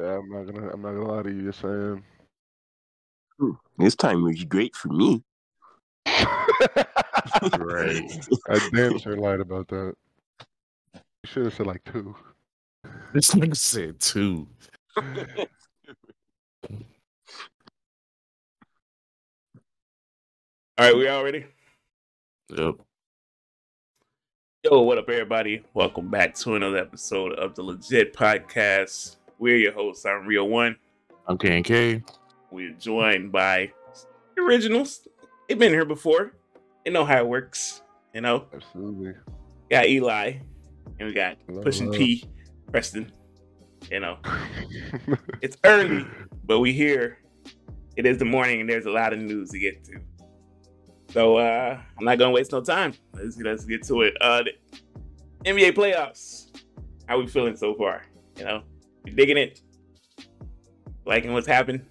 Yeah, I'm not gonna. I'm not gonna lie to you. Yes, I am. This time was great for me. Right. I damn sure lied about that. You should have said like two. This nigga said two. All right, we all ready? Yep. Yo, what up, everybody? Welcome back to another episode of the LeJit Podcast. We're your hosts. I'm Real One. I'm K and K. We're joined by originals. They've been here before. They know how it works. You know, Absolutely. got Eli, and we got Hello, Pushing hello. P, Preston. You know, it's early, but we here. It is the morning, and there's a lot of news to get to. So uh I'm not gonna waste no time. Let's let's get to it. Uh, the NBA playoffs. How we feeling so far? You know, you digging it? Liking what's happened?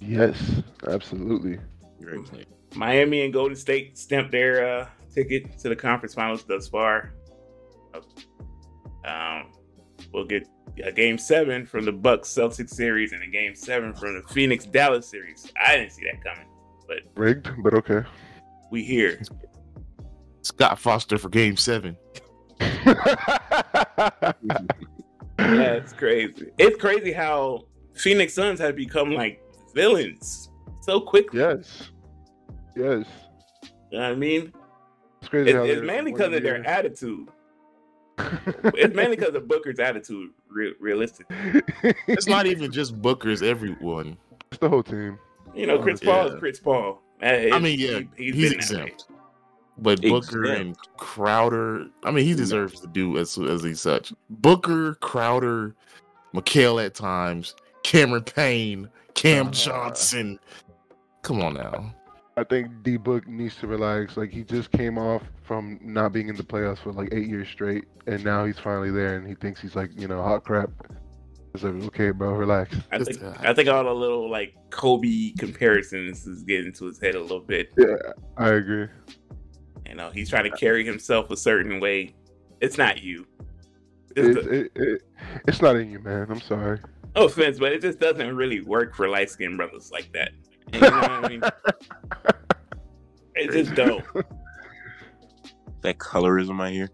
yes, absolutely. Great. Miami and Golden State stamped their uh, ticket to the conference finals thus far. Um, we'll get a game seven from the Bucks Celtics series and a game seven from the Phoenix Dallas series. I didn't see that coming, but Rigged, but okay. we here. Scott Foster for game seven. Yeah, it's crazy. It's crazy how Phoenix Suns have become like villains so quickly. yes. Yes. You know what I mean? It's crazy. It- how it's mainly because of their year- attitude. It's mainly because of Booker's attitude, re- realistically. It's not even just Booker's everyone. It's the whole team. You know, Chris Paul is Chris Paul. Uh, I mean, yeah, he- he's, been that way. exempt. But Booker Exempt. and Crowder, I mean, he deserves to do as as he's such. Booker, Crowder, McHale at times, Cameron Payne, Cam Uh, Johnson. Come on now. I think D Book needs to relax. Like he just came off from not being in the playoffs for like eight years straight, and now he's finally there, and he thinks he's like you know hot crap. It's like okay, bro, relax. I think I think all the little like Kobe comparisons is getting to his head a little bit. Yeah, I agree. You know, he's trying to carry himself a certain way. It's not you. It's It, the- it, it, it's not in you, man. I'm sorry. no offense, but it just doesn't really work for light skinned brothers like that. You know what I mean? It just don't. That colorism I hear.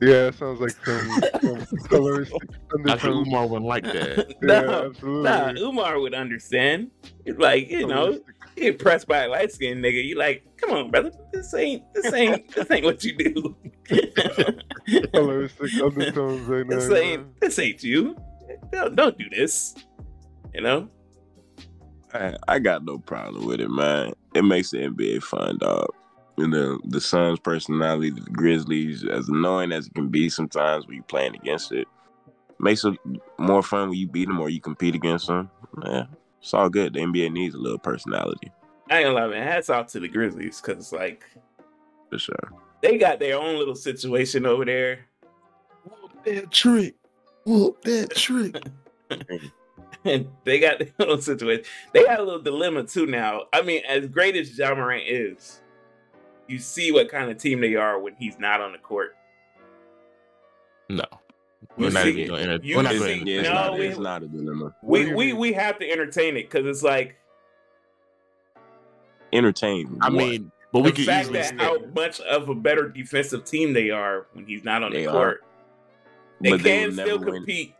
Yeah, it sounds like some, some colorist I think undertones. Umar wouldn't like that. Yeah, no, absolutely. nah, Umar would understand. It's like, you know, you get pressed by a light skinned nigga, you like, come on, brother. This ain't this ain't this ain't what you do. coloristic undertones right now. this ain't this ain't you. Don't, don't do this. You know? I, I got no problem with it, man. It makes the NBA fun, dog. You know, the Suns' personality, the Grizzlies, as annoying as it can be sometimes when you're playing against it, makes it more fun when you beat them or you compete against them. Yeah, it's all good. The NBA needs a little personality, I ain't gonna lie, man. Hats off to the Grizzlies, cause like for sure. they got their own little situation over there. Whoop that trick. Whoop that trick. And they got their own situation. They got a little dilemma too now. I mean, as great as Ja Morant is, you see what kind of team they are when he's not on the court. No. We're not see- even gonna, we're not see- Yeah, No, not, we- it's not a dilemma. We we we have to entertain it because it's like Entertain. I what? mean, but we the could fact easily that say, how much of a better defensive team they are when he's not on They the are. court. They But they can would still never win. compete.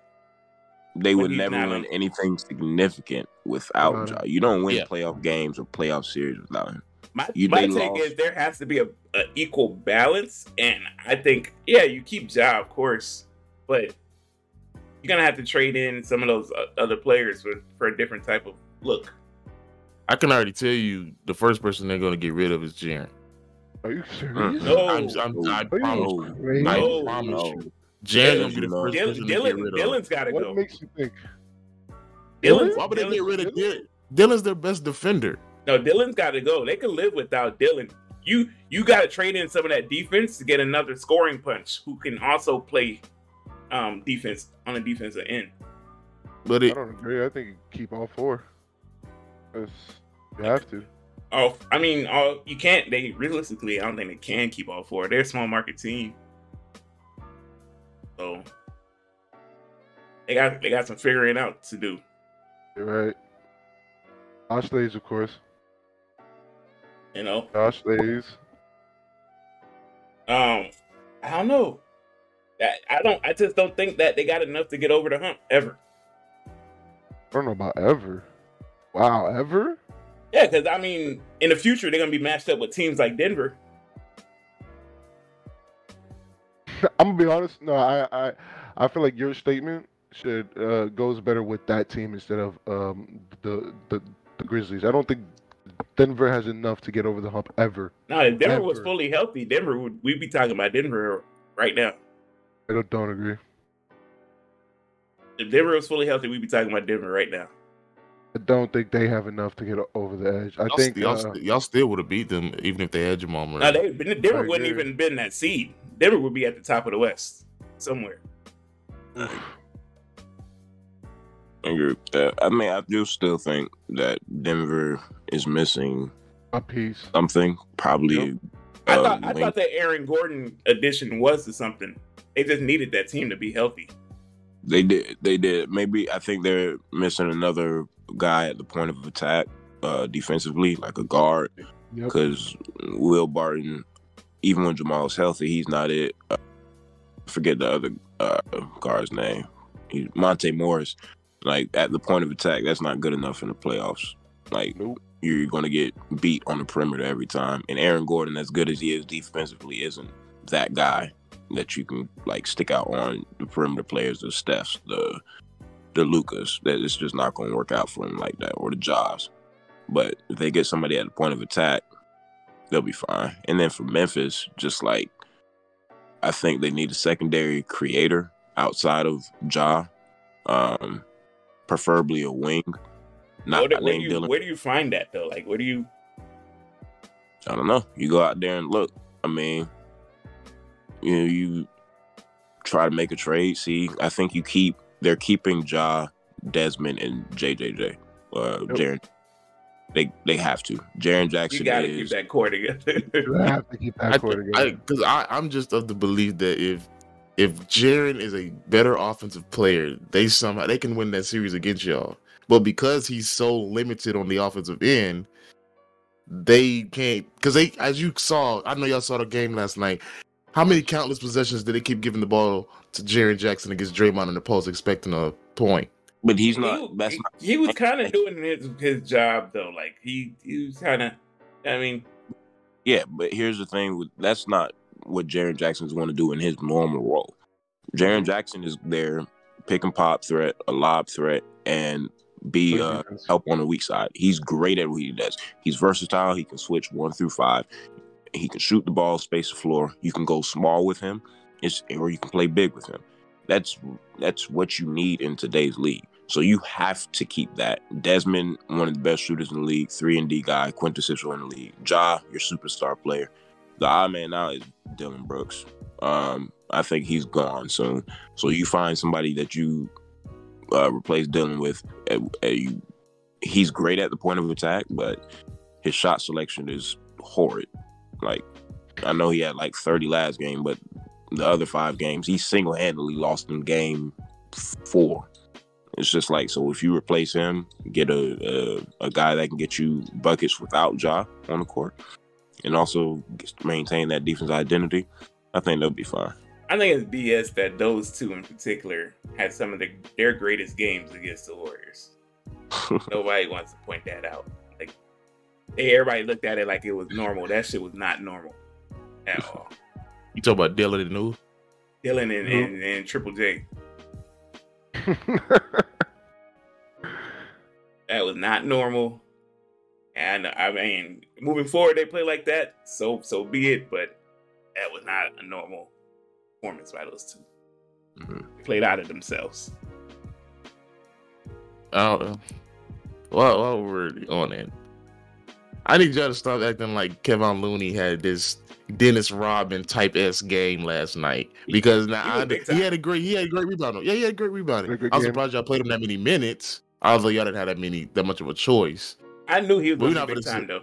they would never win anything significant without Right. Ja. You don't win Yeah. playoff games or playoff series without him. My, You- my take lost. is there has to be a, a equal balance, and I think yeah, you keep Ja of course, but you're gonna have to trade in some of those uh, other players for for a different type of look. I can already tell you the first person they're gonna get rid of is Jaren. Are you serious? No, I'm, I'm, I Are you promise. crazy? I No. promise No. you. Jaren gonna be the No. first Dillon, person to get Dillon, rid of. Dillon's got to What go. makes you think? Dillon's, Why would they get rid of Dillon? Dillon's their best defender. No, Dillon's got to go. They can live without Dillon. You you got to trade in some of that defense to get another scoring punch who can also play um defense on the defensive end. But I don't agree. I think you keep all four. 'Cause you have to. Oh, I mean, all you can't. They realistically, I don't think they can keep all four. They're a small market team, so they got they got some figuring out to do. You're right. Josh stays, of course. You know, Josh um, I don't know. That I don't. I just don't think that they got enough to get over the hump ever. I don't know about ever. Wow, ever? Yeah, because I mean, in the future they're gonna be matched up with teams like Denver. I'm gonna be honest. No, I, I, I feel like your statement should uh, goes better with that team instead of um, the, the the Grizzlies. I don't think Denver has enough to get over the hump ever. Now, if Denver was fully healthy, Denver would we'd be talking about Denver right now. I don't, don't agree. If Denver was fully healthy, we'd be talking about Denver right now. I don't think they have enough to get over the edge. I Y'all, think st- y'all, uh, st- y'all still would have beat them even if they had Jamal Murray. Now, they Denver I wouldn't agree. even been that seed. Denver would be at the top of the West somewhere. I agree with that. I mean, I do still think that Denver is missing a piece. something. Probably. I uh, thought I wing- thought that Aaron Gordon addition was to something. They just needed that team to be healthy. They did. They did. Maybe I think they're missing another guy at the point of attack, uh, defensively, like a guard, Yep. because Will Barton, even when Jamal's healthy, he's not it. Uh, forget the other uh, guard's name. He's Monte Morris. Like at the point of attack, that's not good enough in the playoffs. Like Nope. you're going to get beat on the perimeter every time. And Aaron Gordon, as good as he is defensively, isn't that guy that you can like stick out on the perimeter players, the Stephs, the the Lukas. That it's just not going to work out for him like that, or the Jaws. But if they get somebody at the point of attack, they'll be fine. And then for Memphis, just like I think they need a secondary creator outside of Ja, um, preferably a wing. Not where, do- where do you Dillon. where do you find that though? Like, where do you? I don't know. You go out there and look. I mean, you know, you try to make a trade. See, I think you keep. They're keeping Ja, Desmond, and JJJ. Uh, Yep. Jaren. They they have to. Jaren Jackson. You got to keep that core together. You have to keep that core together. because I, I'm just of the belief that if if Jaren is a better offensive player, they somehow they can win that series against y'all. But because he's so limited on the offensive end, they can't. Because they, as you saw, I know y'all saw the game last night. How many countless possessions did they keep giving the ball to Jaren Jackson against Draymond in the post, expecting a point? But he's he, not. That's he, not. he was kind of doing his, his job though. Like he he was kind of. I mean, Yeah, but here's the thing: with that's not what Jaren Jackson's going to do in his normal role. Jaren Jackson is there, pick and pop threat, a lob threat, and be uh, help on the weak side. He's great at what he does. He's versatile. He can switch one through five. He can shoot the ball, space the floor. You can go small with him, it's, or you can play big with him. That's that's what you need in today's league. So you have to keep that. Desmond, one of the best shooters in the league, three and D guy, quintessential in the league. Ja, your superstar player. The odd man now is Dillon Brooks. Um, I think he's gone soon. So you find somebody that you uh, replace Dillon with. Uh, you, he's great at the point of attack, but his shot selection is horrid. Like I know he had like 30 last game, but the other five games he single handedly lost in game four. It's just like so if you replace him, get a a, a guy that can get you buckets without Ja on the court, and also maintain that defense identity. I think they'll be fine. I think it's BS that those two in particular had some of the, their greatest games against the Warriors. Nobody wants to point that out. Like hey, everybody looked at it like it was normal. That shit was not normal at all. You talk about Dillon and who? Dillon and, Mhm. and, and Triple J. That was not normal. And I mean, moving forward, they play like that. So so be it. But that was not a normal performance by those 2 Mhm. They played out of themselves. I don't know. While, while we're on it, I need y'all to stop acting like Kevon Looney had this Dennis Rodman type S game last night because now he was I, big he had a great he had a great rebound. Yeah, he had a great rebound. Had a good I was game. surprised y'all played him that many minutes. I was Although y'all didn't have that many that much of a choice. I knew he was going to be big time, though.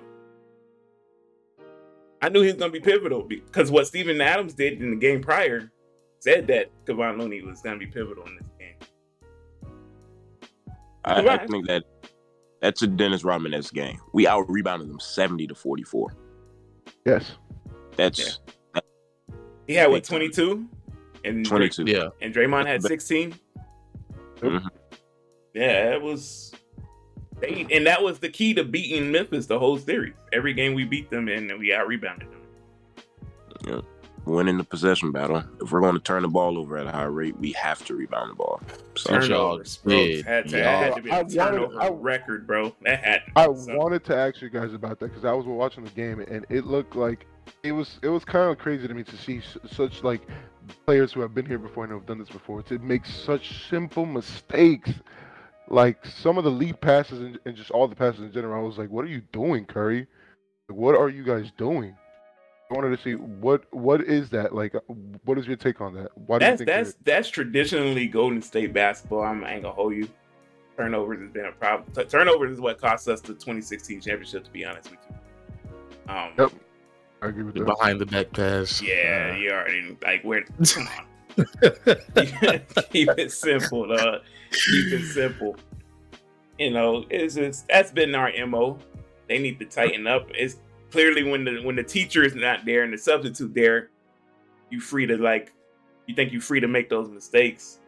I knew he was going to be pivotal because what Steven Adams did in the game prior said that Kevon Looney was going to be pivotal in this game. I, I think that that's a Dennis Rodman game. We out rebounded them seventy to forty four. Yes. That's He had what twenty two, and twenty two. Yeah. and Draymond had But- sixteen. Mhm. Yeah, it was. They, and that was the key to beating Memphis the whole series. Every game we beat them and we out rebounded them. Winning the possession battle. If we're going to turn the ball over at a high rate, we have to rebound the ball. So Turn- y'all Turnovers, bro. did. Had to, Y'all- had to be I a wanted- turnover I- record, bro. That had. To I something. wanted to ask you guys about that because I was watching the game and it looked like it was it was kind of crazy to me to see such like players who have been here before and have done this before to make such simple mistakes. Like some of the lead passes and, and just all the passes in general, I was like, "What are you doing, Curry? What are you guys doing?" I wanted to see what what is that like? What is your take on that? Why do That's you think that's that's traditionally Golden State basketball. I'm, I ain't gonna hold you. Turnovers has been a problem. T- turnovers is what cost us the 2016 championship. To be honest with you. Um, Yep. I agree with The that. behind the back pass. Yeah, Uh, you already like where. Come on. Keep it simple, dog. Keep it simple. You know, it's just that's been our mo. They need to tighten up. It's clearly when the when the teacher is not there and the substitute there, you free to like, you think you free to make those mistakes.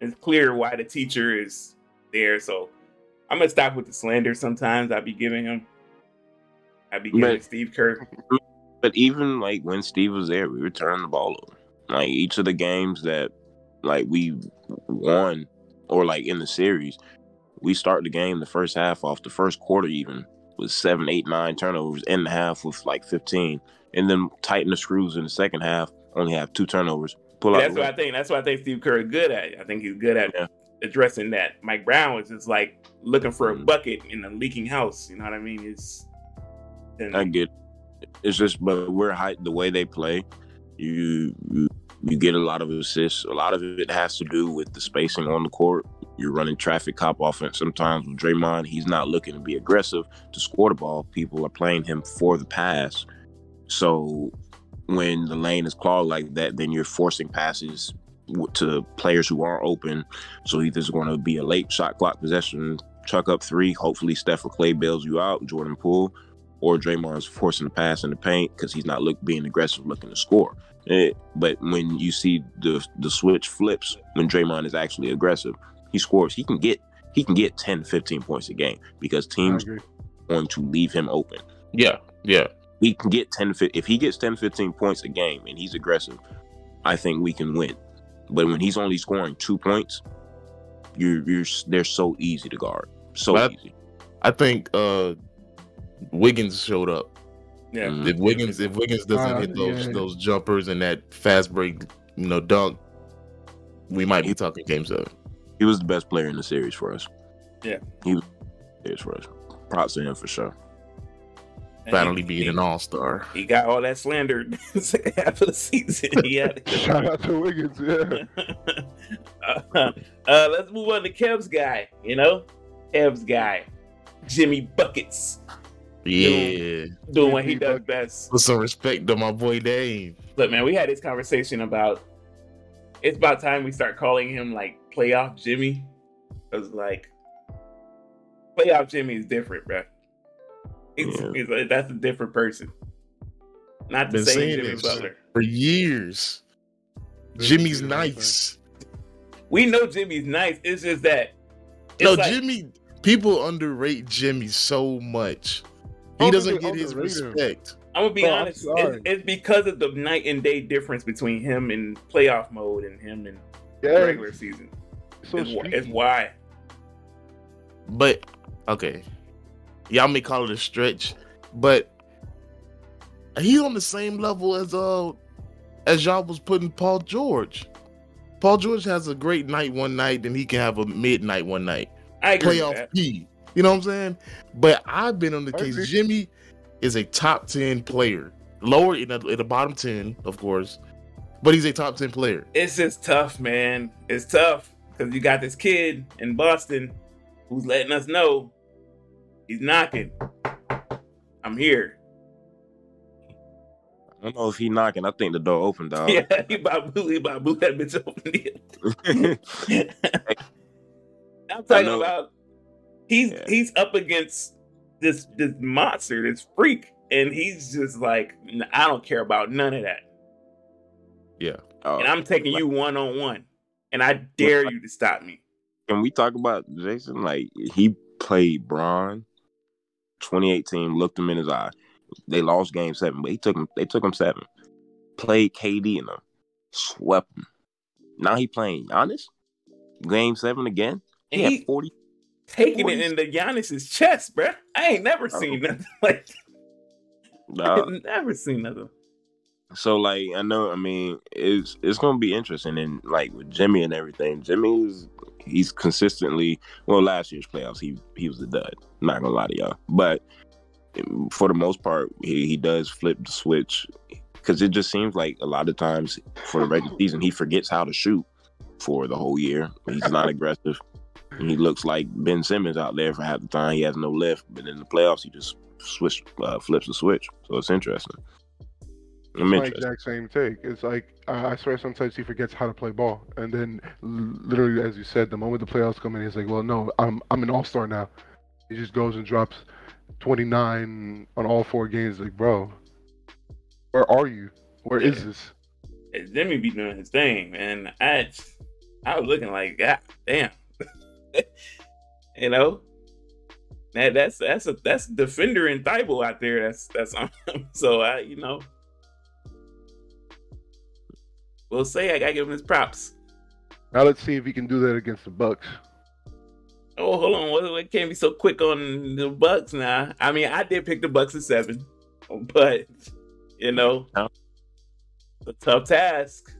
It's clear why the teacher is there. So I'm gonna stop with the slander. Sometimes I be giving him. I be giving But- Steve Kerr. But even like when Steve was there, we were turning the ball over. Like each of the games that like we won or like in the series, we start the game the first half off the first quarter even with seven, eight, nine turnovers in the half with like fifteen. And then tighten the screws in the second half, only have two turnovers. Pull out that's what I think. That's what I think Steve Kerr is good at. I think he's good at Yeah. addressing that. Mike Brown was just like looking for a Mhm. bucket in a leaking house. You know what I mean? It's and I get it's just but we're high the way they play, you you get a lot of assists. A lot of it has to do with the spacing on the court. You're running traffic cop offense sometimes with Draymond. He's not looking to be aggressive to score the ball. People are playing him for the pass. So when the lane is clogged like that, then you're forcing passes to players who aren't open. So either it's going to be a late shot clock possession, chuck up three. Hopefully Steph or Clay bails you out, Jordan Poole, or Draymond's forcing the pass in the paint because he's not look being aggressive, looking to score. Eh, but when you see the the switch flips when Draymond is actually aggressive, he scores. He can get he can get 10, 15 points a game because teams agree. are going to leave him open. Yeah. Yeah. He can get 10 fi- if he gets 10, 15 points a game and he's aggressive, I think we can win. But when he's only scoring two points, you're you're they're so easy to guard. So But- easy. I think uh Wiggins showed up. Yeah. Mhm. If Wiggins if Wiggins doesn't Uh, hit those yeah. those jumpers and that fast break, you know, dunk, we might be talking game seven. He was the best player in the series for us. Yeah. He was series for us. Props to him for sure. And Finally he- being he, an all star. he got all that slander second half of the season. He had Shout out to Wiggins. Yeah. uh, uh, let's move on to Kev's guy. You know, Kev's guy, Jimmy Buckets, Yeah. doing what he does best. Put some respect on my boy Dave. Look, man, we had this conversation about. It's about time we start calling him like playoff Jimmy, because like playoff Jimmy is different, bro. It's, Yeah. it's like, that's a different person. Not the Been same saying Jimmy this. Butler. For years. Jimmy's nice. We know Jimmy's nice. It's just that. It's No, like- Jimmy. People underrate Jimmy so much. He doesn't get his respect. I'm gonna be Bro, honest. It's, it's because of the night and day difference between him in playoff mode and him in Yeah, regular season. so it's, it's why. But okay, y'all may call it a stretch, but he's on the same level as uh as y'all was putting Paul George. Paul George has a great night one night, then he can have a midnight one night. I agree. with Playoff that. P. You know what I'm saying? But I've been on the case. Jimmy is a top ten player, lower in the, in the bottom ten, of course, but he's a top ten player. It's just tough, man. It's tough because you got this kid in Boston who's letting us know he's knocking. I'm here. I don't know if he knocking. I think the door opened, dog. yeah, he about blew, he about blew that bitch open. I'm talking about he's Yeah. he's up against this this monster, this freak, and he's just like, I don't care about none of that, Yeah. Oh, and I'm taking you one on one, and I dare you to stop me. Can we talk about Jason? Like he played Bron 2018, looked him in his eye. They lost game seven, but he took him they took him seven. Played KD in them, swept him. Now he playing Giannis. Game seven again. He And had 40. Taking it into Giannis's chest, bruh. I ain't never oh. seen nothing like. dog. I've never seen nothing. So like I know, I mean, it's it's gonna be interesting and like with Jimmy and everything. Jimmy's he's consistently well last year's playoffs he he was a dud. Not gonna lie to y'all, but for the most part he he does flip the switch because it just seems like a lot of times for the regular season he forgets how to shoot for the whole year. He's not aggressive. He looks like Ben Simmons out there for half the time. He has no lift, but in the playoffs he just switch uh, flips the switch. So it's interesting. I'm my exact same take. It's like I I swear sometimes he forgets how to play ball, and then literally, as you said, the moment the playoffs come in, he's like, "Well, no, I'm I'm an all star now." He just goes and drops 29 on all four games. Like, bro, where are you? Where is Yeah. this? And Jimmy be doing his thing, and I, I was looking like, God damn, you know, that that's that's a that's defender and Thibault out there. That's that's on him. So I, you know, we'll say I gotta give him his props. Now let's see if he can do that against the Bucks. Oh, hold on, what, what can't be so quick on the Bucks now? I mean, I did pick the Bucks at seven, but you know, a tough task.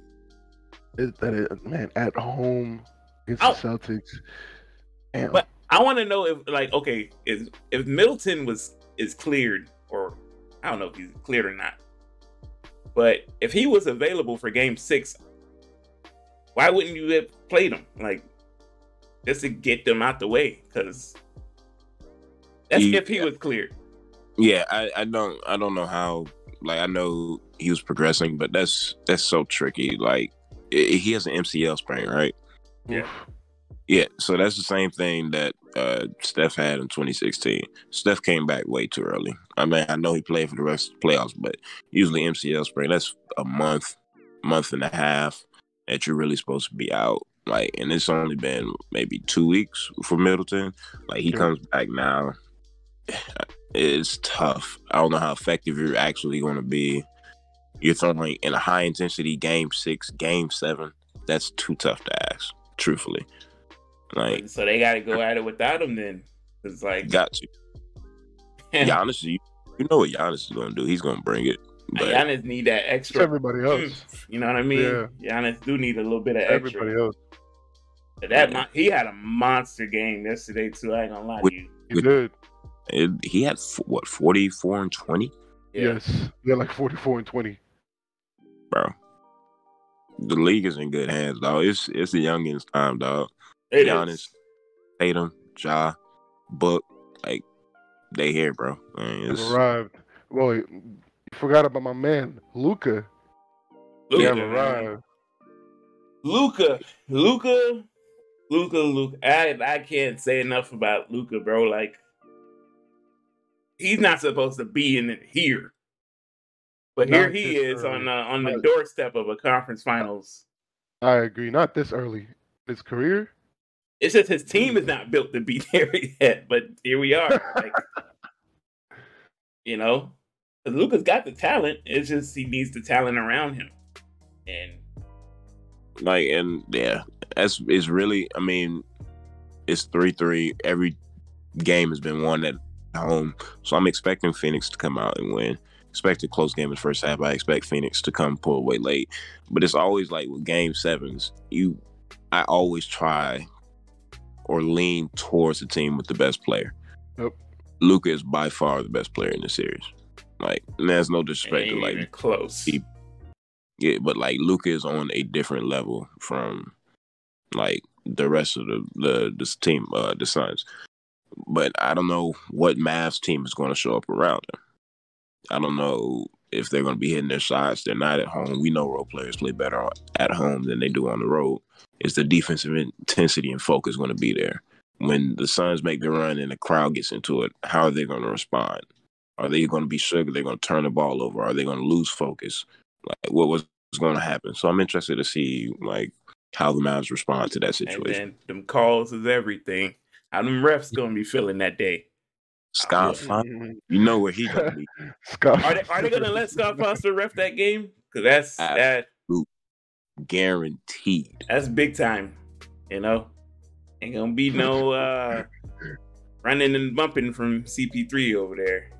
Is that it, man at home against Oh. the Celtics? Damn. But I want to know if, like, okay, is if Middleton was is cleared, or I don't know if he's cleared or not, but if he was available for Game Six, why wouldn't you have played him? Like, just to get them out the way, because that's He- if he was cleared. Yeah, I, I don't I don't know how like I know he was progressing, but that's that's so tricky. Like i he has an MCL sprain, right? Yeah. Yeah, so that's the same thing that uh, Steph had in 2016. Steph came back way too early. I mean, I know he played for the rest of the playoffs, but usually MCL sprain that's a month, month and a half that you're really supposed to be out. Like, and it's only been maybe two weeks for Middleton. Like, he Sure. comes back now. It's tough. I don't know how effective you're actually going to be. You're throwing in a high intensity game six, game seven. That's too tough to ask, truthfully. Like, so they got to go at it without him. Then it's like, got to. Giannis, you, you know what Giannis is going to do. He's going to bring it. But Giannis need that It's extra. everybody else. You know what I mean? Yeah. Giannis do need a little bit of extra. Everybody else. But That mon- he had a monster game yesterday too. I ain't gonna lie With- to you. He Good. did. it, he had, f- what, 44 and 20? Yeah. Yes. Yeah, like 44 and 20. Bro. The league is in good hands, dog. It's it's the youngins' time, dog. It Giannis. is. Tatum, Ja, Book, like, they here, bro. Man, Have it's, arrived. Well, you forgot about my man, Luka. He Luka, arrived. Luka, Luka, Luka, Luka. I I can't say enough about Luka, bro. Like he's not supposed to be in it here, but here he this is on early. uh, on the doorstep of a conference finals. I agree. Not this early. His career. It's just his team is mm-hmm. not built to be there yet, but here we are. Like, you know, Luka's got the talent. It's just he needs the talent around him, and like, and yeah, that's, it's really, I mean, it's 3 3. Every game has been won at home. So I'm expecting Phoenix to come out and win. Expect a close game in the first half. I expect Phoenix to come pull away late. But it's always like with game sevens, you I always try or lean towards the team with the best player. Nope. Luka is by far the best player in the series. Like, and there's no disrespect to like even close. he- yeah, but like Luka is on a different level from like the rest of the the this team, uh the Suns. But I don't know what Mavs team is going to show up around him. I don't know if they're going to be hitting their shots. They're not at home. We know role players play better at home than they do on the road. Is the defensive intensity and focus going to be there? when the Suns make the run and the crowd gets into it, how are they going to respond? Are they going to be shook? Are they going to turn the ball over? Are they going to lose focus? Like what was going to happen? So I'm interested to see like how the Mavs respond to that situation. And then them calls is everything. How them refs gonna be feeling that day? Scott, Foster, you know where he gonna be. Scott, Are they are they gonna let Scott Foster ref that game? Because that's that guaranteed. that's big time. You know, ain't gonna be no uh running and bumping from CP3 over there.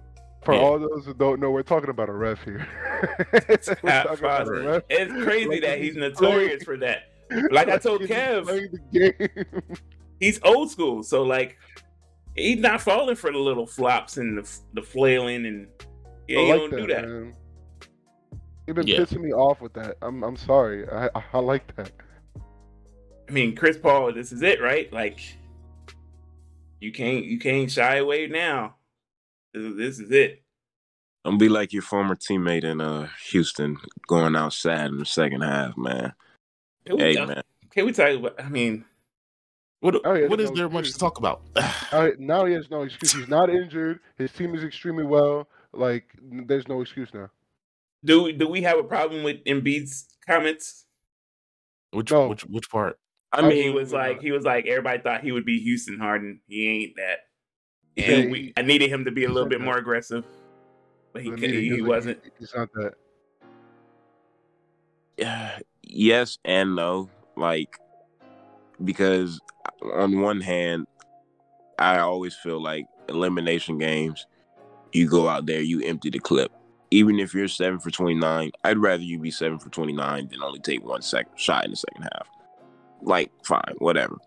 For Yeah. all those who don't know, we're talking about a ref here. We're Scott talking about a Foster. ref. It's crazy Like that he's he's notorious for that. Like I told Kev, the game. he's old school, so like he's not falling for the little flops and the the flailing and yeah, I he like don't do that. Man. You've been Yeah. pissing me off with that. I'm I'm sorry. I I, I like that. I mean, Chris Paul, this is it, right? Like you can't you can't shy away now. This is, this is it. Don't be like your former teammate in uh Houston going out sad in the second half, man. Can we, Hey talk- man. can we talk about? I mean, What Oh, yeah, what is no, there much to talk about? Now, now he has no excuse. He's not injured. His team is extremely well. Like there's no excuse now. Do do we have a problem with Embiid's comments? which No. which which part? I mean, he was like not. he was like everybody thought he would be Houston Harden. He ain't that. Yeah, And he- we, I needed him to be a little bit that. more aggressive, but he The cou- media, he, he wasn't. It's not that. Yeah, yes and no. Like because on one hand, I always feel like elimination games, you go out there, you empty the clip. Even if you're seven for twenty nine, I'd rather you be seven for twenty nine than only take one second shot in the second half. Like, fine, whatever.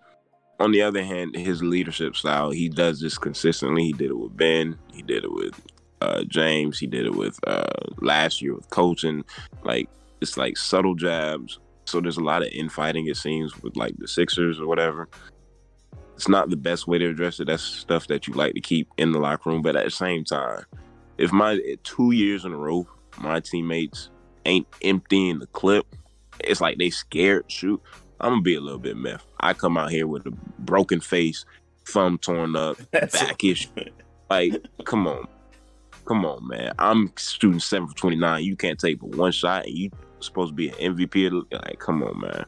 On the other hand, his leadership style, he does this consistently. He did it with Ben. He did it with uh, James. He did it with uh, last year with coaching. Like it's like subtle jabs. So there's a lot of infighting it seems with like the Sixers or whatever. It's not the best way to address it. That's stuff that you like to keep in the locker room. But at the same time, if my two years in a row, my teammates ain't emptying the clip, it's like they scared shoot. I'm gonna be a little bit meth. I come out here with a broken face, thumb torn up, That's backish. Like, come on. Come on, man. I'm shooting seven for 29. You can't take but one shot and you supposed to be an MVP. of the- Like, come on, man.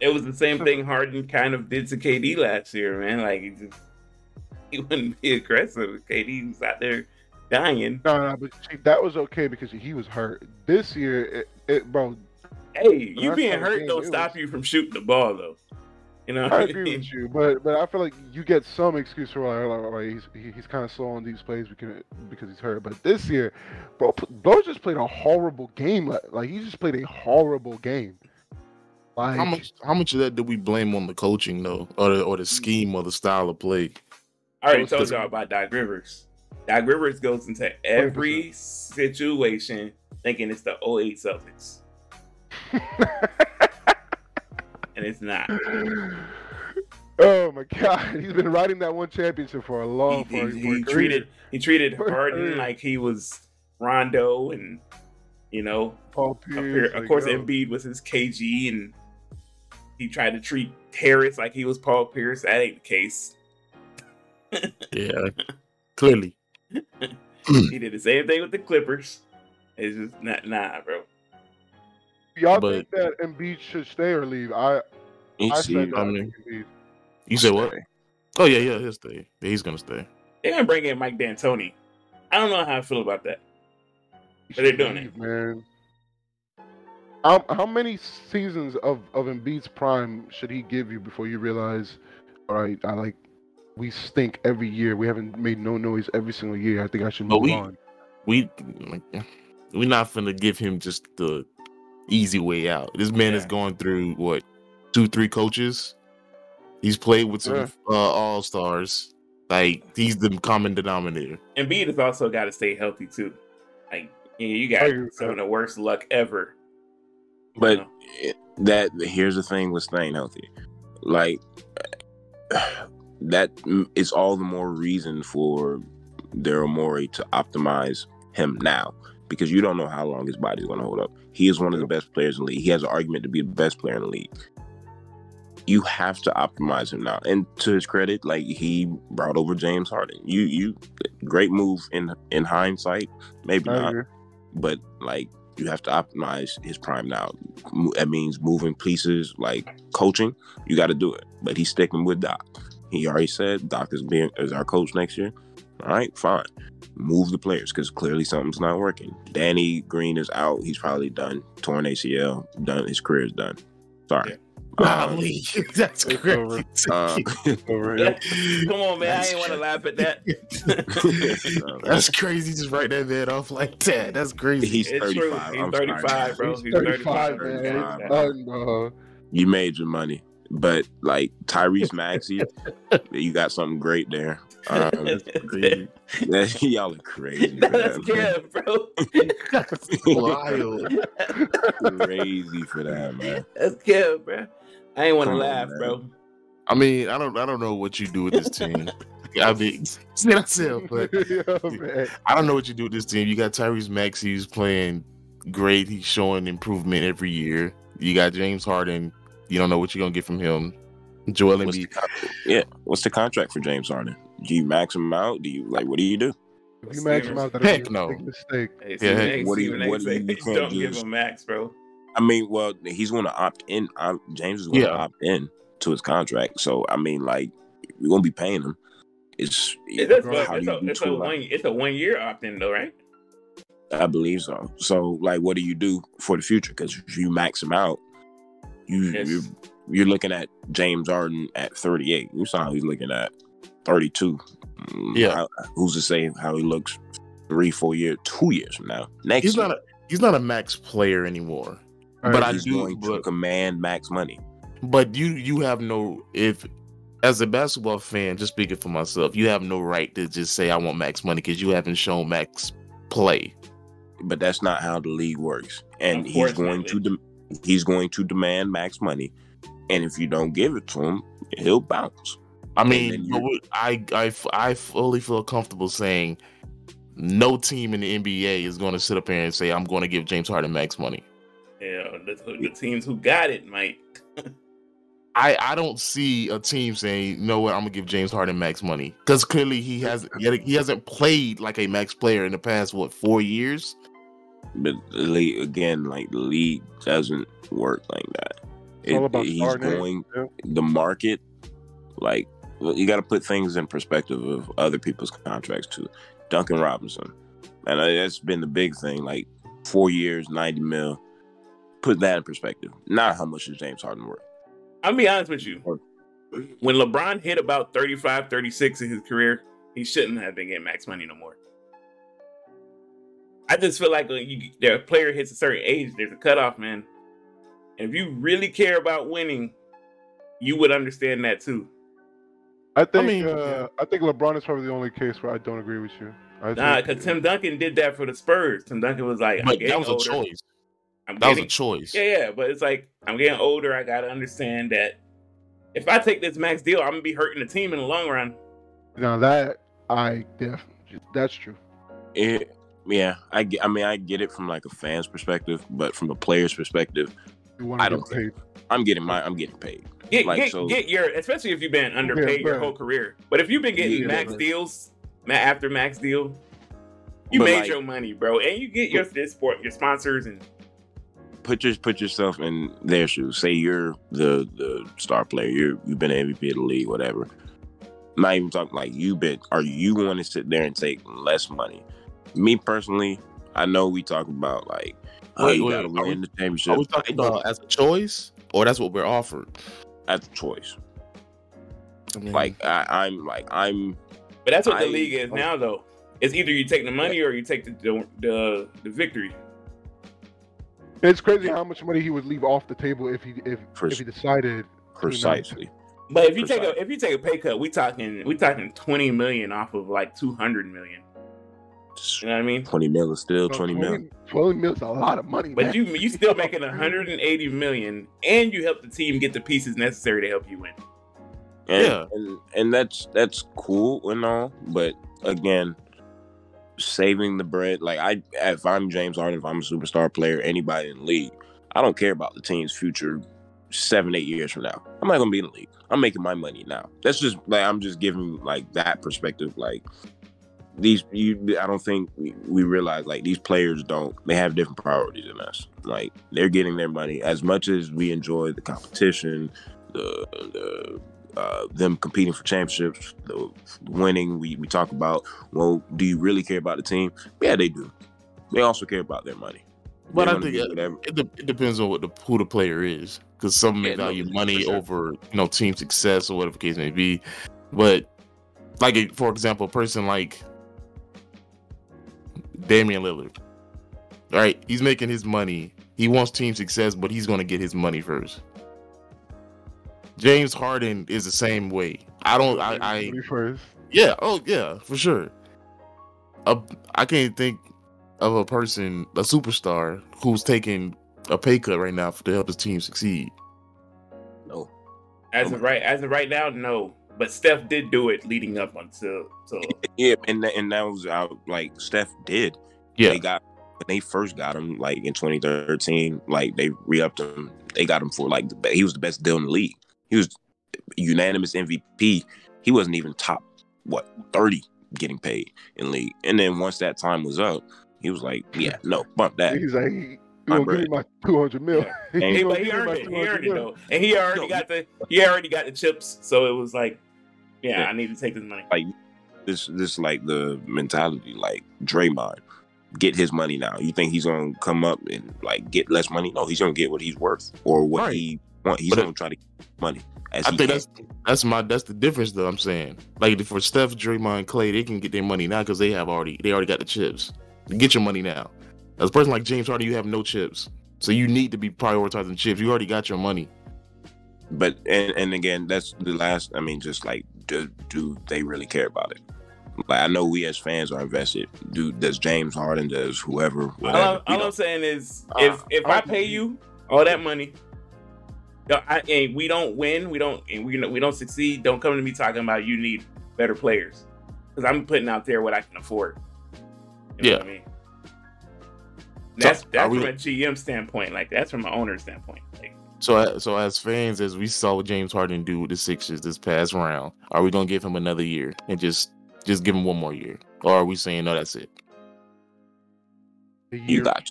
It was the same thing Harden kind of did to KD last year, man. Like he just he wouldn't be aggressive. KD was out there dying. No, no, but see, that was okay because he was hurt. This year, it, it bro, Hey, you being hurt game, don't stop was- you from shooting the ball, though. You know, I I agree with you, but but I feel like you get some excuse for like, like, like he's he, he's kind of slow on these plays because because he's hurt. But this year, bro, Bo just played a horrible game. Like, like he just played a horrible game. Like How much how much of that do we blame on the coaching though, or the, or the scheme or the style of play? I already Those told y'all about Doc Rivers. Doc Rivers goes into every situation thinking it's the 08 Celtics, and it's not. oh my god, he's been riding that one championship for a He, long. he- for, he for a treated he treated For Harden career. like he was Rondo, and you know, Paul of, Pierce, of course, yo. Embiid was his KG, and he tried to treat Harris like he was Paul Pierce. That ain't the case. Yeah, clearly. He did the same thing with the Clippers. It's just not nah, bro. Y'all But- think that Embiid should stay or leave? I You I see, said I I mean- Embiid. You said what? Oh yeah, yeah, he'll stay. Yeah, he's gonna stay. They're gonna bring in Mike D'Antoni. I don't know how I feel about that. He But they're doing leave, man. How, how many seasons of, of Embiid's prime should he give you before you realize, all right, I like, we stink every year. We haven't made no noise every single year. I think I should But move we- on. We like, we're not gonna give him just the easy way out. This man is Yeah. going through what two, three coaches. He's played with some Yeah. uh, all stars. Like he's the common denominator. And Embiid has also got to stay healthy too. Like you, know, you got agree some of the worst luck ever. you But know? that here's the thing with staying healthy, like that is all the more reason for Daryl Morey to optimize him now because you don't know how long his body's going to hold up. He is one of the best players in the league. He has an argument to be the best player in the league. you have to optimize him now. And to his credit, like he brought over James Harden. You you great move in in hindsight, maybe not, but like you have to optimize his prime now. That means moving pieces like coaching. You got to do it. But he's sticking with Doc. He already said Doc is being is our coach next year. All right, fine. Move the players because clearly something's not working. Danny Green is out. He's probably done. Torn ACL. Done. His career is done. Sorry. Um, Golly, that's crazy. over. um, Over here. Come on, man. I ain't want to laugh at that. That's crazy. Just write that man off like that. That's crazy. He's It's true. 35. He's I'm sorry. 35, bro. He's He's 35, 35, man. man. He's done, bro. you made your money. But like Tyrese Maxey, you got something great there. Um, crazy. y'all are crazy. for That's that, man. Kev, bro. Wild. crazy for that, man. That's Kev, bro. I ain't want to laugh, man. bro. I mean, I don't, I don't know what you do with this team. I mean, see myself, but yeah, man. I don't know what you do with this team. You got Tyrese Maxey who's playing great. He's showing improvement every year. You got James Harden. You don't know what you're gonna get from him. Joel What's the, Embiid. con- yeah, what's the contract for James Harden? Do you max him out? Do you like what do you do? If you max him out, that'd Heck be a no. big mistake. Hey, Yeah, Stephen what do you- Stephen A. what do say, you- you can't don't give him max, bro. I mean, well, he's going to opt in. i James is going to Yeah. opt in to his contract. So I mean, like, we're going to be paying him. It's, It is, Bro, but how it's do a, you do it's a one it's a one year opt in though, right? I believe so. So, like, what do you do for the future? Because if you max him out, you Yes. you're, you're looking at James Harden at 38. You saw how he's looking at 32. Mm, Yeah. how- who's to say how he looks three, four years, two years from now? Next, He's year, not a he's not a max player anymore. All But right, I he's do- going to command max money. But you you have no if as a basketball fan, just speaking for myself, you have no right to just say I want max money because you haven't shown max play. But that's not how the league works. And he's going to de- he's going to demand max money. And if you don't give it to him, he'll bounce. I mean, you- but what- I, I I fully feel comfortable saying no team in the NBA is going to sit up here and say I'm going to give James Harden max money. Yeah, the, the teams who got it might. I, I don't see a team saying, you know what, I'm gonna give James Harden max money because clearly he has he, he hasn't played like a max player in the past what four years. But the league again, like the league doesn't work like that. It's all about he's starting going yeah. the market, like well, you got to put things in perspective of other people's contracts too. Duncan Robinson, and that's been the big thing. Like four years, ninety mil. Put that in perspective. Not how much is James Harden worth? I'll be honest with you. When LeBron hit about 35, 36 in his career, he shouldn't have been getting max money no more. I just feel like when you, the player hits a certain age, there's a cutoff, man. And if you really care about winning, you would understand that too. I think mean, uh, I think LeBron is probably the only case where I don't agree with you. I Nah, because Tim Duncan did that for the Spurs. Tim Duncan was like, I'm But getting that was a choice. I'm That was a choice. Yeah, yeah, but it's like I'm getting older. I gotta understand that if I take this max deal, I'm gonna be hurting the team in the long run. Now that I definitely that's true. It, yeah, I get. I mean, I get it from like a fan's perspective, but from a player's perspective, You want I don't get paid. I'm getting my. I'm getting paid. Get Like, get, so- get your especially if you've been underpaid Yeah, your whole career. But if you've been getting Yeah, max bro. deals, after max deal, you But, made like- your money, bro, and you get your this sport, your sponsors, and Put your put yourself in their shoes. Say you're the the star player. You're you've been MVP of the league, whatever. Not even talking like you've been. Are you going to sit there and take less money? Me personally, I know we talk about like, oh, Wait, you wait, gotta are we- win the championship. Are we talking about as a choice, or that's what we're offered? as a choice? I mean, Like I, I'm like I'm but that's what the league is now, though. It's either you take the money or you take the the the, the victory. It's crazy how much money he would leave off the table if he if Pres- if he decided. precisely. But if you take a if you take a pay cut, we talking we talking twenty million off of like two hundred million. You know what I mean? Twenty mil is still Bro, twenty mil. 20 mil is a lot of money, But man. you you still making 180 million, and you help the team get the pieces necessary to help you win. And, Yeah. and and that's that's cool and all, but again, saving the bread. Like I, if I'm James Harden, if I'm a superstar player, anybody in the league, I don't care about the team's future seven, eight years from now. I'm not gonna be in the league. I'm making my money now. That's just like I'm just giving like that perspective. Like these, you, I don't think we, we realize like these players don't. They have different priorities than us. Like they're getting their money as much as we enjoy the competition, the the uh, them competing for championships, the winning. We we talk about. Well, do you really care about the team? Yeah, they do. They also care about their money. But I think it, it, depends on what the who the player is, because some may Yeah, value for money sure. over you know team success or whatever the case may be. But like for example, a person like Damian Lillard, All right, He's making his money. He wants team success, but he's going to get his money first. James Harden is the same way. I don't. I. I first. yeah. Oh, yeah, for sure. A, I can't think of a person, a superstar, who's taking a pay cut right now to help his team succeed. No, As of right, as of right now, no. But Steph did do it leading up until till yeah, and that, and that was out. Like Steph did. Yeah, they got when they first got him, like in 2013, like they re-upped him. They got him for like the he was the best deal in the league. He was unanimous MVP. He wasn't even top what 30 getting paid in league. And then once that time was up, he was like, "Yeah, no, bump that." He's like, you My gonna give me my two hundred mil? And- You Hey, but he earned it. He 200 earned it though, and he already got the he already got the chips. So it was like, yeah, Yeah. I need to take this money. Like this, this like the mentality. Like Draymond, get his money now. You think he's gonna come up and like get less money? No, he's gonna get what he's worth or what Right. he want. He's But gonna it- try to get money. As I he think can. that's that's my that's the difference that I'm saying like for Steph, Draymond, Clay, they can get their money now because they have already they already got the chips. Get your money now. As a person like James Harden, you have no chips, so you need to be prioritizing chips. You already got your money. But and, and again that's the last i mean just like do, do they really care about it like i know we as fans are invested do does james harden does whoever All, whatever I'm, we all I'm saying is, Uh, if if I I- pay you all that money, I, and we don't win, we don't, and we we don't succeed. Don't come to me talking about you need better players, because I'm putting out there what I can afford. You know what I mean? That's So, that's are we- from a GM standpoint. Like that's from an owner standpoint. Like So so as fans, as we saw what James Harden do with the Sixers this past round, are we gonna give him another year and just just give him one more year, or are we saying no, that's it? You year. got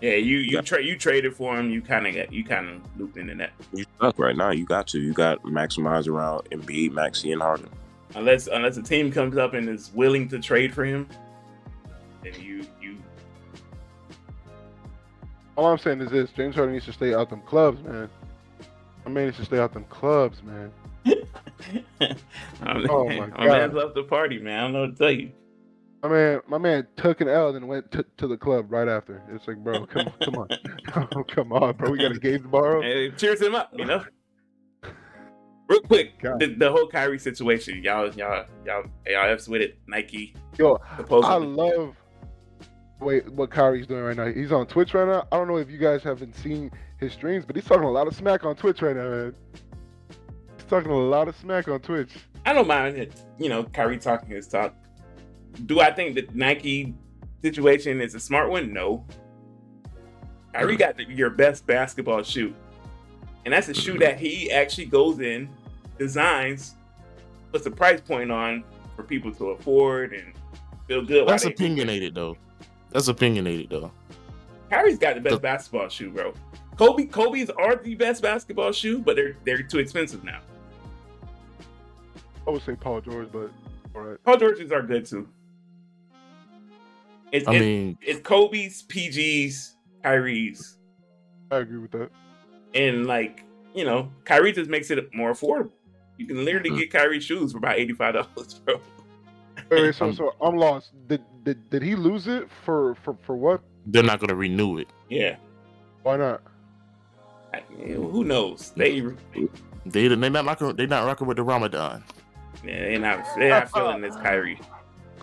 yeah, you you Yeah. tra- you traded for him. You kind of got you kind of looped into that. you stuck right now you got to you got maximize around Embiid, Maxey, and Harden. Unless unless a team comes up and is willing to trade for him, then you you All I'm saying is this: James Harden needs to stay out them clubs, man. I man needs to stay out them clubs, man. Oh, my my man's left the party, man. I don't know what to tell you. My man, my man took an L and went to, to the club right after. It's like, bro, come, on, come on, oh, come on, bro. We got a game tomorrow. Hey, cheers him up, you know. Real quick, the, the whole Kyrie situation, y'all, y'all, y'all, y'all f's with it. Nike Yo, I love wait what Kyrie's doing right now. He's on Twitch right now. I don't know if you guys haven't seen his streams, but he's talking a lot of smack on Twitch right now, man. He's talking a lot of smack on Twitch. I don't mind it. You know, Kyrie talking his talk. Do I think the Nike situation is a smart one? No. Kyrie got the, your best basketball shoe, and that's a shoe that he actually goes in, designs, puts a price point on for people to afford and feel good. That's opinionated though. That's opinionated though. Kyrie's got the best The- basketball shoe, bro. Kobe, Kobe's are the best basketball shoe, but they're they're too expensive now. I would say Paul George, but all right. Paul George's are good too. It's, I it's, mean, it's Kobe's, PG's, Kyrie's, I agree with that. and like you know, Kyrie just makes it more affordable. You can literally Mhm. get Kyrie shoes for about eighty five dollars, bro. Wait, wait, so I'm- so I'm lost. Did did did he lose it for for for what? they're not gonna renew it. Yeah, Why not? I- who knows? They They they're not rocking. They're not rocking with the Ramadan. yeah, they're not they're not feeling this Kyrie.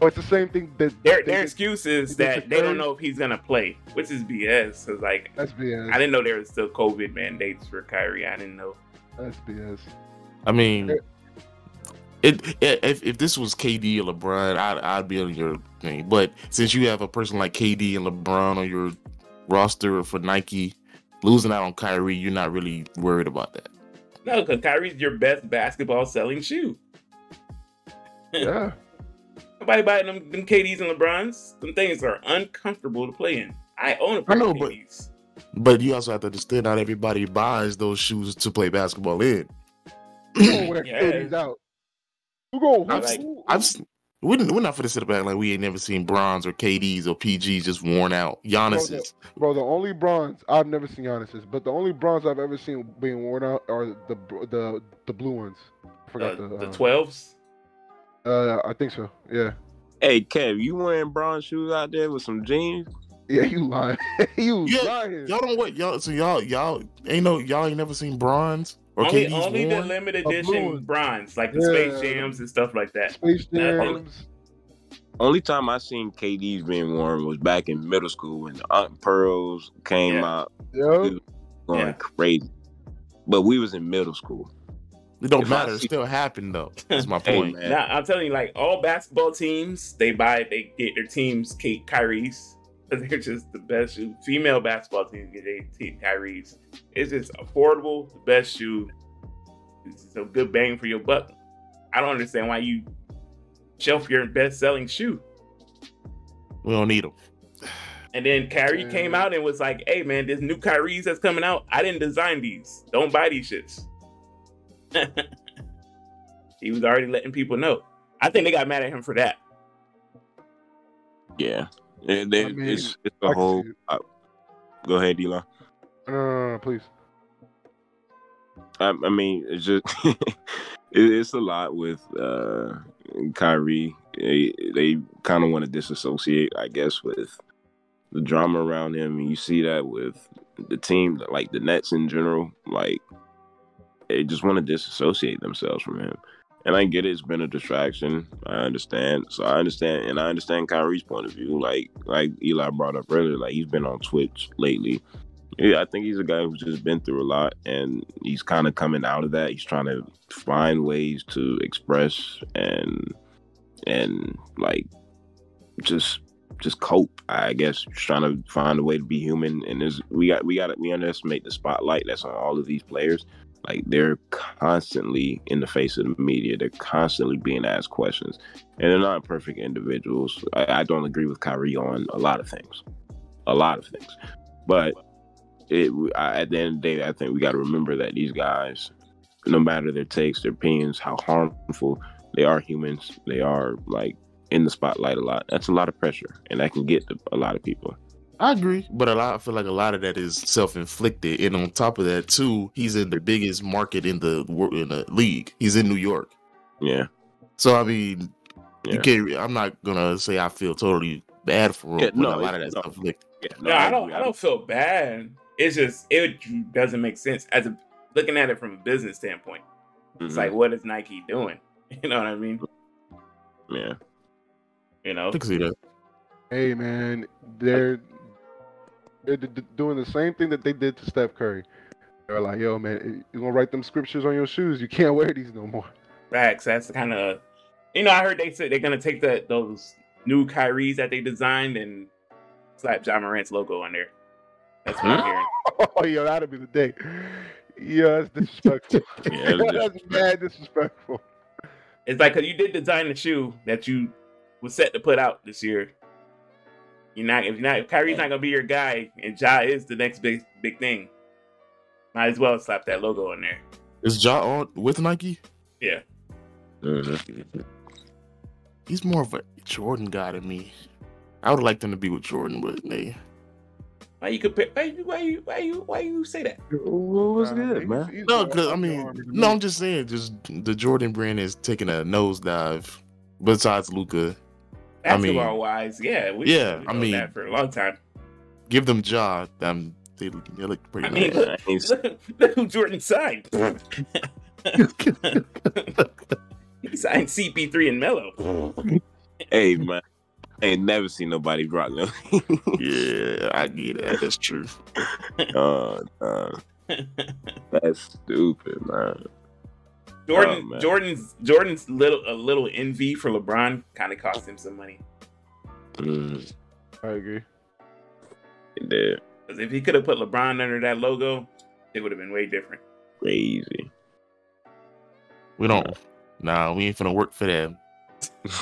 Oh, it's the same thing that Their their excuse is that they don't know if he's gonna play, which is BS. Cause like That's BS. I didn't know there was still COVID mandates for Kyrie. I didn't know. That's BS. I mean, Yeah. It, it if if this was KD or LeBron, I'd I'd be on your thing. But since you have a person like KD and LeBron on your roster for Nike, losing out on Kyrie, you're not really worried about that. No, because Kyrie's your best basketball selling shoe. Yeah. Nobody buying them, them KDs and LeBrons. Them things are uncomfortable to play in. I own a pair I know, of but- KDs. But you also have to understand not everybody buys those shoes to play basketball in. Who going with Yeah. KD's out? Who going? Who, I've, like- I've we're, we're not for to sit back like we ain't never seen Brons or KDs or PGs just worn out. Giannis's. Bro, the only Brons I've never seen Giannis's, but the only Brons I've ever seen being worn out are the the the blue ones. I forgot Uh, the the uh, 12s. Uh, I think so. Yeah. Hey, Kev, you wearing Brons shoes out there with some jeans? Yeah, you lying. you Yeah, lying. Y'all don't what y'all so y'all y'all ain't no y'all ain't never seen Brons or Only, KDs only the limited edition Brons, like the Yeah. Space Jams and stuff like that. Space Jams. Only time I seen KDs being worn was back in middle school when the Aunt Pearls came Yeah. out Yo. going Yeah. crazy. But we was in middle school. It don't If I matter. It still happened though. That's my Hey, point. man. Now I'm telling you, like all basketball teams, they buy, they get their teams Kate Kyrie's. They're just the best shoe. Female basketball team get their team Kyrie's. It's just affordable, the best shoe. It's just a good bang for your buck. I don't understand why you shelf your best selling shoe. We don't need them. And then Kyrie Yeah. came out and was like, "Hey man, this new Kyrie's that's coming out. I didn't design these. Don't buy these shits." he was already letting people know. I think they got mad at him for that. Yeah. It- they- I mean, it's it's can whole. uh, go ahead, Elon. No, no, no, no, please. I, I mean, it's just it, it's a lot with uh Kyrie. They, they kind of want to disassociate, I guess, with the drama around him, and you see that with the team, like the Nets in general. Like they just want to disassociate themselves from him. And I get it, it's been a distraction. I understand. So I understand, and I understand Kyrie's point of view. Like like Eli brought up earlier, like he's been on Twitch lately. Yeah, I think he's a guy who's just been through a lot, and he's kind of coming out of that. He's trying to find ways to express and and like just just cope. I guess just trying to find a way to be human. And there's we got we got to we underestimate the spotlight that's on all of these players. Like they're constantly in the face of the media. They're constantly being asked questions, and they're not perfect individuals. I, I don't agree with Kyrie on a lot of things, a lot of things, but it I, at the end of the day, I think we got to remember that these guys, no matter their takes, their opinions, how harmful they are, humans. They are like in the spotlight a lot. That's a lot of pressure, and that can get to a lot of people. I agree, but a lot. I feel like a lot of that is self inflicted, and on top of that, too, he's in the biggest market in the wor- in the league. He's in New York, Yeah, so I mean, yeah. you can't. I'm not gonna say I feel totally bad for him. Yeah, no, a lot of that no. self inflicted. yeah No, I don't. agree. I don't feel bad. It's just it doesn't make sense as a looking at it from a business standpoint. It's Mhm. like, what is Nike doing? You know what I mean? yeah, You know, I can see that. Hey, man, they're they're d- d- doing the same thing that they did to Steph Curry. They're like, yo, man, you're gonna write them scriptures on your shoes? You can't wear these no more. facts. That's the kind of you know. I heard they said they're gonna take that those new Kyries that they designed and slap Ja Morant's logo on there. That's what I'm Huh? hearing. Oh, yo, that'll be the day. Yeah, that's disrespectful. Yeah, that's that's bad disrespectful. It's like because you did design the shoe that you was set to put out this year. You're not if you're not if Kyrie's not gonna be your guy and Ja is the next big big thing. Might as well slap that logo on there. Is Ja on with Nike? Yeah. Mhm. He's more of a Jordan guy to me. I would like them to be with Jordan, but they Why you compare? Why you why you why you why you say that? What's Nah, good, man? he's no, because I mean, no. I'm just saying, just the Jordan brand is taking a nosedive. Besides Luka, I mean- Basketball wise, yeah, we Yeah, we I mean- that for a long time. give them Ja. Um, they, they look pretty I mean, nice. look, look, look who Jordan signed. he signed CP3 and Melo. hey man, I ain't never seen nobody rock no. yeah, I get that. That's true. uh, uh, that's stupid, man. Jordan, Oh. Jordan's Jordan's little a little envy for LeBron kind of cost him some money. Mm, I agree. it did. Because if he could have put LeBron under that logo, it would have been way different. Crazy. We don't. Nah, we ain't finna work for them.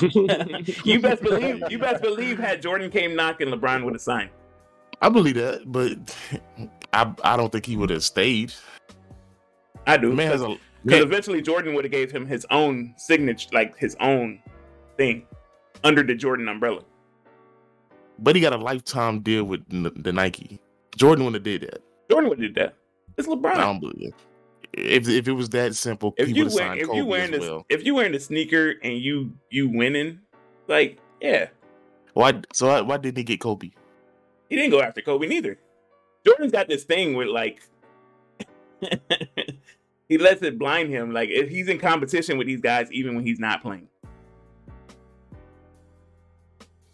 you best believe. You best believe. Had Jordan came knocking, LeBron would have signed. I believe that, but I I don't think he would have stayed. I The do. man has Because a man, eventually Jordan would have gave him his own signature, like his own thing, under the Jordan umbrella. but he got a lifetime deal with N- the Nike. Jordan would have did that. Jordan would have did that. It's LeBron. I don't believe it. If if it was that simple, if you would have wear, signed if Kobe you wearing as well. if you wearing the sneaker and you you winning, like yeah, Why? So why, why didn't he get Kobe? he didn't go after Kobe neither. Jordan's got this thing with like he lets it blind him. Like if he's in competition with these guys, even when he's not playing.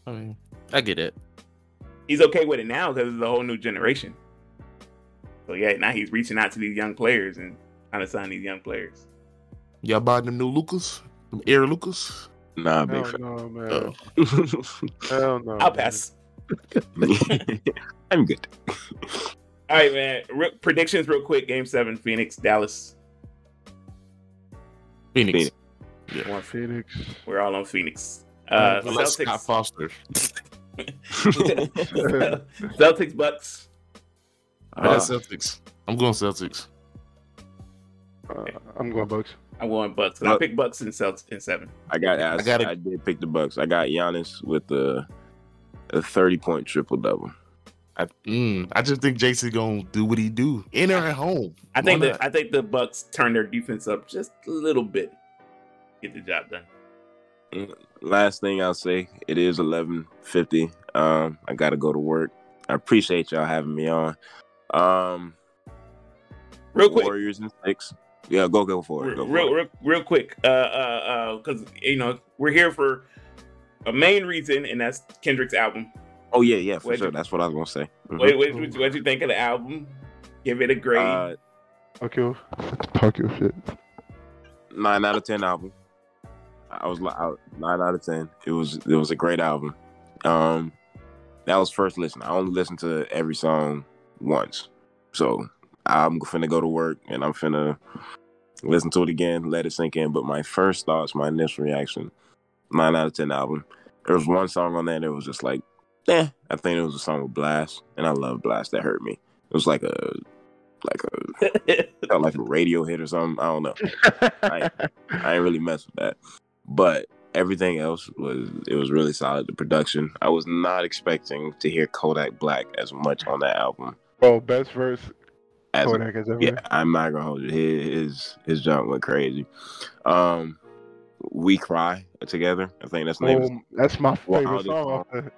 I mean, I get it. He's okay with it now because it's a whole new generation. So yeah, now he's reaching out to these young players and trying to sign these young players. Y'all buying them new Lukas, them Air Lukas. Nah, big Hell fan. no, man. Uh, Hell no. I'll pass. I'm good. All right, man. Re- predictions, real quick. Game seven, Phoenix, Dallas. Phoenix. Phoenix. One- Phoenix. We're all on Phoenix. Uh, Unless Scott Celtics, Foster. Celtics, Bucks. I got Uh, Celtics. I'm going Celtics. Uh, I'm going Bucks. I'm going Bucks. I Buck- pick Bucks in Celtics in seven. I got asked. I I, gotta- did pick the Bucks. I got Giannis with the a 30 point triple double. I, mm, I just think Jayson's gonna do what he do in or at home. I think Why that I think the Bucks turn their defense up just a little bit. Get the job done. Last thing I'll say, it is 11:50. Um, I got to go to work. I appreciate y'all having me on. Um, Real quick, Warriors and six. Yeah, go go for it. real, Go for real, it. real, real quick. Uh, uh, because you know we're here for a main reason, and that's Kendrick's album. Oh yeah, yeah, for Wait, sure. That's what I was gonna say. Mhm. What, what, what, what you think of the album? Give it a grade. Uh, Okay. Talk your shit. nine out of ten album. I was like I- nine out of ten. It was it was a great album. Um, that was first listen. I only listened to every song once, so I'm gonna finna go to work and I'm finna listen to it again, let it sink in. But my first thoughts, my initial reaction, nine out of ten album. There was one song on there that was just like, eh. I think it was a song with Blxst, and I love Blxst. That hurt me. It was like a like a felt like a radio hit or something. I don't know. I ain't really mess with that. But everything else was it was really solid. The production. I was not expecting to hear Kodak Black as much on that album. Bro, best verse As Kodak has ever. yeah, I'm not gonna hold you. His his, his jump went crazy. Um, we cry together. I think that's the name. of Um, that's my favorite song. song. off the-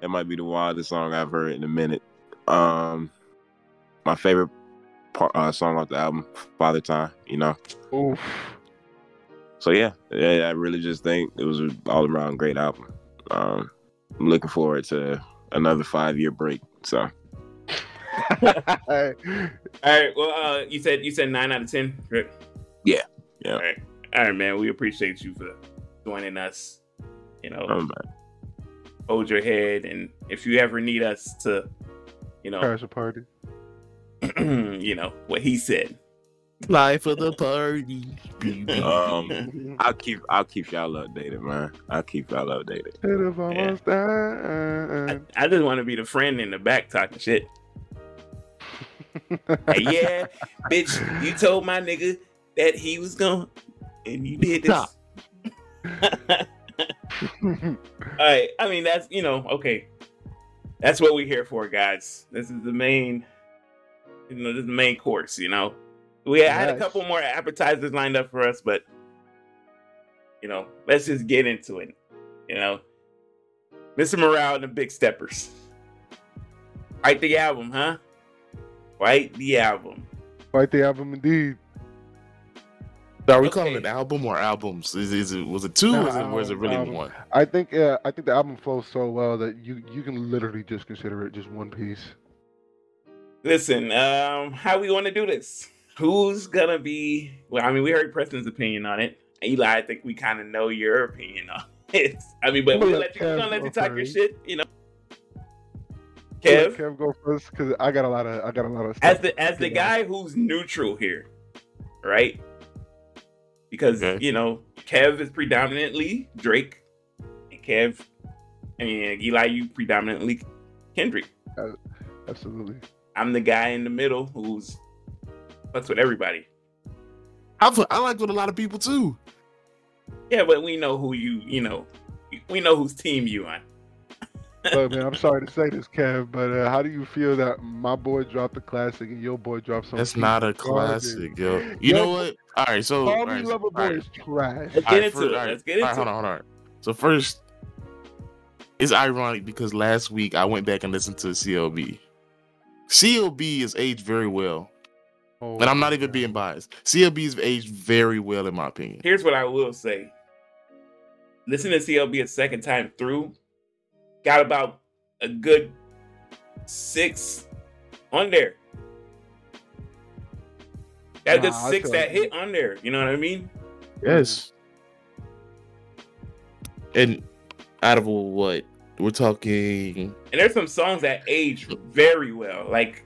That might be the wildest song I've heard in a minute. Um, my favorite part, uh, song off the album, Father Time. You know. Oof. So yeah, yeah, I really just think it was an all around great album. Um, I'm looking forward to another five year break. So Hey, All right. Well, uh, you said you said nine out of ten. Right? Yeah. Yeah. All right. All right, man. We appreciate you for joining us. You know, um, hold your head, and if you ever need us to, you know, crash a party. you know what he said. Life of the party. um, I'll keep I'll keep y'all updated, man. I'll keep y'all updated. It is almost I, done. I just want to be the friend in the back talking shit. Hey, yeah, bitch, you told my nigga that he was gone, and you did this. Stop. All right. I mean, that's you know, okay. That's what we're here for, guys. This is the main, you know, this is the main course. You know, we had a couple more appetizers lined up for us, but you know, let's just get into it. You know, Mr. Morale and the Big Steppers. Write the album, huh? Write the album. Write the album indeed. Are we Okay. calling it an album or albums? Is, is it was it two or is it, was it really Album. one? I think uh, I think the album flows so well that you you can literally just consider it just one piece. Listen, um, how we want to do this? Who's gonna be? Well, I mean, we heard Preston's opinion on it. Eli, I think we kind of know your opinion on it. I mean, but I'm gonna we'll let let you, we're gonna Kev let you go talk your shit. You know. Let Kev, Kev go first because I got a lot of I got a lot of stuff. as the as the guy who's neutral here, right? Because Okay. you know, Kev is predominantly Drake, and Kev, I mean Eli, you predominantly Kendrick. Absolutely. I'm the guy in the middle who's fucks with everybody. I, fu- I like with a lot of people too. Yeah, but we know who you, you know, we know whose team you on. Look, man, I'm sorry to say this, Kev, but uh, how do you feel that my boy dropped a classic and your boy dropped something? That's not a classic, yo. You Yo, know what? All right, so Call all me right, so- Lover Boy is trash. Let's get into it. all right, Let's get into it. hold it. on, hold on. So first, it's ironic because last week I went back and listened to CLB. CLB is aged very well, Oh, and I'm not even being biased. CLB is aged very well in my opinion. Here's what I will say. Listen to CLB a second time through. Got about a good six on there. Got a good six feel that hit on there. You know what I mean? Yes. And out of what we're talking, And there's some songs that age very well. Like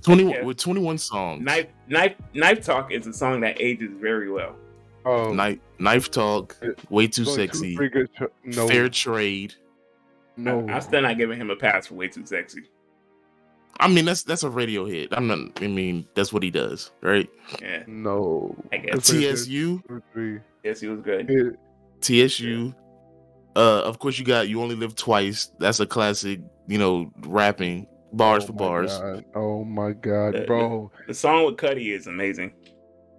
twenty Yeah. with twenty one songs. Knife Knife Knife Talk is a song that ages very well. Oh, Knife, knife talk, way too sexy. pretty no, Fair trade. No. I, am still not giving him a pass for way too sexy. I mean, that's that's a radio hit. I'm not. I mean, that's what he does, right? Yeah. no. I guess. That's what it is. TSU, Two, three. Yes, he was good. Yeah, TSU. Uh, of course, you got "You Only Live Twice." That's a classic. You know, rapping bars oh for bars. God. Oh my god, bro! The song with Cudi is amazing.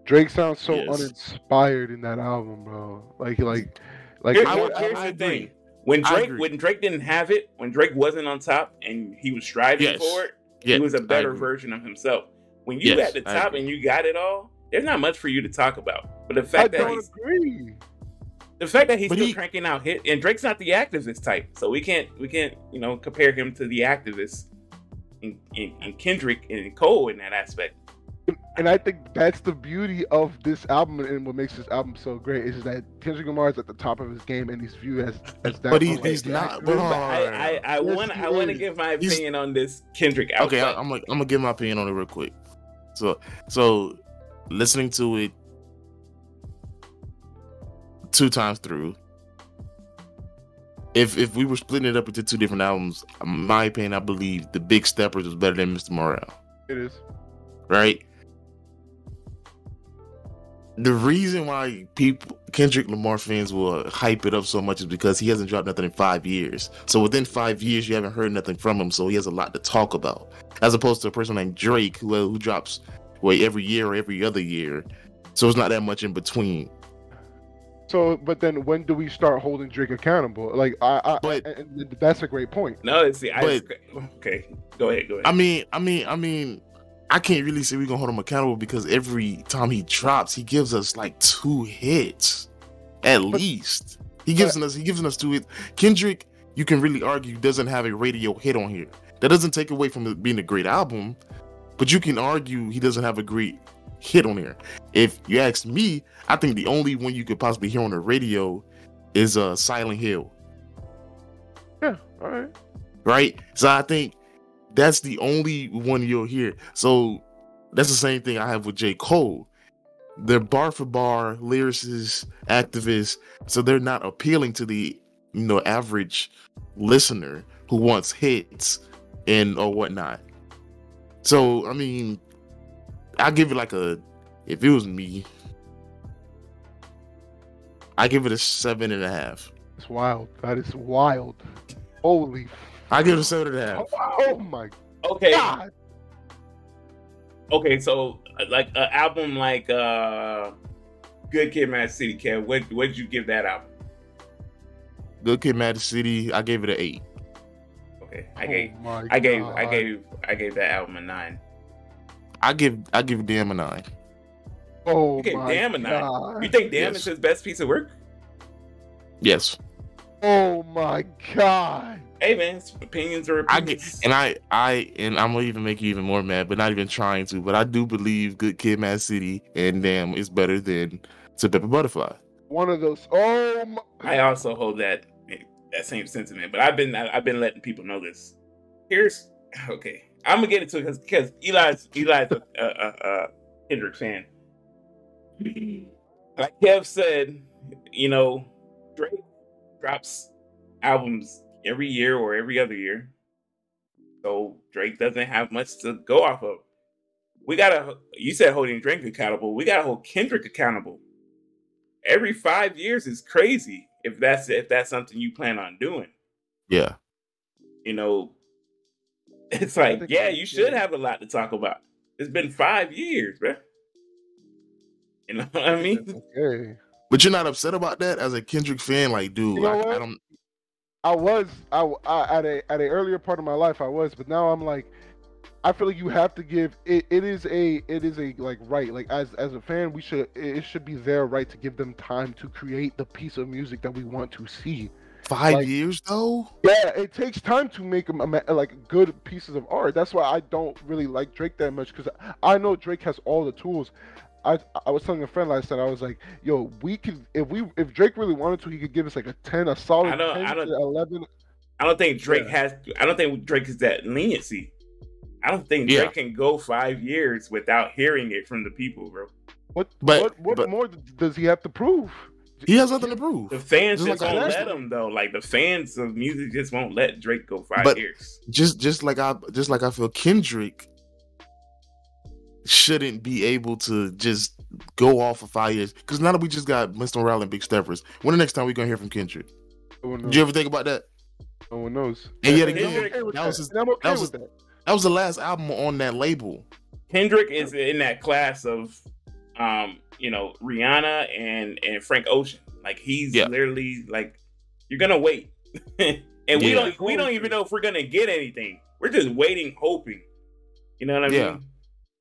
Drake sounds so Yes. uninspired in that album, bro. Like, like, like. Here- I here- would- I- here's I the thing. Agree. When Drake when Drake didn't have it, when Drake wasn't on top and he was striving Yes. for it, Yeah, he was a better version of himself. When you Yes, at the top and you got it all, there's not much for you to talk about. But the I fact that don't he's agree. the fact that he's But still he- cranking out hit and Drake's not the activist type, so we can't we can't you know compare him to the activists in, in, in Kendrick and Cole in that aspect. And I think that's the beauty of this album and what makes this album so great is that Kendrick Lamar is at the top of his game and he's viewed as as that. But he- he's not- activist. but, But I I, I want I want to give my He's- opinion on this Kendrick album. Okay, I, I'm like I'm gonna give my opinion on it real quick. So, so listening to it two times through. If if we were splitting it up into two different albums, in my opinion, I believe the Big Steppers was better than Mr. Morale. It is. right? The reason why people Kendrick Lamar fans will hype it up so much is because he hasn't dropped nothing in five years. So within five years, you haven't heard nothing from him, so he has a lot to talk about. As opposed to a person like Drake, who, who drops wait every year or every other year, so it's not that much in between. So, but then when do we start holding Drake accountable? Like, I, I, But- I and that's a great point. No, it's see, I But- okay. Go ahead, go ahead. I mean, I mean, I mean, I can't really say we're gonna hold him accountable because every time he drops, he gives us like two hits, at least. He gives us he gives us two hits. Kendrick, you can really argue doesn't have a radio hit on here. That doesn't take away from it being a great album, but you can argue he doesn't have a great hit on here. If you ask me, I think the only one you could possibly hear on the radio is uh Silent Hill Yeah. All right. right? So I think that's the only one you'll hear. So that's the same thing I have with J. Cole. They're bar for bar lyricists, activists, so they're not appealing to the you know average listener who wants hits and or whatnot. So I mean, I give it like a if it was me, I give it a seven and a half. It's wild. That is wild. Holy. I give it a seven and a half. Oh, oh my okay, god. okay. Okay, so, uh, like an album like uh, Good Kid, Mad City, Kev. What what did you give that album? Good Kid, Mad City. I gave it an eight. Okay, I gave Oh my I gave I gave I gave that album a nine. I give I give Damn a nine. Oh You gave my Damn a nine. god. You think Damn Yes. is his best piece of work? Yes, Oh my god. Hey man, opinions are I opinions. get and I I and I'm gonna even make you even more mad, but not even trying to. But I do believe Good Kid, Mad City and Damn is better than To Pimp a Butterfly. One of those. Oh my. I also hold that that same sentiment, but I've been I- I've been letting people know this. Here's okay, I'm gonna get into it because because Eli's Eli's a, a, a, a Kendrick fan. Like Kev said, you know, Drake drops albums every year or every other year, so Drake doesn't have much to go off of. We gotta. You said holding Drake accountable. We gotta hold Kendrick accountable. Every five years is crazy if that's if that's something you plan on doing. Yeah. You know, it's like, yeah, you should have a lot to talk about. It's been five years, bro. You know what I mean? Okay. But you're not upset about that as a Kendrick fan, like, dude. You know I, I don't. I was I, I at a at an earlier part of my life I was, but now I'm like I feel like you have to give it. It is a it is a like right like as as a fan we should it should be their right to give them time to create the piece of music that we want to see. Five Like- years though. Yeah, it takes time to make them like good pieces of art. That's why I don't really like Drake that much because I know Drake has all the tools. I I was telling a friend last night I was like, yo, we could if we if Drake really wanted to, he could give us like a ten, a solid I don't- 10 I don't- to eleven. I don't think Drake Yeah. has. I don't think Drake is that leniency. I don't think Yeah. Drake can go five years without hearing it from the people, bro. What But- what what but- more does he have to prove? He has nothing to prove. The fans Just just like won't let him though. Like the fans of music just won't let Drake go five But- years. Just just like I just like I feel Kendrick shouldn't be able to just go off for five years. Because now that we just got Mr. Morale and Big Steppers, when the next time we gonna hear from Kendrick? No one Did you ever think about that? No one knows. And yet again, okay that was his- And okay that was his- that. That was the last album on that label. Kendrick is in that class of, um, you know, Rihanna and and Frank Ocean. Like he's Yeah. literally like, you're gonna wait, and we don't we don't even know if we're gonna get anything. We're just waiting, hoping. You know what I Yeah. mean?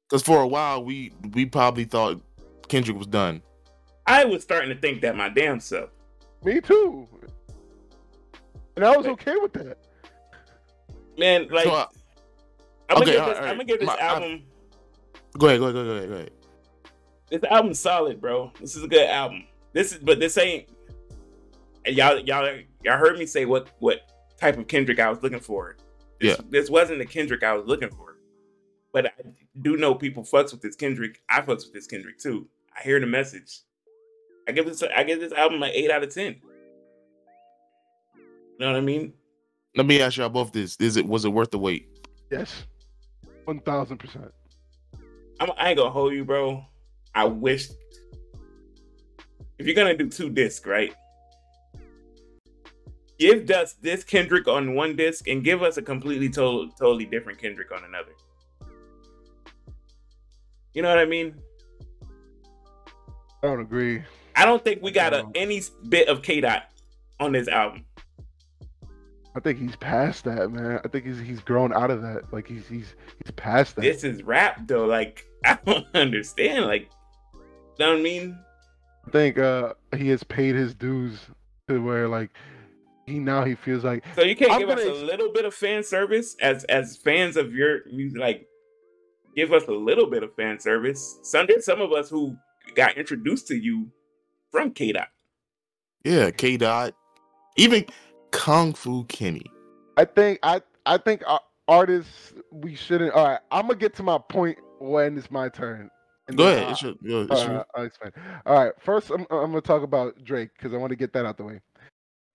Because for a while we we probably thought Kendrick was done. I was starting to think that my damn self. Me too. And I was Like- okay with that. Man, like So, uh, I'm, gonna okay, give this, right, I'm gonna give this my- album. go ahead, go ahead, go ahead, go ahead, go ahead. This album's solid, bro. This is a good album. This is, but this ain't. Y'all, y'all, y'all heard me say what what type of Kendrick I was looking for. This, Yeah. this wasn't the Kendrick I was looking for, but I do know people fucks with this Kendrick. I fucks with this Kendrick too. I hear the message. I give this, I give this album an eight out of ten. You know what I mean? Let me ask y'all both this: Is it was it worth the wait? Yes. One thousand percent. I ain't gonna hold you, bro. I wish if you're gonna do two discs, right? Give us this Kendrick on one disc and give us a completely total, totally different Kendrick on another. You know what I mean? I don't agree. I don't think we got a, um, any bit of K Dot on this album. I think he's past that, man. I think he's he's grown out of that. Like he's he's he's past that. This is rap though. Like I don't understand. Like, know what I mean? I think uh he has paid his dues to where like he now he feels like So you can't I'm give us gonna a little bit of fan service as as fans of your music, like give us a little bit of fan service. Some there's some of us who got introduced to you from K Dot. Yeah, K Dot, even Kung Fu Kenny. I think I I think uh, artists we shouldn't. All right, I'm gonna get to my point when it's my turn. And Go then ahead. I- It's your, it's your- right, I'll explain. All right, first I'm, I'm gonna talk about Drake because I want to get that out the way.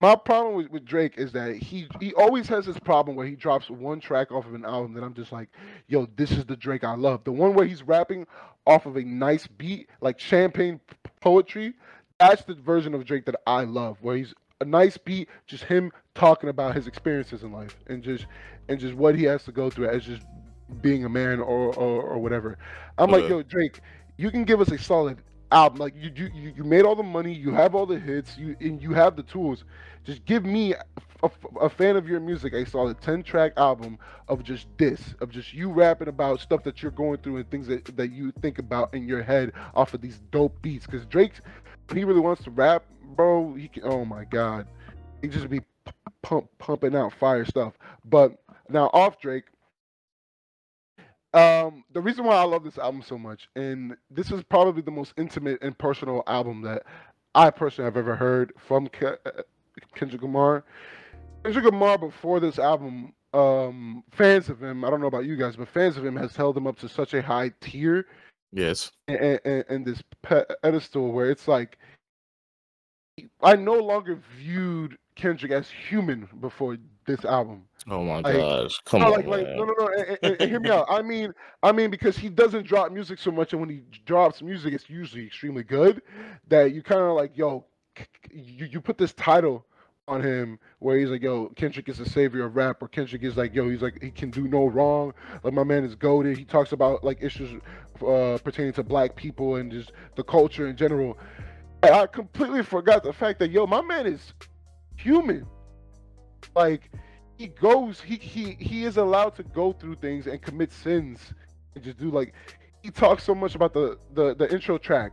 My problem with, with Drake is that he he always has this problem where he drops one track off of an album that I'm just like, yo, this is the Drake I love. The one where he's rapping off of a nice beat, like champagne poetry. That's the version of Drake that I love, where he's a nice beat, just him talking about his experiences in life and just and just what he has to go through as just being a man or or, or whatever. I'm like, yo, Drake, you can give us a solid album. Like you, you, you- you made all the money, you have all the hits, you and you have the tools. Just give me a, a fan of your music a solid 10 track album of just this, of just you rapping about stuff that you're going through and things that, that you think about in your head off of these dope beats. Because Drake, he really wants to rap, bro, he can. Oh my god, he just be pump pumping out fire stuff. But now off Drake. Um, the reason why I love this album so much, and this is probably the most intimate and personal album that I personally have ever heard from Ke- uh, Kendrick Lamar. Kendrick Lamar before this album um, fans of him, I don't know about you guys, but fans of him has held him up to such a high tier Yes. and, and, and this pedestal where it's like I no longer viewed Kendrick as human before this album. Oh my Like, gosh. Come no, on. like, like, no, no, no. And, and- and hear me out. I mean, I mean, because he doesn't drop music so much, and when he drops music, it's usually extremely good. That you kind of like, yo, you you put this title on him where he's like, yo, Kendrick is the savior of rap, or Kendrick is like, yo, he's like, he can do no wrong. Like my man is goaded. He talks about like issues uh, pertaining to black people and just the culture in general. And I completely forgot the fact that yo, my man is human. Like he goes, he he he is allowed to go through things and commit sins and just do like he talks so much about the the the intro track,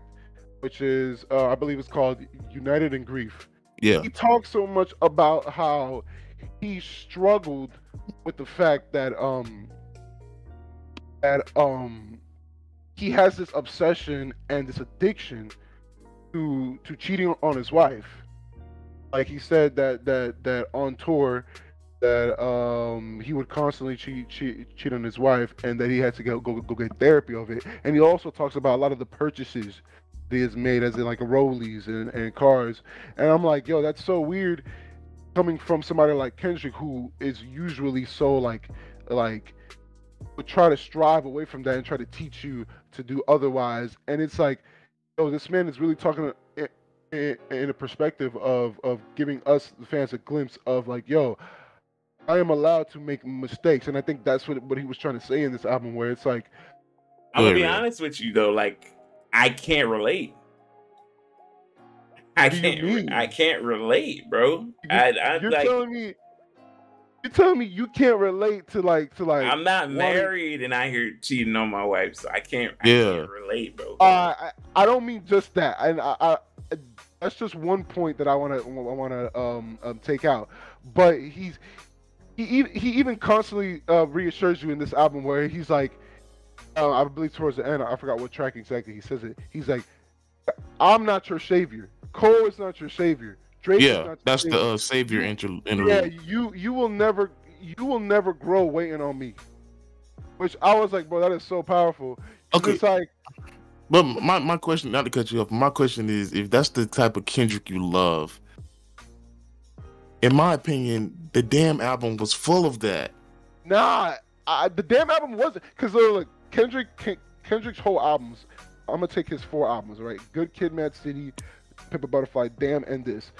which is uh, I believe it's called United in Grief. Yeah. He talks so much about how he struggled with the fact that um that um he has this obsession and this addiction to to cheating on his wife. Like he said that that that on tour that um he would constantly cheat cheat cheat on his wife and that he had to go go, go get therapy of it. And he also talks about a lot of the purchases that he has made as in like Rollies and, and cars. And I'm like, yo, that's so weird coming from somebody like Kendrick who is usually so like like would try to strive away from that and try to teach you to do otherwise. And it's like, oh, this man is really talking in, in, in a perspective of of giving us the fans a glimpse of like, yo, I am allowed to make mistakes, and I think that's what what he was trying to say in this album, where it's like, I'm gonna be honest with you though, like I can't relate. I What do you can't. I can't relate, bro. you, I, I'm you're like, telling me, you're telling me you can't relate to like to like. I'm not wanting- married and I hear cheating on my wife, so I can't. I Yeah. can't relate, bro. Uh, I, I don't mean just that, and I, I that's just one point that I want to I want to um, um take out. But he's he he even constantly uh, reassures you in this album where he's like, uh, I believe towards the end, I forgot what track exactly he says it. He's like, I'm not your savior. Cole is not your savior. Drake is Yeah. not your That's the savior. uh, savior inter- yeah. You you will never you will never grow waiting on me. Which I was like, bro, that is so powerful. Okay. It's like. But my, my question, not to cut you off, my question is if that's the type of Kendrick you love, in my opinion, the damn album was full of that. Nah, I, the damn album wasn't because look, Kendrick Kendrick's whole albums. I'm gonna take his four albums, right? Good Kid, Mad City, Pimp Butterfly, Damn, and this.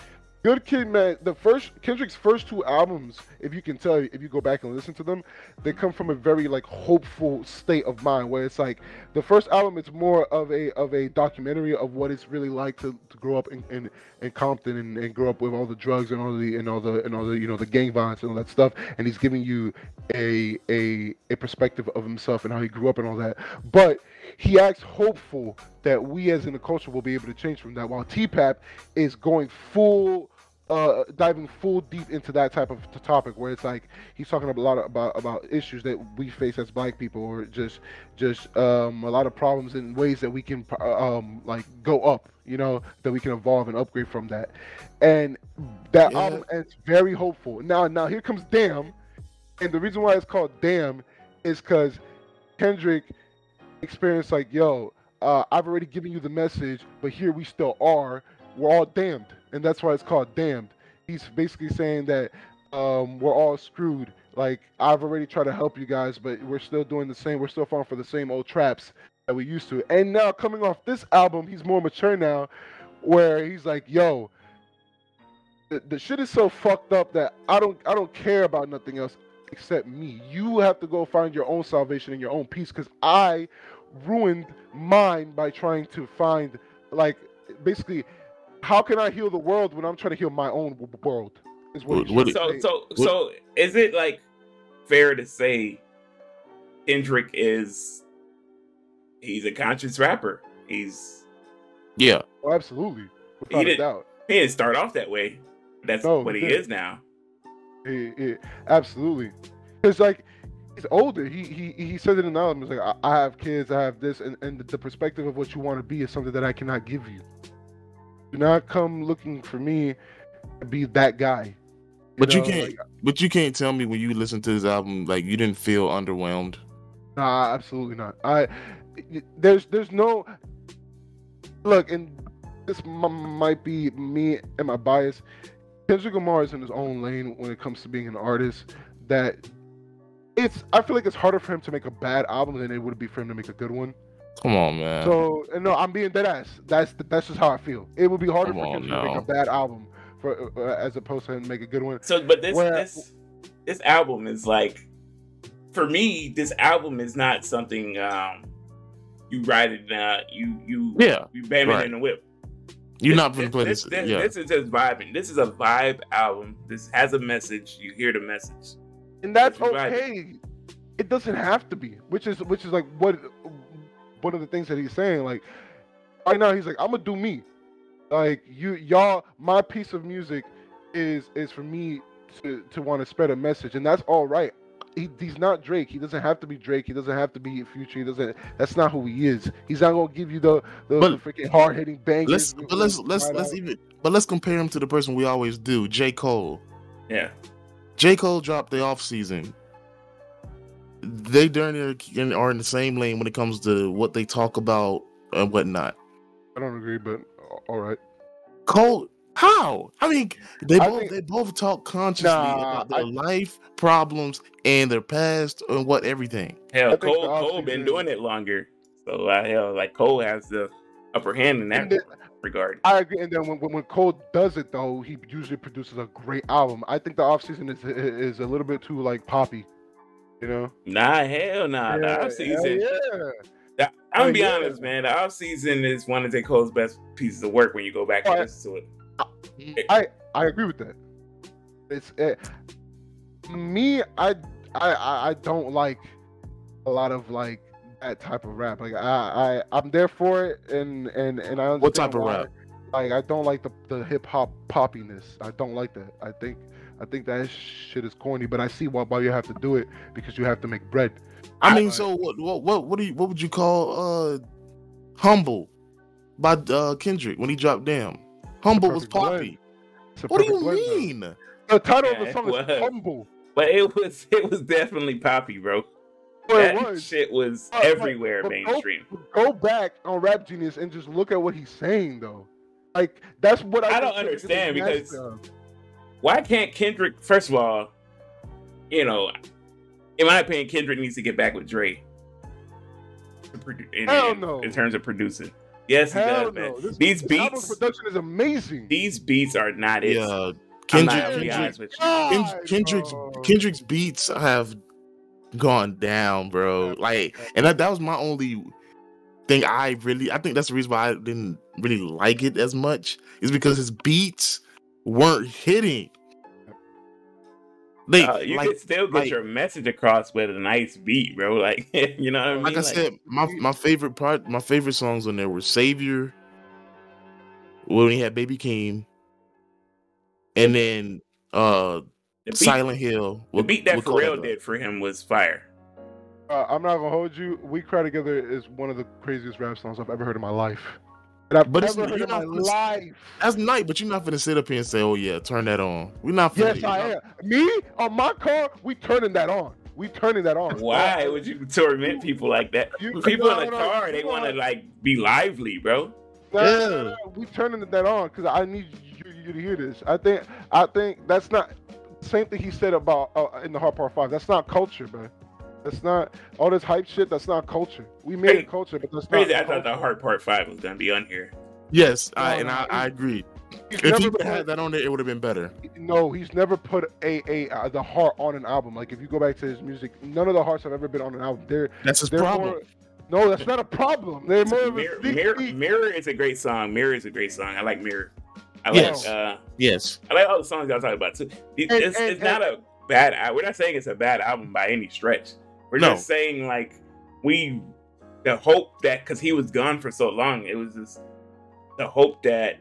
Good Kid, Mad. The first Kendrick's first two albums, if you can tell, if you go back and listen to them, they come from a very like hopeful state of mind. Where it's like the first album, it's more of a of a documentary of what it's really like to, to grow up in, in, in Compton and, and grow up with all the drugs and all the and all the and all the you know the gang violence and all that stuff. And he's giving you a a a perspective of himself and how he grew up and all that. But he acts hopeful that we as in the culture will be able to change from that. While TPAB is going full, uh, diving full deep into that type of t- topic where it's like he's talking a lot about about issues that we face as Black people, or just just um, a lot of problems in ways that we can uh, um, like go up. You know that we can evolve and upgrade from that. And that Yeah. album ends very hopeful. Now now here comes Damn. And the reason why it's called Damn is because Kendrick experienced like, yo, uh, I've already given you the message, but here we still are. We're all damned, and that's why it's called Damned. He's basically saying that um, we're all screwed. Like I've already tried to help you guys, but we're still doing the same. We're still falling for the same old traps that we used to. And now coming off this album, he's more mature now, where he's like, yo, the, the shit is so fucked up that I don't I don't care about nothing else except me. You have to go find your own salvation and your own peace because I ruined mine by trying to find like basically how can I heal the world when I'm trying to heal my own w- world? Is what, he's What- trying so say. so so is it like fair to say Kendrick is he's a conscious rapper? He's Yeah. Oh, absolutely, He without a did- doubt. he didn't start off that way. That's No, what he he is now. Absolutely, because like he's older. He he he said it in the album. He's like, I, I have kids, I have this, and and the perspective of what you want to be is something that I cannot give you. Do not come looking for me to be that guy. But you know, can't. like, But you can't tell me when you listen to this album like you didn't feel underwhelmed. Nah, absolutely not. I there's there's no look, and this m- might be me and my bias. Kendrick Lamar is in his own lane when it comes to being an artist. That it's I feel like it's harder for him to make a bad album than it would be for him to make a good one. Come on, man. So and no, I'm being dead ass. That's the, that's just how I feel. It would be harder Come for on Kendrick to make a bad album for uh, as opposed to him make a good one. So, but this Where- this this album is like, for me, this album is not something um you write it uh you you yeah, you bam it right. in the whip. You're This- not gonna play this. This, yeah, this is just vibing. This is a vibe album. This has a message. You hear the message. and that's You're right. okay. It doesn't have to be, which is which is like what one of the things that he's saying. Like right now, he's like, I'm gonna do me. Like you, y'all, my piece of music is is for me to to want to spread a message, and that's all right. He, he's not Drake. He doesn't have to be Drake. He doesn't have to be Future. He doesn't. That's not who he is. He's not gonna give you the the, But- the freaking hard hitting bangers. let's but let's let's right let's out. even but let's compare him to the person we always do, J Cole. Yeah. J Cole dropped the off season. They darn near are in the same lane when it comes to what they talk about and whatnot. I don't agree, but all right. Cole, how? I mean, they I both think- they both talk consciously Nah, about their I- life problems and their past and what everything. Hell, think Cole the Cole been doing it longer. So uh, hell, like Cole has the upper hand in that And the- regard. I agree. And then when, when when Cole does it though, he usually produces a great album. I think the offseason is is a little bit too like poppy. You know? Nah, hell nah. the off season. Yeah. I'm gonna be yeah. honest, man. The off season is one of J. Cole's best pieces of work when you go back and Oh, I- listen to it. I I agree with that. It's uh, me. I, I I don't like a lot of like that type of rap. Like I I I'm there for it, and and and I understand What type of why. rap? Like I don't like the the hip hop poppiness. I don't like that. I think I think that shit is corny. But I see why why you have to do it because you have to make bread. I I- mean, so what? What? What? What do you? What would you call uh, "Humble" by uh, Kendrick when he dropped "Damn"? Humble was poppy. What do you perfect blend, though. mean? The title of the it song is was. humble. But it was it was definitely poppy, bro. Well, that was. shit was But- but- everywhere but go- mainstream. Go back on Rap Genius and just look at what he's saying though. Like that's what I, I don't think Kendrick is understand because- of. Why can't Kendrick? First of all, you know, in my opinion, Kendrick needs to get back with Dre. To produ- In, Hell in- no. in terms of producing, yes, he Hell does, man. no. This, These this album's beats, production is amazing. these beats are not it. Yeah, I'm Kendrick. not gonna be Kendrick with you. God, Kendrick's bro. Kendrick's beats have gone down, bro. Like, and that, that was my only thing. I really, I think that's the reason why I didn't really like it as much is because his beats weren't hitting. They Uh, you like, could still get like- your message across with a nice beat, bro. Like, you know what I mean? like I said, my my favorite part, my favorite songs on there were "Savior," when he had Baby Keem, and then uh the beat, Silent Hill. the beat that with Pharrell did for him was fire. Uh, I'm not gonna hold you. We Cry Together is one of the craziest rap songs I've ever heard in my life. That I've But it's- ever heard you're in my not gonna- life. That's nice, but you're not gonna sit up here and say, "Oh yeah, turn that on." We're not. Finna, Yes, I am. Me on my car, we turning that on. We turning that on. Why would you torment people like that? You- People no, in the no, car, they want to like be lively, bro. No, no, no, Yeah. no, we turning that on because I need you, you to hear this. I think I think that's not same thing he said about uh, in the Heart Part Five. That's not culture, bro. That's not all this hype shit. That's not culture. We made Crazy- it culture, but that's Crazy, I not. thought the culture. heart part five was gonna be on here. Yes, I, and I, I agree. He's If he never would have had that on there, it would have been better. no, he's never put a a uh, the heart on an album. Like if you go back to his music, none of the hearts have ever been on an album. They're That's his they're problem. more. No, that's not a problem. They're more of a Mirror, sneak Mirror, peek. Mirror is a great song. Mirror is a great song. I like Mirror. I Yes. uh, Yes, I like all the songs y'all talking about too. It- And- it's and- it's not a bad. We're not saying it's a bad album by any stretch. We're No. just saying like we the hope that because he was gone for so long, it was just the hope that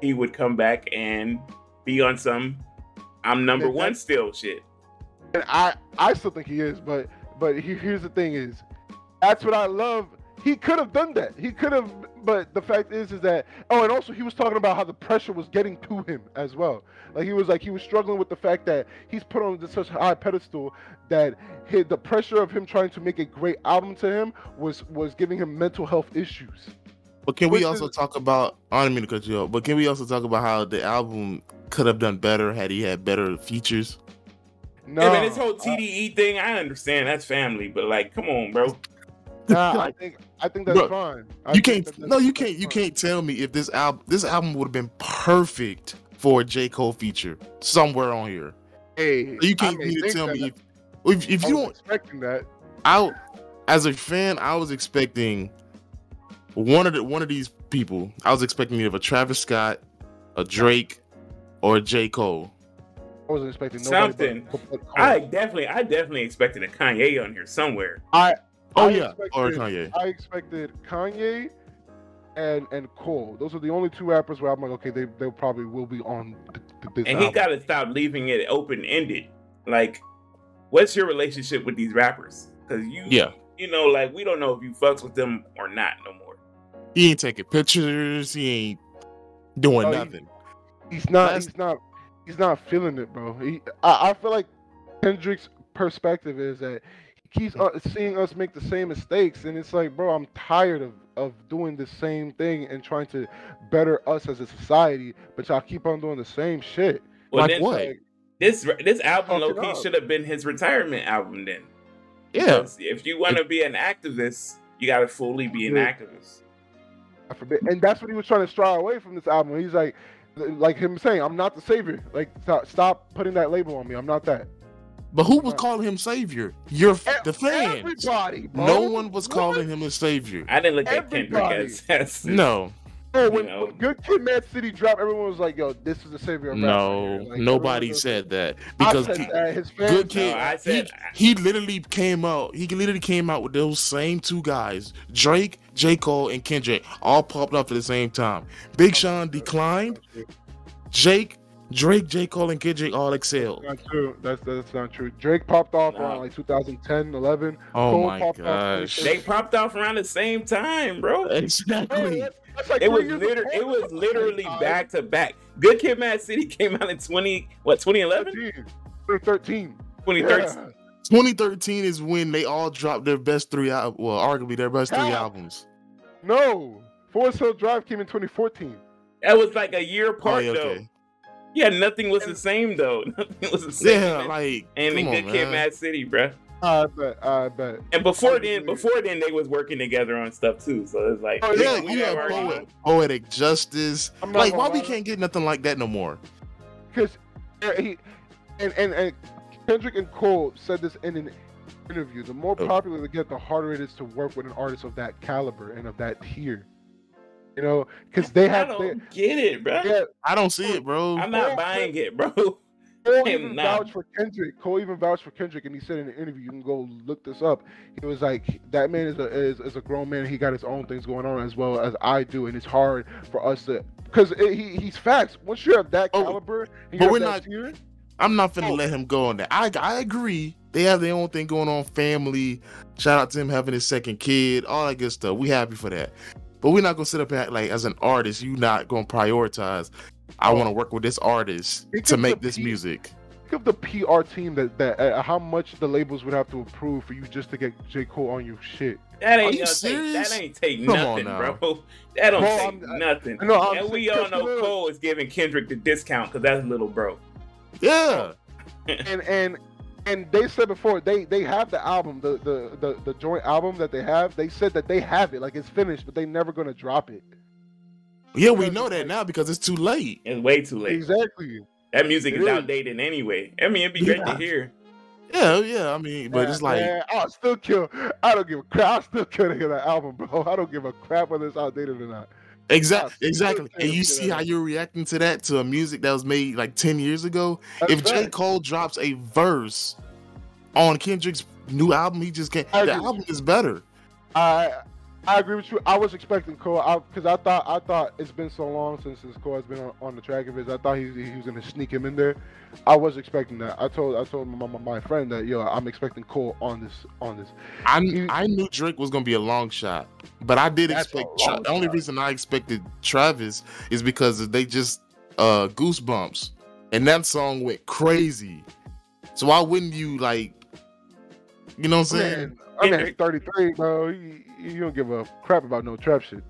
he would come back and be on some I'm number Yeah, one still shit. And I I still think he is, but but he, here's the thing is, that's what I love. He could have done that. He could have but the fact is, is that oh, and also he was talking about how the pressure was getting to him as well. Like he was like he was struggling with the fact that he's put on such a high pedestal that his, the pressure of him trying to make a great album to him was was giving him mental health issues. But can we also is- talk about? I don't mean to cut you off, but can we also talk about how the album could have done better had he had better features? No, I mean, this whole TDE thing, I understand that's family, but like, come on, bro. nah, I think I think that's Bro, fine. I you think can't. that- No, you can't. You fine. can't tell me if this album this album would have been perfect for a J Cole feature somewhere on here. Hey, You can't may mean to think tell that, me if if, if I you was don't. expecting that. I as a fan, I was expecting one of the one of these people. I was expecting either a Travis Scott, a Drake, or a J Cole. I wasn't expecting nobody Something. But, but I definitely, I definitely expected a Kanye on here somewhere. I Oh I yeah, or expected- Kanye. I expected Kanye and and Cole. Those are the only two rappers where I'm like, okay, they they probably will be on th- th- this And he got to stop leaving it open ended. Like, what's your relationship with these rappers? Because you, Yeah. you know, like we don't know if you fucks with them or not no more. He ain't taking pictures. He ain't doing Oh, he- nothing. He's not. Last- He's not. He's not feeling it, bro. He, I, I feel like Kendrick's perspective is that he keeps uh, seeing us make the same mistakes, and it's like, bro, I'm tired of of doing the same thing and trying to better us as a society, but y'all keep on doing the same shit. Well, Like then what? This this album, Fuck it low key, should have been his retirement album. Then, Yeah, Because if you want to be an activist, you got to fully be an Yeah. activist. I forbid. And that's what he was trying to stray away from this album. He's like, like him saying, I'm not the savior. Like, stop, stop putting that label on me. I'm not that. but who was calling him savior? You're E- the fans. Everybody, bro. No one was What? calling him a savior. I didn't look at Kendrick as, as No, Oh, when, you know. when Good Kid, Mad City dropped, everyone was like, "Yo, this is the savior of rap." no. Like, nobody was- said that I because said that. His fans. Good Kid, No, I said- he, he literally came out. He literally came out with those same two guys, Drake, J Cole, and Kendrick, all popped up at the same time. Big oh, Sean declined. Jake, Drake, J Cole, and Kendrick all excelled. Not true. That's that's not true. Drake popped off Nah. around like 2010, 11. Oh Cole my popped off gosh! they popped off around the same time, bro. Bro, Exactly. that's- that's like It was years liter- it was literally back to back. Good Kid, Mad City came out in twenty what 2011? 2013. 2013. Yeah. 2013 is when they all dropped their best three albums. Well, arguably their best three albums. No, Forest Hill Drive came in 2014. That was like a year Oh, apart yeah, though. Yeah, nothing was the same though. Nothing was the same. Yeah, like and come the on, Good Kid, man. Mad City, bruh. I bet. I bet. And before then, before then, they was working together on stuff too. So it's like, Oh, Yeah, we you have have poet, poetic justice. I'm Like, why we lie. can't get nothing like that no more? because he and, and and Kendrick and Cole said this in an interview. The more Oh. popular they get, the harder it is to work with an artist of that caliber and of that tier. You know, because they I have they, don't get it, bro. yeah, I don't see it, bro. I'm not buying it, bro. Cole even not. vouched for Kendrick. Cole even vouched for Kendrick, and he said in an interview, you can go look this up. He was like, "That man is a is, is a grown man. He got his own things going on as well as I do, and it's hard for us to because he he's facts. Once you're of that Oh, caliber, but we're not- tier, I'm not finna Oh. let him go on that. I I agree. They have their own thing going on, family. Shout out to him having his second kid, all that good stuff. We happy for that. But we're not gonna sit up and act like as an artist, you not gonna prioritize. I want to work with this artist Think to make this pe- music. think of the PR team that that uh, how much the labels would have to approve for you just to get J Cole on your shit. That ain't you gonna take. That ain't take Come nothing, bro. That don't Bro, take I'm- nothing. I know, I'm and we all know. Cole is giving Kendrick the discount because that's little bro. Yeah. and and and they said before they they have the album the, the the the joint album that they have they said that they have it like it's finished but they never gonna drop it Yeah, we know that now because it's too late. It's way too late. exactly That music It is is. outdated anyway. I mean, it'd be great Yeah. to hear. Yeah, yeah. I mean, but it's like man, I'll still kill I don't give a crap I'll still kill to hear that album bro I don't give a crap whether it's outdated or not exactly, exactly. And you see how you're reacting to that to a music that was made like ten years ago. That's if J. Cole drops a verse on Kendrick's new album, he just can't. I The agree. album is better. I I agree with you. I was expecting Cole because I, thought I thought it's been so long since since Cole has been on, on the track of his. I thought he, he was gonna sneak him in there. I was expecting that. I told I told my, my, my friend that yo, I'm expecting Cole on this on this. I He- I knew Drake was gonna be a long shot, but I did expect. Tra- the only reason I expected Travis is because they just uh goosebumps, and that song went crazy. So why wouldn't you like? You know what I'm saying? Man, I mean, he's 33, bro. You, he don't give a crap about no trap shit.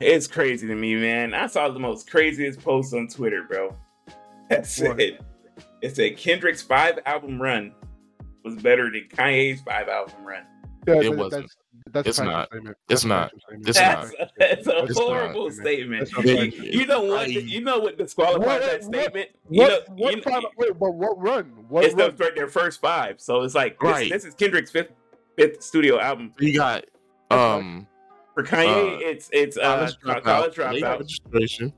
It's crazy to me, man. I saw the most craziest post on Twitter, bro. That What? said, it said Kendrick's five album run was better than Kanye's five album run. Yeah, It wasn't. That's, that's It's a factual not. It's not. It's not. that's a It's not. horrible statement. That's a Yeah, factual You know what? I- you know what disqualifies What- that what- statement? You know, What, what you- five, wait, but what run? What it's run? the, their first five. So it's like this, Right. this is Kendrick's fifth fifth studio album. You got um For Kanye, Uh, it's it's uh, college college dropout, dropout, registration,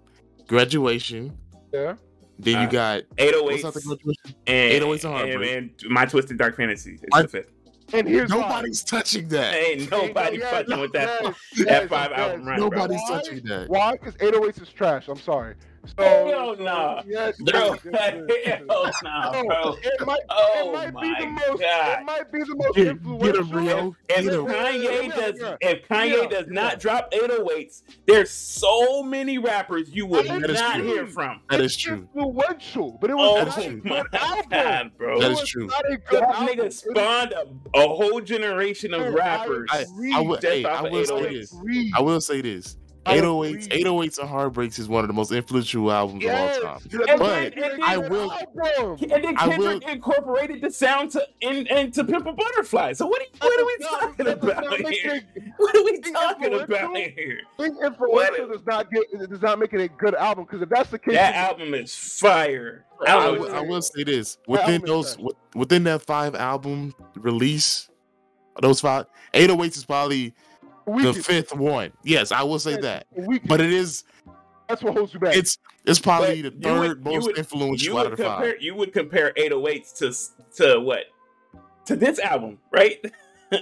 graduation. yeah. Then you Uh, got 808s, what's that the graduation? and, 808s and and, and My Twisted Dark Fantasy. It's I- the fifth. And here's Nobody's touching that. Ain't nobody Yeah, fucking with that yes, that yes, five yes. album run, bro. Nobody's Why? touching that. why? Because 808s is trash. I'm sorry. So, Hell nah. Yes, Bro, hell nah, No, bro. It might, Oh it might be the most. God. It might be the most Get, influential. get him, Rio. If Kanye Yeah, does, yeah. if Kanye Yeah, does yeah. not drop 808s, there's so many rappers you would That is not true. hear from. That is true. Influential, but it Oh was That not is a my good album. god, bro! That It is was true. Not a good That album. nigga spawned a, a whole generation of rappers. I oh I, agree. I will, hey, I will say this. I will say this. I 808s, 808s and Heartbreaks is one of the most influential albums Yes. of all time. And But then- and I will- And then I Kendrick incorporated the sound to in, into Pimp a Butterfly. So what are, what are we talking not- about here? it- What are we talking about here? Being influential does not get it does not make it a good album because if that's the case, That album is fire. I, I will, I will say this: within those, within that five album release, those five, 808s is probably the fifth one. Yes, I will say that. But it is, that's what holds you back. it's, it's probably But the third would- you most would- You influential out would of the five. you would compare 808s to to what? To this album, right?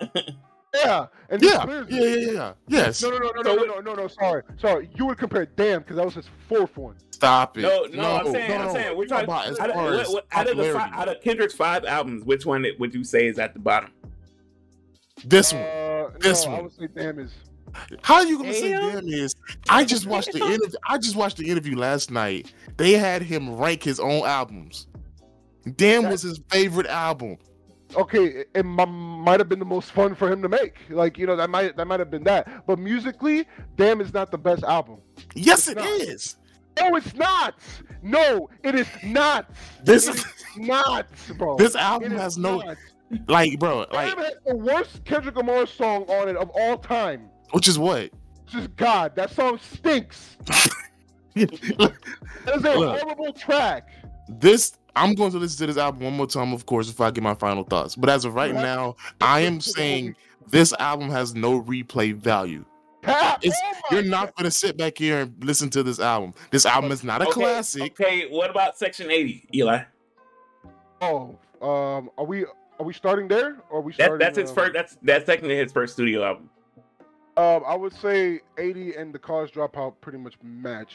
yeah, and this Yeah, yeah, yeah, yeah. Yes. No, no, no, no, So no, it- no, no, no. Sorry, sorry. You would compare Damn because that was his fourth one. Stop it. No, no, I'm saying, no, I'm saying, we're talking about as out, of, far what- as what- out of the five, out of Kendrick's five albums, which one would you say is at the bottom? This one. Uh, This no, I one. would say Damn is. How you gonna say Damn. damn is? I just watched the interview. I just watched the interview last night. They had him rank his own albums. Damn was his favorite album. Okay, it, it mi- might have been the most fun for him to make. Like you know, that might that might have been that. But musically, Damn is not the best album. Yes, It's it not. is. No, it's not. No, it is not. This It is not, bro. this album is has no not. Like, bro. Like, Damn has the worst Kendrick Lamar song on it of all time. which is what? Just God, that song stinks. That is a Look. horrible track. this I'm going to listen to this album one more time, of course, if I get my final thoughts. But as of right What? now, I am saying this album has no replay value. It's- Oh You're not gonna sit back here and listen to this album. This album is not a Okay, classic. Okay, what about Section 80, Eli? Oh, um, are we are we starting there or are we That, starting? that's his um, first. That's that's technically his first studio album. Um, I would say 80 and the College Dropout pretty much match.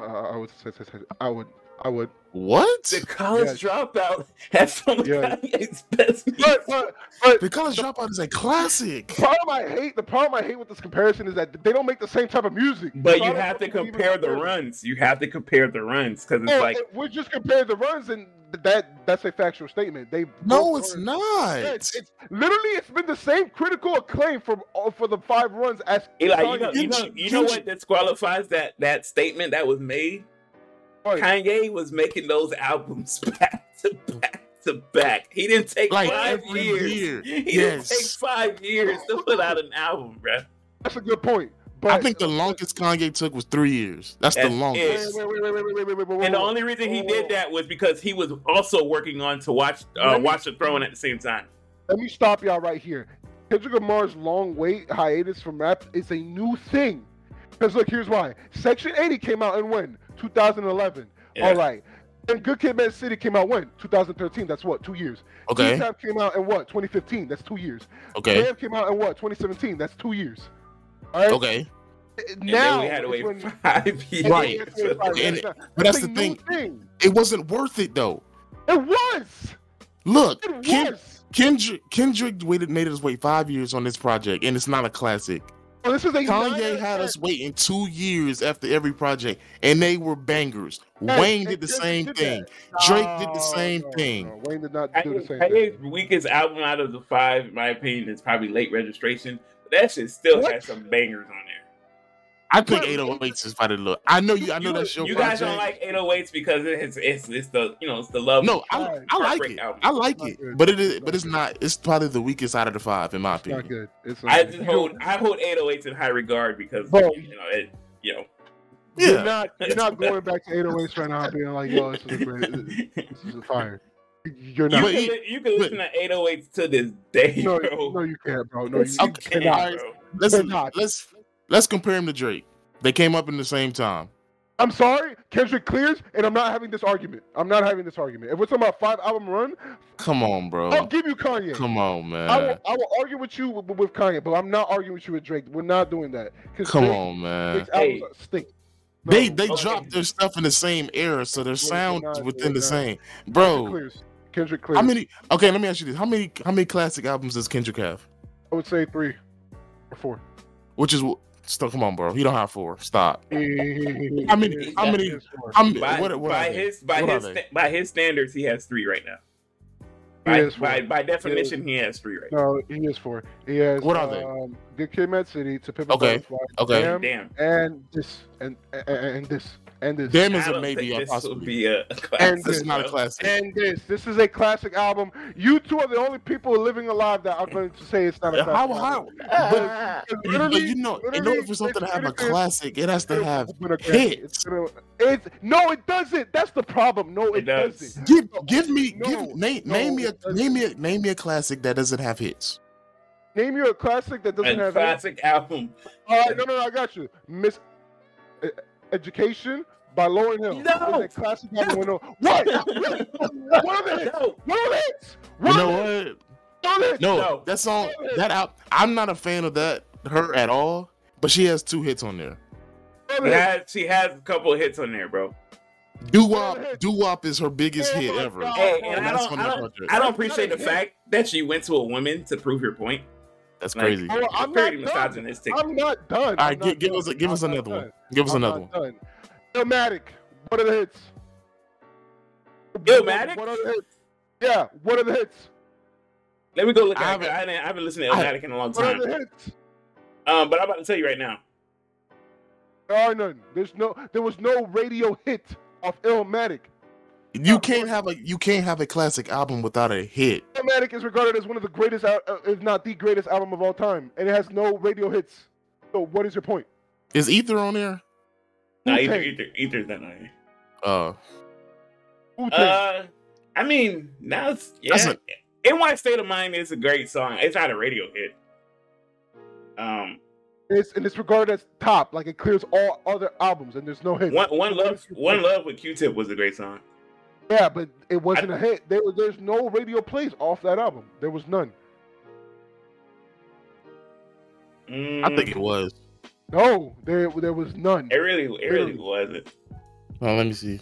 Uh, I would say, say- say- I would, I would. What? The College Yes. Dropout has some of Yeah. Kanye's best But, but, but The College Dropout is a classic. the problem I hate, the problem I hate with this comparison is that they don't make the same type of music. But you have to know if we compare the runs. You have to compare the runs because it's Oh, like if we just compare the runs, and that that's a factual statement. They No, it's are- not. Yeah, it's, it's literally it's been the same critical acclaim for all uh, for the five runs as Eli. You know, you know, you know what disqualifies that that statement that was made. What? Kanye was making those albums back to back to back. He didn't take Like five every years. year. He didn't take five years to put out an album, bruh. That's a good point. I think the longest Kanye took was three years. That's, the longest. And the only reason he did that was because he was also working on to watch uh, Watch the Throne at the same time. Let me stop y'all right here. Kendrick Lamar's long wait hiatus from rap is a new thing. Because look, here's why. Section 80 came out in when? 2011. Yeah. All right. And Good Kid, Mad City came out when? 2013. That's what? Two years. Okay. T-Tap came out in what? 2015. That's two years. Okay. Damn came out in what? 2017. That's two years. All right. Okay, And Now then we had to wait when- five years. Right. That's And- but that's the thing. thing. It wasn't worth it though. It was. Look, It Ken- was. Kendrick Kendrick waited made us wait five years on this project, and it's not a classic. Oh, this is a Kanye had us waiting two years after every project, and they were bangers. Hey, Wayne did the same did thing. that. Drake did the oh, same no, thing. no. Wayne did not do the same Kanye's thing. weakest album out of the five, in my opinion, is probably Late Registration. But that shit still What? has some bangers on there. I think But- 808s is probably look. I know you. I know you, that's your you project. guys don't like 808s because it's it's it's the you know it's the love. no, I, I like it. album. I like it, but it is. But it's not. It's probably the weakest out of the five, in my It's not opinion. good. It's not I good. just hold I hold 808s in high regard because Bro. you know it you know Yeah. You're not, you're not going back to 808s right now and being like, yo, this is a great, this is a fire. You're not. But can, he- li- you can but- listen to 808s to this day, no, bro. no, you can't, bro. No, you, you you Okay, cannot. Bro. Let's, not. let's let's compare him to Drake. They came up in the same time. I'm sorry, Kendrick clears, and I'm not having this argument. I'm not having this argument. If we're talking about five album run, Come on, bro. I'll give you Kanye. Come on, man. I will, I will argue with you with, with Kanye, but I'm not arguing with you with Drake. We're not doing that. Come Drake- on, man. Drake's Hey. albums stink. No, They they okay. dropped their stuff in the same era, so their sound is within the not. same. Kendrick Bro, clears. Kendrick clears. how many? Okay, let me ask you this: how many how many classic albums does Kendrick have? I would say three or four. Which is still come on, bro. He don't have four. Stop. how many- how many- How many? By, what, what by are his by What his they? by his standards, he has three right now. He By, has four. by, by definition, he has three right now. No, he is four. He has. What are they? Um, Good Kid, Mad City, To Pimp a Okay, Butterfly, okay. Damn, Damn. and this, and, and and this, and this, Damn is I a don't maybe. think I this will possibly. be a, a And classic. This is not a classic. and this. This is a classic album. You two are the only people living alive that are going to say it's not a classic. how? album. But, but literally- you know, in order for something to have a classic, it has to have gonna be a classic. hits. It's, gonna, it's no, it doesn't. That's the problem. No, it, It does. doesn't. Give give me No, give name no, name me a name me a name me a classic that doesn't have hits. Name you a classic that doesn't A have. classic album. All right, no, no, no, I got you. Miss Education by Lauryn Hill. No. It's a classic album. with no- What? what are the hits? No, What are the hits? You know are what? What are the hits? No, No. that song that out. I'm not a fan of that her at all. But she has two hits on there. What she has, a couple of hits on there, bro. Doo Wop Doo Wop is her biggest Oh hit ever. Hey, Oh, and I don't, I don't. I don't appreciate the fact that she went to a woman to prove your point. That's Like, crazy. Oh, It's I'm pretty not done. misogynistic. I'm not done. All I'm right, not give, give us give us I'm another one. Give us I'm another one. done. Illmatic. What are the hits? Illmatic? What are the hits? Yeah. What are the hits? Let me go look I haven't- I, didn't, I haven't listened to I- Illmatic in a long What are time. the hits? Um, but I'm about to tell you right now. There are none. There's no. There was no radio hit of Illmatic. You can't have a you can't have a classic album without a hit. Illmatic is regarded as one of the greatest, uh, if not the greatest album of all time, and it has no radio hits. So what is your point? Is Ether on there? No, Wu-Tang. either, either, either's not on here. Uh, Uh, I mean, now it's yeah. That's a- NY State of Mind is a great song. It's not a radio hit. Um, it's and it's regarded as top, like it clears all other albums, and there's no hit. one one love one love with Q-Tip was a great song. Yeah, but it wasn't a hit. There was there's no radio plays off that album. There was none. Mm, I think it was. No, there there was none. it really it really Really? wasn't. Oh, let me see.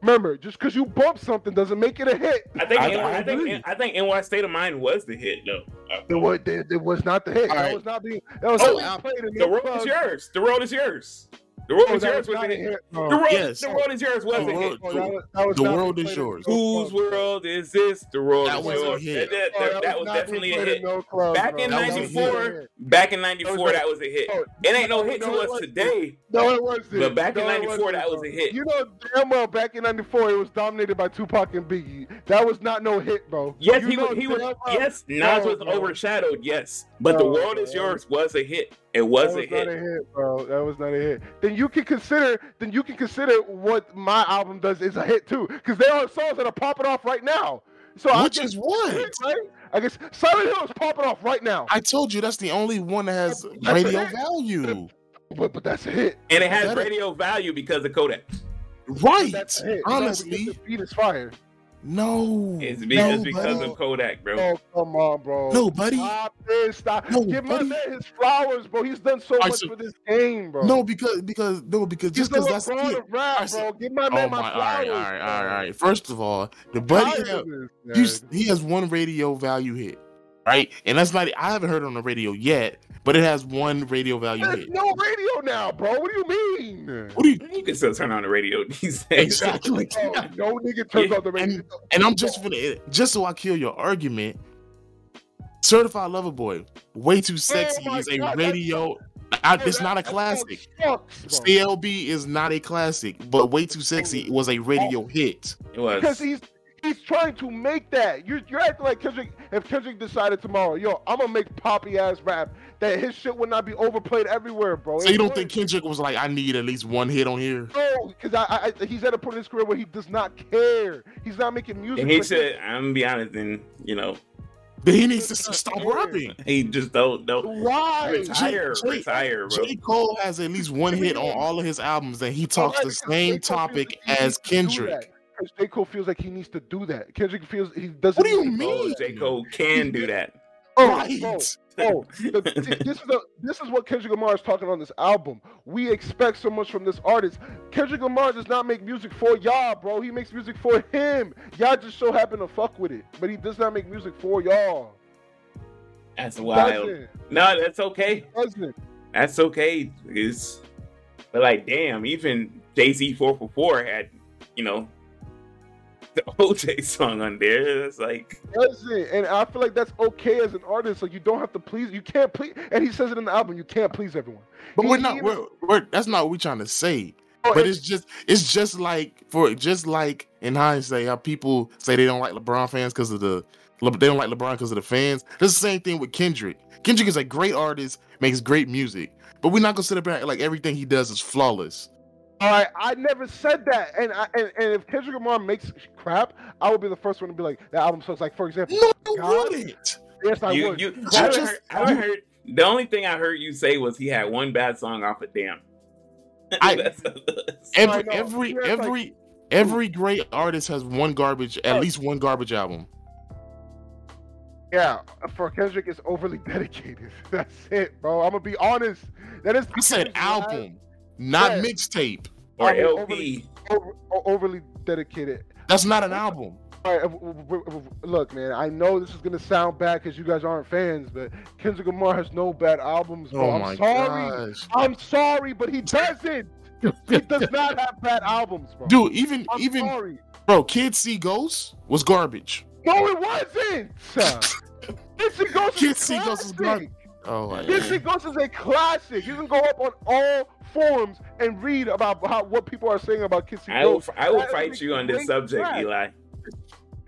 Remember, just because you bump something doesn't make it a hit. I think I- NY, I I, think agree. I think NY State of Mind was the hit though. It was, it, it was not the hit. All that right. was not being. That was Oh, not being played in the no road clubs. is yours. The road is yours. The road Oh, is yours was was not a a hit. hit. No. The road, Yes. the road is yours was The a hit. road- Oh, that was, that was The world is yours. Whose world is this? The world That is was yours. hit. That, Oh, that- that was not being definitely a hit. no clubs, Back in bro. That was a '94, back in '94, that was a hit. Oh, It ain't no hit no, to us today. No, it wasn't. But back in No, it 94, that was a hit. You know damn well back in '94 it was dominated by Tupac and Biggie. That was not no hit, bro. Yes, You he was. He was. Yes, Nas was overshadowed. Yes, but the oh, world is yours was a hit. It was, that a hit. not a hit, bro. That was not a hit. Then you can consider. Then you can consider what my album does is a hit too, because there are songs that are popping off right now. So I Which guess- is what? Right? I guess Silent Hill is popping off right now. I told you that's the only one that has That's radio value. But but that's a hit. and it has That is- radio value because of Kodak. Right. That's a hit. Honestly, because the beat is fire. No. It's because, no, because buddy. of Kodak, bro. Oh, come on, bro. No, buddy. Ah, stop this. Stop. No, Give my man his flowers, bro. He's done so Alright, much so- for this game, bro. No, because because no, because He's just because that's LeBron it. rap, Alright, so- bro. Give my Oh man my! my flowers. all right, all right, bro. all right. First of all, the buddy tired have, this, you, he has one radio value hit, right? And that's not. I haven't heard it on the radio yet, but it has one radio value There's hit. no radio now, bro. What do you mean? What do you You can still turn on the radio these days. exactly? Bro, no nigga turns Yeah, on the radio. And I'm just gonna just so I kill your argument. Certified Lover Boy, way too oh sexy Oh is a God, radio. I, it's that- not a classic. CLB is not a classic, but way too sexy was a radio oh. hit. It was. Because he's he's trying to make that. You're, you're acting like Kendrick. If Kendrick decided tomorrow, yo, I'm gonna make poppy ass rap, that his shit would not be overplayed everywhere, bro. So It you don't would. think Kendrick was like, I need at least one hit on here? No, because I, I, I- he's at a point in his career where he does not care. He's not making music. And he like should. I'm gonna be honest, and you know, Then he needs to stop rapping. he just don't don't Why? retire, J- retire, bro. J. Cole has at least one hit on all of his albums, and he talks Alright, the same topic feels like he as needs to do Kendrick. That. 'Cause J. Cole feels like he needs to do that. Kendrick feels he doesn't. What do you need to do mean? Oh, J Cole can do that. Oh, oh Right. bro, Oh, the, this is the, this is what Kendrick Lamar is talking on this album. We expect so much from this artist. Kendrick Lamar does not make music for y'all, bro. He makes music for him. Y'all just so happen to fuck with it, but he does not make music for y'all. That's wild. Doesn't. No, that's okay. Doesn't. That's okay. It's but like, damn, even Jay Z four for four had, you know, the OJ song on there. It's like, Doesn't. And I feel like that's okay as an artist. Like you don't have to please. You can't please. And he says it in the album. You can't please everyone. But He- we're not. We're, we're that's not what we're trying to say. Oh, But and- it's just it's just like for just like in hindsight, how people say they don't like LeBron fans because of the Le- they don't like LeBron because of the fans. It's the same thing with Kendrick. Kendrick is a great artist, makes great music, but we're not gonna sit up and act like everything he does is flawless. All right, I never said that. And I, and, and if Kendrick Lamar makes crap, I would be the first one to be like, that album sucks. Like for example, No, you wouldn't. yes, I you, would. you, You I just- heard, I haven't heard. The only thing I heard you say was he had one bad song off of Damn. I- That's- Every know. every Yeah, it's like- every every great artist has one garbage, at least one garbage album. Yeah, for Kendrick, it's overly dedicated. That's it, bro. I'm gonna be honest. That is. I said Kendrick's last- album, not Yeah. mixtape. or LP. Over, overly dedicated. That's not an album. All right, look, man. I know this is gonna sound bad because you guys aren't fans, but Kendrick Lamar has no bad albums, bro. Oh I'm my sorry. gosh, I'm sorry, but he doesn't. he does not have bad albums, bro. dude! Even I'm even sorry. bro, Kids See Ghosts was garbage. No, it wasn't. Kids See Ghosts is See Ghosts is classic. Oh my Kids See god. Ghosts is a classic. You can go up on all forums and read about how what people are saying about Kids See I will. I will That is fight you on this subject, track. Eli.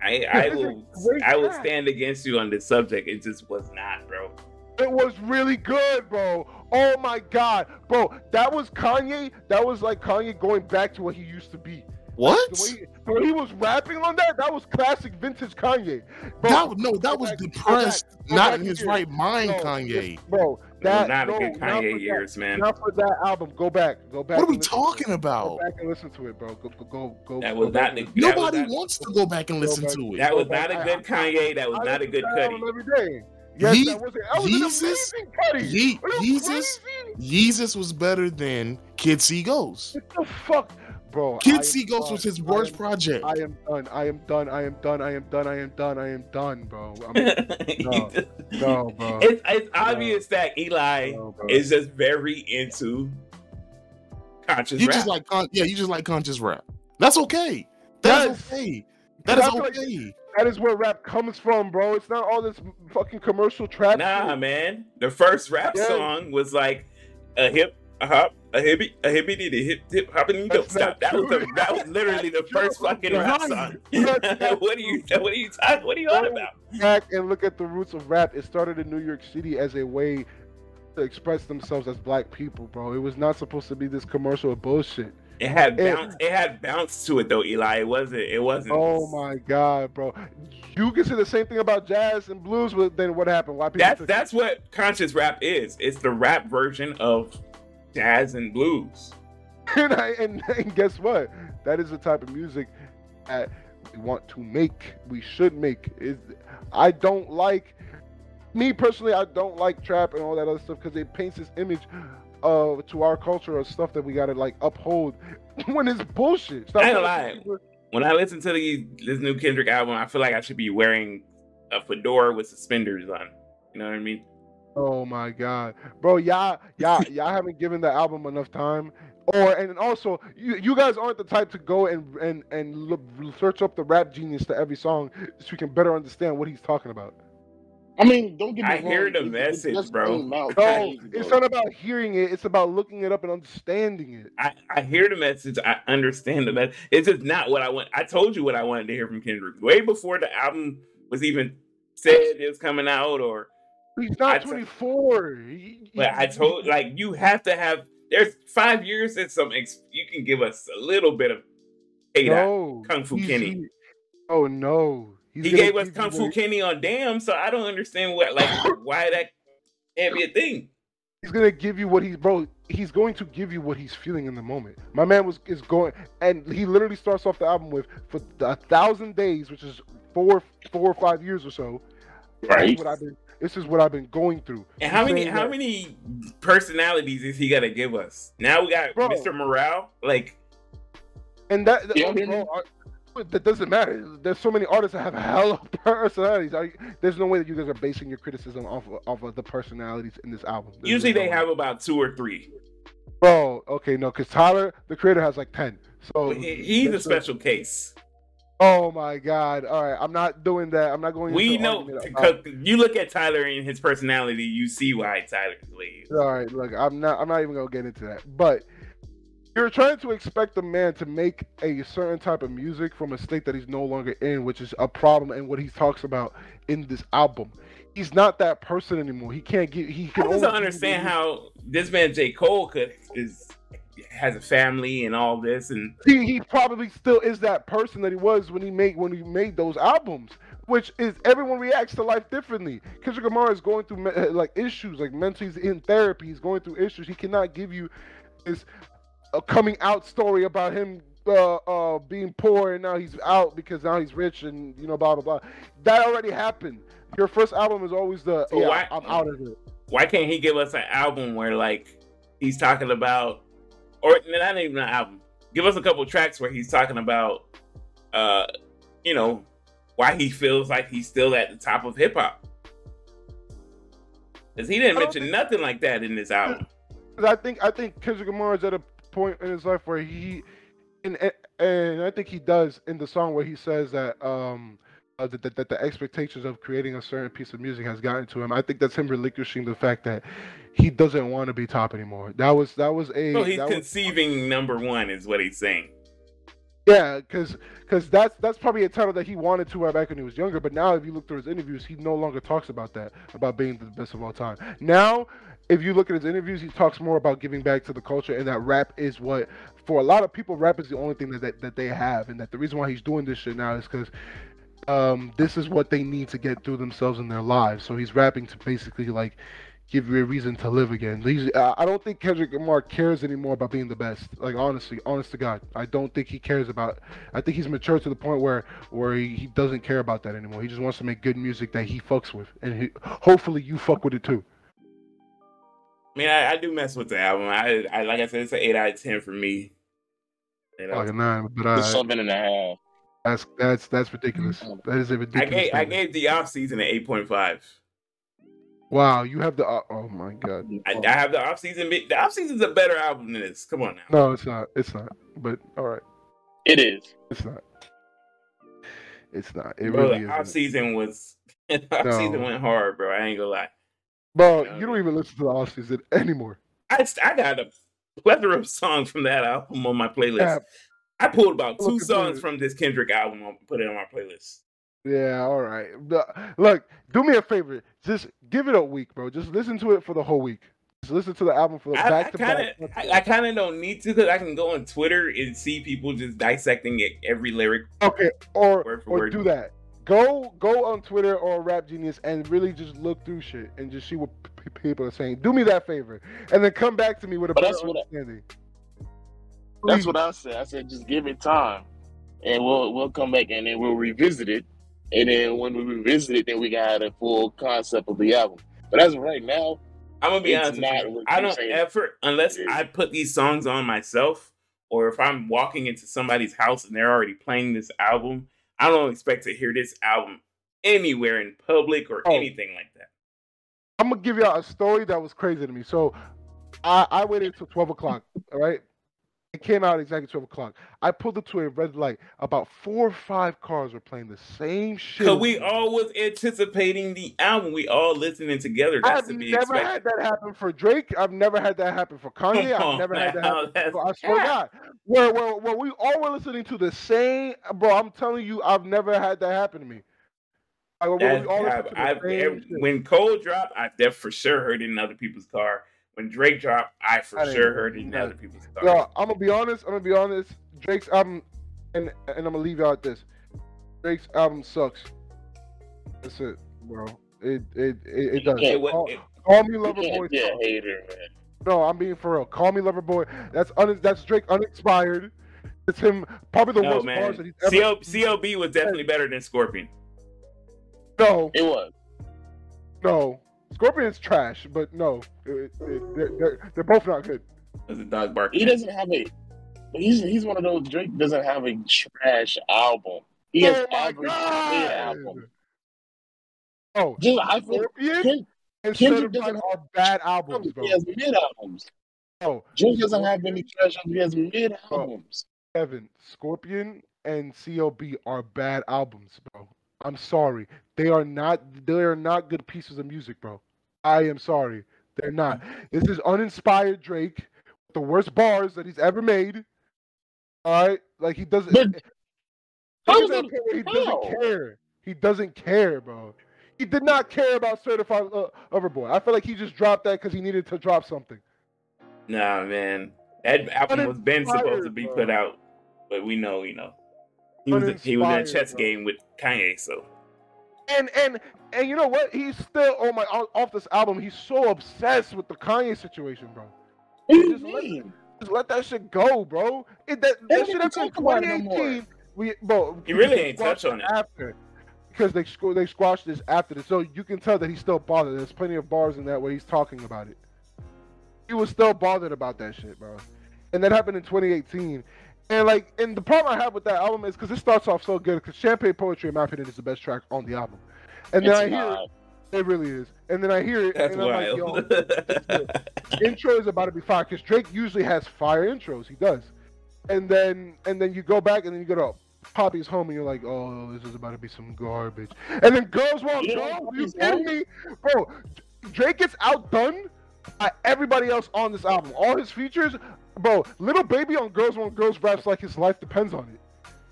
I I This will. I will stand against you on this subject. It just was not, bro. It was really good, bro. Oh my god, bro. That was Kanye. That was like Kanye going back to what he used to be. What? The way he, the way he was rapping on that, that was classic vintage Kanye. Bro, That no, that go was depressed, back- not in his here. right mind, No, Kanye. Bro, that was not no, a good not for Kanye that- years, man. Not for that album. Go back. Go back. What are we and listen to it. talking Go back and listen to it, bro. Go go go. go That was back not and the- listen- that was Nobody not- wants to go back and listen back- to it. That was not a I- good Kanye. That was I not a good to that album Cudi. Every day. Yes, Ye- that was, that was Yeezus- an amazing Cudi. Ye- Are you Yeezus- crazy? Yeezus was better than Kid See Ghosts. What the fuck, bro? I Kid am See Ghosts was done. his I worst am- project. I am done. I am done. I am done. I am done. I am done. I am done, bro. I'm, No. no, bro. it's it's obvious that Eli No, is just very into conscious You rap. just like con- yeah, you just like conscious rap. That's okay. That's Yes. okay. That is I like- okay. That is where rap comes from, bro. It's not all this fucking commercial trap. nah, shit. man. The first rap Yeah. song was like a hip, a hop, a hippie, a hippie, a hip, hip, hopping, don't That's stop. That was the, that was literally the first fucking rap song. What are you? What are you talking? What are you on about? Back and look at the roots of rap. It started in New York City as a way to express themselves as black people, bro. It was not supposed to be this commercial bullshit. It had It- bounce. It had bounce to it though, Eli. It wasn't. It wasn't. Oh my god, bro. You can say the same thing about jazz and blues, but then what happened? Why people That's that's what conscious rap is. It's the rap version of jazz and blues. and, I, and, and guess what? That is the type of music that we want to make, we should make. Is I don't like me personally. I don't like trap and all that other stuff because it paints this image of to our culture of stuff that we gotta like uphold when it's bullshit. Stop I ain't lying. When I listen to the, this new Kendrick album, I feel like I should be wearing a fedora with suspenders on. You know what I mean? Oh my god, bro, y'all, y'all, y'all haven't given the album enough time. Or and also, you you guys aren't the type to go and and and look, search up the rap genius to every song so you can better understand what he's talking about. I mean, don't get me I wrong. hear the it- it message, just bro. No, it's not about hearing it. It's about looking it up and understanding it. I, I hear the message. I understand the message. It's just not what I want. I told you what I wanted to hear from Kendrick way before the album was even said it was coming out, or He's not t- 24. He- but I told like you have to have. There's five years and some. Ex, you can give us a little bit of. Hey, no, Kung Fu Kenny. he- oh no, He's he gave us Kung Fu Kenny on Damn, so I don't understand what like why that can't be a thing. He's gonna give you what he's bro. He's going to give you what he's feeling in the moment. My man was is going, and he literally starts off the album with for a thousand days, which is four, four or five years or so. Right. what I've been. This is what I've been going through. And how He's many saying how that- many personalities is he gonna give us? Now we got Bro. Mr. Morale. Like And that, that- Yeah, I mean- bro, I- that doesn't matter. There's so many artists that have hella personalities. I, there's no way that you guys are basing your criticism off of, off of the personalities in this album. There's usually no they way. have about two or three. Bro, okay, no, because Tyler, the creator, has like ten. So But He's a that's special case. Oh my god! All right, I'm not doing that. I'm not going. We know because you look at Tyler and his personality, you see why Tyler's leave. All right, look, I'm not. I'm not even gonna get into that. But you're trying to expect a man to make a certain type of music from a state that he's no longer in, which is a problem in what he talks about in this album. He's not that person anymore. He can't get. He I just don't understand how this man J Cole could is has a family and all this, and he, he probably still is that person that he was when he made when he made those albums. Which is everyone reacts to life differently. Kendrick Lamar is going through me- like issues, like mentally he's in therapy. He's going through issues. He cannot give you this a coming out story about him uh, uh, being poor and now he's out because now he's rich and you know blah blah blah. That already happened. Your first album is always the So yeah, why- I'm out of it. why can't he give us an album where like he's talking about, or not even an album? Give us a couple tracks where he's talking about, uh, you know, why he feels like he's still at the top of hip hop. Because he didn't mention think- nothing like that in this album. I think I think Kendrick Lamar is at a point in his life where he, and and I think he does in the song where he says that um uh, that, that, that the expectations of creating a certain piece of music has gotten to him. I think that's him relinquishing the fact that he doesn't want to be top anymore. That was that was a So he's that was- conceiving number one, is what he's saying. yeah, because because that's that's probably a title that he wanted to have back when he was younger. But now, if you look through his interviews, he no longer talks about that about being the best of all time. Now, if you look at his interviews, he talks more about giving back to the culture, and that rap is what for a lot of people, rap is the only thing that that, that they have, and that the reason why he's doing this shit now is because. Um, this is what they need to get through themselves in their lives. So he's rapping to basically like give you a reason to live again. He's, I I don't think Kendrick Lamar cares anymore about being the best. Like honestly, honest to God, I don't think he cares about. I think he's matured to the point where where he, he doesn't care about that anymore. He just wants to make good music that he fucks with, and he, hopefully you fuck with it too. I mean, I, I do mess with the album. I, I like I said, it's an eight out of ten for me. You know, Like a nine, but It's uh, seven and a half. That's that's that's ridiculous. That is a I ridiculous. gave I gave the off season an eight point five. Wow, you have the. Uh, oh my God. I, I have the off season. The off season's a better album than this. Come on now. No, it's not. It's not. But all right, It is. it's not. It's not. It bro, really the off is. season was off No. season went hard, bro. I ain't gonna lie. Bro, No, you don't even listen to the off season anymore. I I got a plethora of songs from that album on my playlist. I pulled about two songs from this Kendrick album and put it on my playlist. yeah, all right. Look, do me a favor. Just give it a week, bro. Just listen to it for the whole week. Just listen to the album for the I back to kind back. of I, I kind of don't need to because I can go on Twitter and see people just dissecting it, every lyric. Okay, or Word or word. do that. Go go on Twitter or Rap Genius and really just look through shit and just see what p- people are saying. Do me that favor, and then come back to me with a But better what I-. That's what I said. I said just give it time. and we'll we'll come back and then we'll revisit it. And then when we revisit it, then we got a full concept of the album. But as of right now, I'm gonna be It's honest. not With you. I don't saying. ever, unless I put these songs on myself, or if I'm walking into somebody's house and they're already playing this album, I don't expect to hear this album anywhere in public or Oh. anything like that. I'm gonna give y'all a story that was crazy to me. So, I, I waited until 12 o'clock. All right, it came out exactly 12 o'clock. I pulled it to a red light. About four or five cars were playing the same shit. Cause we all was anticipating the album. We all listening together. That's I've to be never expected. had that happen for Drake. I've never had that happen for Kanye. Come I've on, never had that happen. For, I swear to God, where, where where we all were listening to the same, bro. I'm telling you, I've never had that happen to me. Like, where That's we all listened cap. to I've, same ev- shit. when Cole dropped, I def for sure heard it in other people's car. When Drake dropped, I for I sure heard it in other people's car. Yo, I'm gonna be honest. I'm gonna be honest. Drake's album, and and I'm gonna leave y'all at this. Drake's album sucks. That's it, bro. It it it, it does. It call, it- call me you lover boy. can't be a hater, man. No, I'm being for real. Call me lover boy. That's un, that's Drake uninspired. It's him probably the no worst man, bars that he's ever. CO, CLB was definitely better than Scorpion. No, It was. no. Scorpion's trash, but no, it, it, they're, they're, they're both not good. Was a dog barking? He doesn't have a. He's he's one of those. Drake doesn't have a trash album. He has oh my average album. Oh, Just I feel Scorpion Ken- and Kendrick doesn't are bad albums, bro. he has mid albums. Oh, Drake doesn't have any trash albums. He has mid albums. Evan, Scorpion and CLB are bad albums, bro. I'm sorry. They are not they are not good pieces of music, bro. I am sorry. They're not. This is uninspired Drake with the worst bars that he's ever made. All right? Like he doesn't But Drake how is is at a it- point where he doesn't care. He doesn't care, bro. He did not care about Certified uh, Lover I feel like he just dropped that because he needed to drop something. Nah, man, that album was been supposed to be bro. put out, but we know, you know, he was he was in a chess bro. game with Kanye, so And and and you know what? He's still on my off this album. He's so obsessed with the Kanye situation, bro. What do you Just let- Just let that shit go, bro. It, that They that don't shit even happened in talk about it no 2018. We bro. He really they ain't squashed touch on it. after because they squ- they squashed this after this. So you can tell that he's still bothered. There's plenty of bars in that where he's talking about it. He was still bothered about that shit, bro. And that happened in 2018. And like, and the problem I have with that album is because it starts off so good. Because Champagne Poetry, in my opinion, is the best track on the album. And then It's I hear not. it, it really is. And then I hear it, that's and I'm like, yo, wild. intro is about to be fire because Drake usually has fire intros. He does, and then and then you go back and then you go to Papi's Home and you're like, oh, this is about to be some garbage. And then Girls Won't Go. You kidding me, bro? Drake gets outdone by everybody else on this album. All his features, bro. Lil Baby on Girls Want Girls raps like his life depends on it.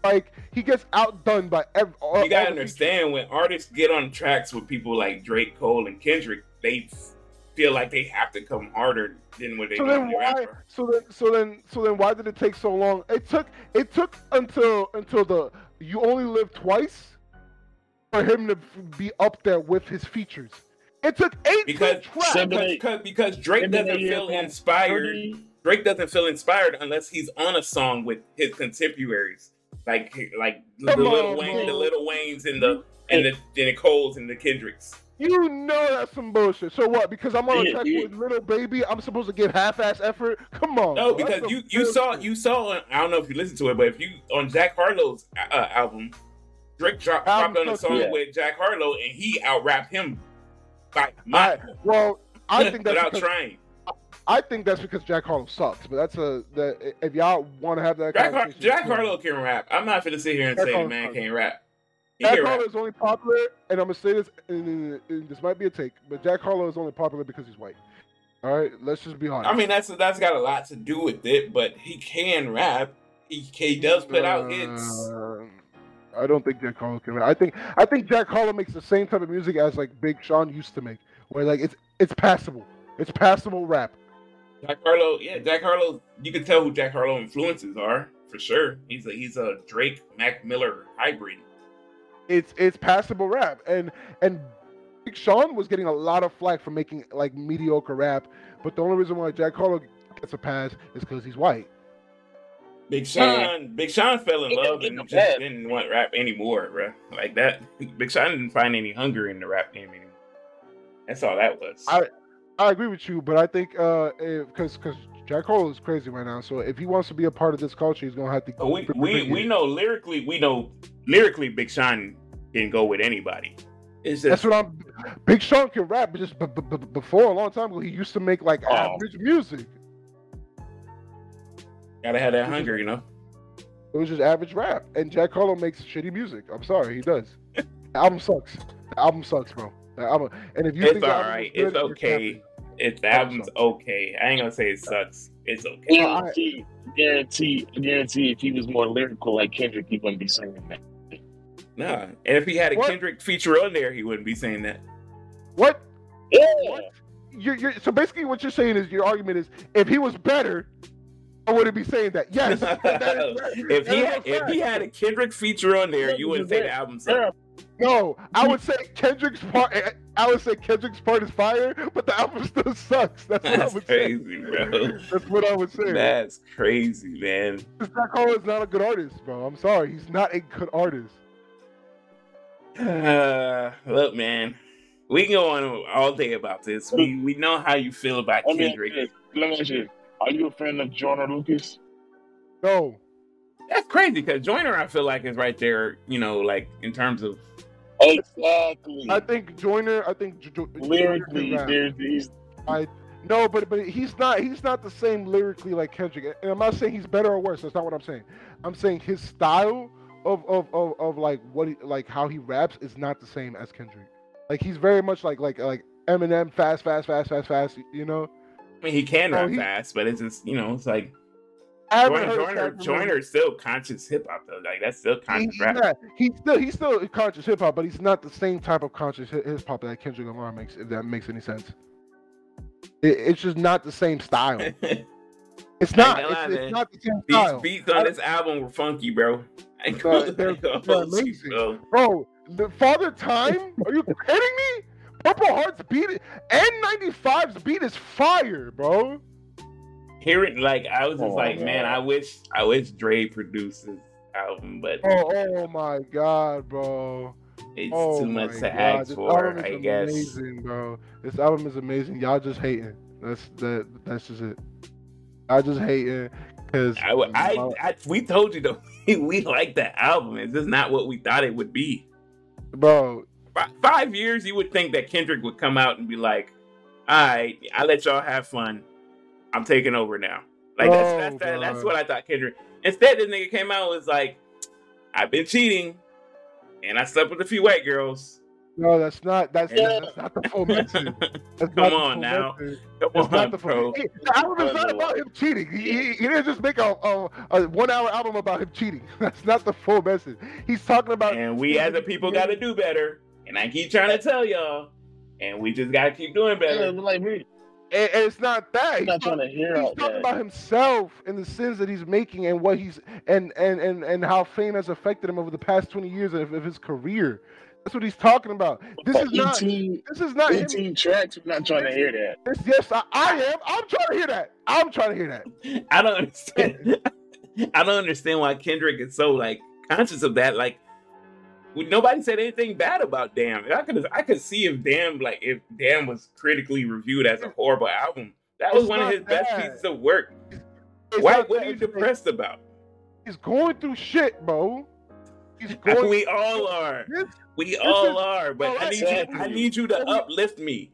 Like he gets outdone by every. All, uh, you gotta all the features. understand when artists get on tracks with people like Drake, Cole, and Kendrick, they f- feel like they have to come harder than what they So then why? rap. So then, so then, so then, why did it take so long? It took it took until until the you only live twice for him to be up there with his features. It took eight Because- tracks. Seven, Because, eight- because, because Drake doesn't feel inspired. 30. Drake doesn't feel inspired unless he's on a song with his contemporaries, like like the Little on, Wayne, the. Lil Waynes, and the and the the Coles and the Kendricks. You know that's some bullshit. So what? Because I'm on a Yeah, track yeah. with Lil Baby, I'm supposed to give half-ass effort. Come on. No, bro. That's because some you you saw you saw I don't know if you listened to it, but if you on Jack Harlow's uh, album, Drake dropped, Album dropped on a song yeah. with Jack Harlow, and he out rapped him by I, my well, I think that's without because, trying. I think that's because Jack Harlow sucks. But that's a that if y'all want to have that Jack, Har- Jack. Harlow can rap. I'm not gonna sit here and Jack say the Harlow man can't rap. He Jack can rap. Harlow is only popular, and I'm gonna say this, and, and this might be a take, but Jack Harlow is only popular because he's white. All right, let's just be honest. I mean, that's that's got a lot to do with it, but he can rap. He he does put out hits. Uh, I don't think Jack Harlow can. Rap. I think I think Jack Harlow makes the same type of music as like Big Sean used to make, where like it's it's passable. It's passable rap. Jack Harlow, yeah, Jack Harlow. You can tell who Jack Harlow influences are for sure. He's a he's a Drake Mac Miller hybrid. It's it's passable rap, and and Big Sean was getting a lot of flack for making like mediocre rap, but the only reason why Jack Harlow gets a pass is because he's white. Big Sean, Big Sean fell in He love didn't and just bag. didn't want rap anymore, bro. Like that. Big Sean didn't find any hunger in the rap game anymore. That's all that was. I- I agree with you, but I think uh, because because Jack Harlow is crazy right now. So if he wants to be a part of this culture, he's gonna have to. But we we we know lyrically, we know lyrically, Big Sean can go with anybody. It's That's what I'm. Big Sean can rap, but just b- b- b- before a long time ago, he used to make like Oh. average music. gotta have that hunger, you know. It was just average rap, and Jack Harlow makes shitty music. I'm sorry, he does. the album sucks. The album sucks, bro. The album, and if you It's think the all album right. is good, It's okay. It's the album's okay. I ain't gonna say it sucks. It's okay. Guarantee, guarantee, guarantee. If he was more lyrical like Kendrick, he wouldn't be saying that. Nah. And if he had a What? Kendrick feature on there, he wouldn't be saying that. What? Yeah. What? You're, you're, so basically, what you're saying is your argument is if he was better, I wouldn't be saying that. Yes. that is if he had, a if he had a Kendrick feature on there, you wouldn't say the album sucks. Yeah. No, I would say Kendrick's part. I would say Kendrick's part is fire, but the album still sucks. That's what I That's would say. crazy, bro. That's what I would say. That's crazy, man. Jack Harlow is not a good artist, bro. I'm sorry, he's not a good artist. Uh, look, man, we can go on all day about this. We we know how you feel about Let Kendrick. you this. Let me ask you. Are you a fan of Joyner Lucas? No, That's crazy because Joyner, I feel like, is right there. You know, like in terms of Exactly. I think Joyner. I think Jo- Jo- Lyrically, can rap. there's these. No, but but he's not he's not the same lyrically like Kendrick. And I'm not saying he's better or worse. That's not what I'm saying. I'm saying his style of of of, of like what he, like how he raps is not the same as Kendrick. Like he's very much like like like Eminem, fast, fast, fast, fast, fast. You know. I mean, he can Oh, rap he- fast, but it's just you know, it's like I haven't Joyner, heard Joyner, Sad. Joyner's still conscious hip hop though. Like that's still conscious he- rap. yeah, he's still he's still conscious hip hop, but he's not the same type of conscious hip hop that Kendrick Lamar makes. If that makes any sense. It, it's just not the same style. It's not. It's, lie, it's not the same These style. beats on this album were funky, bro. I ain't No, gonna- they're- I ain't they're you, amazing. bro. Bro, the Father Time? Are you kidding me? Purple Heart's beat it. N95's beat is fire, bro. Hearing like I was just Oh, like, man, man. I wish I wish Dre produced this album, but Oh, oh my god, bro. it's Oh too much to god, ask this for, album is I guess. amazing, bro. This album is amazing. Y'all just hating. That's that. That's just it. I just hating because I, I, I, we told you though, we like the album. It's just not what we thought it would be. bro. Fi- Five years, you would think that Kendrick would come out and be like, "All right, I let y'all have fun. I'm taking over now." Like that's Oh, that's that, that's what I thought Kendrick. Instead, this nigga came out and was like, "I've been cheating, and I slept with a few white girls." No, that's not. That's Yeah. that's not the full message. That's Come on now. message. Come That's on, not the bro. full. Hey, the album is not about him cheating. He, he, he didn't just make a, a, a one hour album about him cheating. That's not the full message. He's talking about. And we as a people got to do better. And I keep trying to tell y'all, and we just got to keep doing better. but like me, And, and it's not that. I'm He's not talking- trying to hear he's talking that. about himself and the sins that he's making and what he's and and and, and how fame has affected him over the past 20 years of, of his career that's what he's talking about this is not this is not him 18 tracks. I'm not trying to hear that. this, yes I, I am i'm trying to hear that i'm trying to hear that I don't understand. I don't understand why Kendrick is so like conscious of that. Like, we- nobody said anything bad about Damn. I could I could see if Damn like if Damn was critically reviewed as a horrible album. That was It's one of his best pieces of work. It's Why? What are you depressed about? he's going through shit bro he's going we all are. This- We all is- are. But I need you. I need you to uplift me.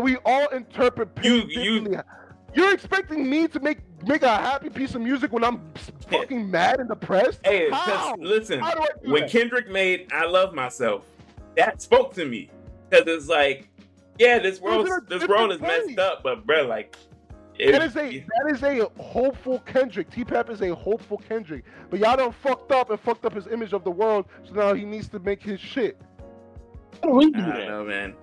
we all interpret You- you- differently. You're expecting me to make make a happy piece of music when i'm fucking mad and depressed Hey, how? because listen, how do i do when that? Kendrick made "I Love Myself," that spoke to me because it's like, yeah, this world, this world is messed place. up, but bro, like, it, That is a that is a hopeful Kendrick. TPAB is a hopeful Kendrick. But y'all done fucked up and fucked up his image of the world, so now he needs to make his shit. How do we I do don't that? know, man.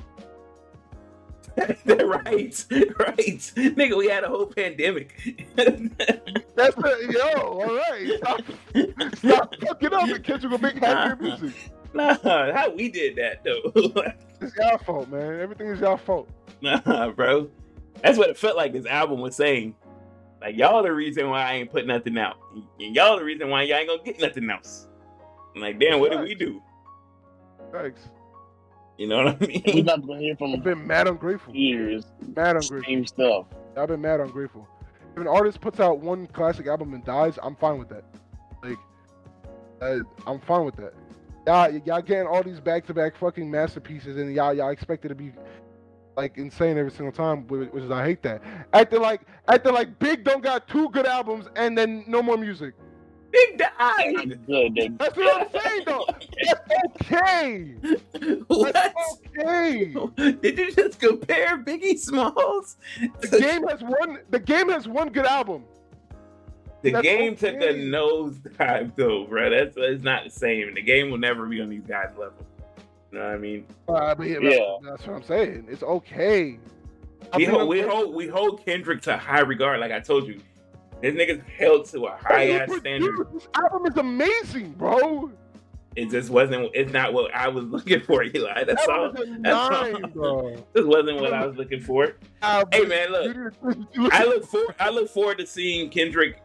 right, right, nigga. We had a whole pandemic. That's the yo, all right. Stop, stop fucking up and Kendrick will make happier music. nah, how we did that though? It's y'all fault, man. Everything is y'all fault. nah, bro. That's what it felt like this album was saying. Like y'all the reason why I ain't put nothing out, and y'all the reason why y'all ain't gonna get nothing else. I'm like, damn, what did we do? Thanks. You know what I mean? We're mean? not gonna hear from I've been mad ungrateful. years. Mad ungrateful. Same stuff. I've been mad ungrateful. If an artist puts out one classic album and dies, I'm fine with that. Like, uh, I'm fine with that. Y'all, y'all getting all these back-to-back fucking masterpieces, and y'all, y'all expect it to be like insane every single time, which is I hate that. Acting like, acting like Big don't got two good albums and then no more music. Big die. Good. That's what I'm saying, though. That's okay. what? That's okay. Did you just compare Biggie Smalls? The game has one. The game has one good album. The That's game took a okay. nosedive though, bro. That's it's not the same. The game will never be on these guys' level. You know what I mean? Uh, but yeah, Yeah. that's what I'm saying. It's okay. I've We hold, we hold we hold Kendrick to high regard, like I told you. This nigga's held to a high ass standard. This album is amazing, bro. It just wasn't. It's not what I was looking for, Eli. That's That all. That's all. nine, bro. This wasn't what I was looking for. Album. Hey man, look. I look for I look forward to seeing Kendrick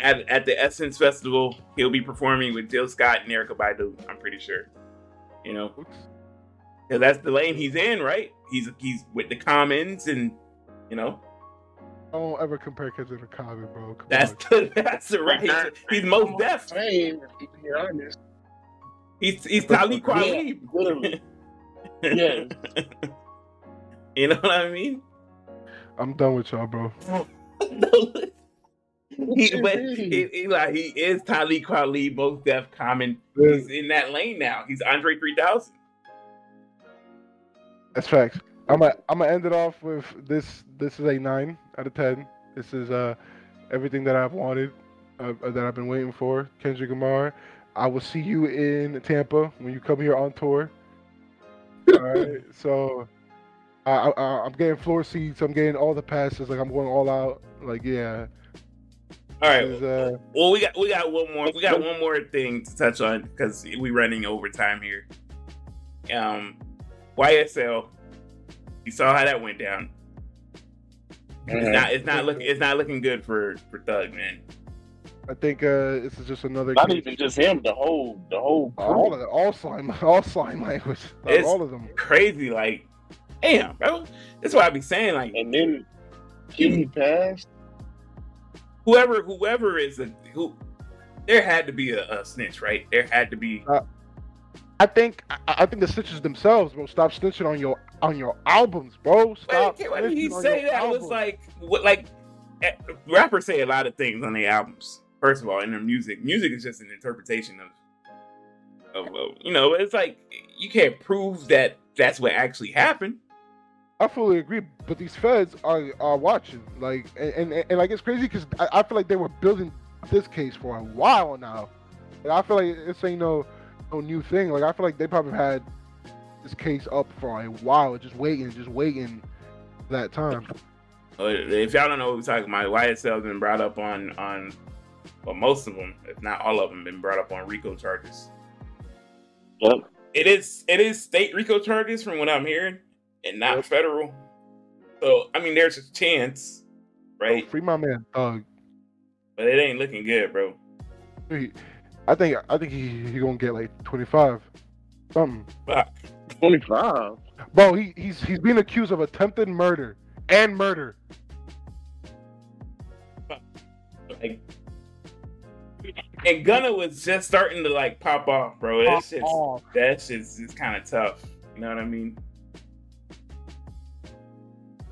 at, at the Essence Festival. He'll be performing with Jill Scott and Erykah Badu. I'm pretty sure. You know, 'cause that's the lane he's in, right? He's he's with the Commons, and you know Don't ever compare Kendrick to Common, bro. Come that's the, that's the right. He's, he's Mos Def. Same. To be honest. He's he's Talib Kweli. Literally. Yes. you know what I mean? I'm done with y'all, bro. he, but he, he like he is Talib Kweli, Mos Def, common. He's in that lane now. He's Andre 3000. That's facts. I'm gonna I'm gonna end it off with this. This is a nine out of ten. This is uh everything that I've wanted, uh, uh, that I've been waiting for. Kendrick Lamar. I will see you in Tampa when you come here on tour. All right. So I, I I'm getting floor seats. I'm getting all the passes. Like I'm going all out. Like yeah. All right. Uh, Well, we got we got one more we got one more thing to touch on because we're running over time here. Um, YSL. You saw how that went down. It's not it's not looking it's not looking good for for Thug man. I think uh, this is just another. Not case- even just him. The whole. The whole. all of it, all slime, all slime language, It's- all of them. Crazy, like, damn, bro. That's why I be saying like And then he passed. whoever whoever is a who there had to be a, a snitch, right? There had to be I think I, I think the snitches themselves, bro. Stop snitching on your on your albums, bro. Stop. Wait, why did he say that? It was like what like eh, rappers say a lot of things on their albums. First of all, in their music, music is just an interpretation of, of, of you know. It's like you can't prove that that's what actually happened. I fully agree, but these feds are are watching, like, and and, and like it's crazy because I, I feel like they were building this case for a while now. Like, I feel like this ain't no no new thing. Like I feel like they probably had this case up for a while, just waiting, just waiting that time. Uh, If y'all don't know what we're talking about, YSL's been brought up on on well, most of them, if not all of them, been brought up on RICO charges. Yep. It is it is state RICO charges from what I'm hearing, and not Yep. federal. So I mean, there's a chance, right? Free my man, Thug. But it ain't looking good, bro. He- I think I think he he gonna get like twenty five, something. Twenty five. Bro, he he's he's being accused of attempted murder and murder. Like, and Gunna was just starting to like pop off, bro. That Pop shit's off. that shit's is kind of tough. You know what I mean?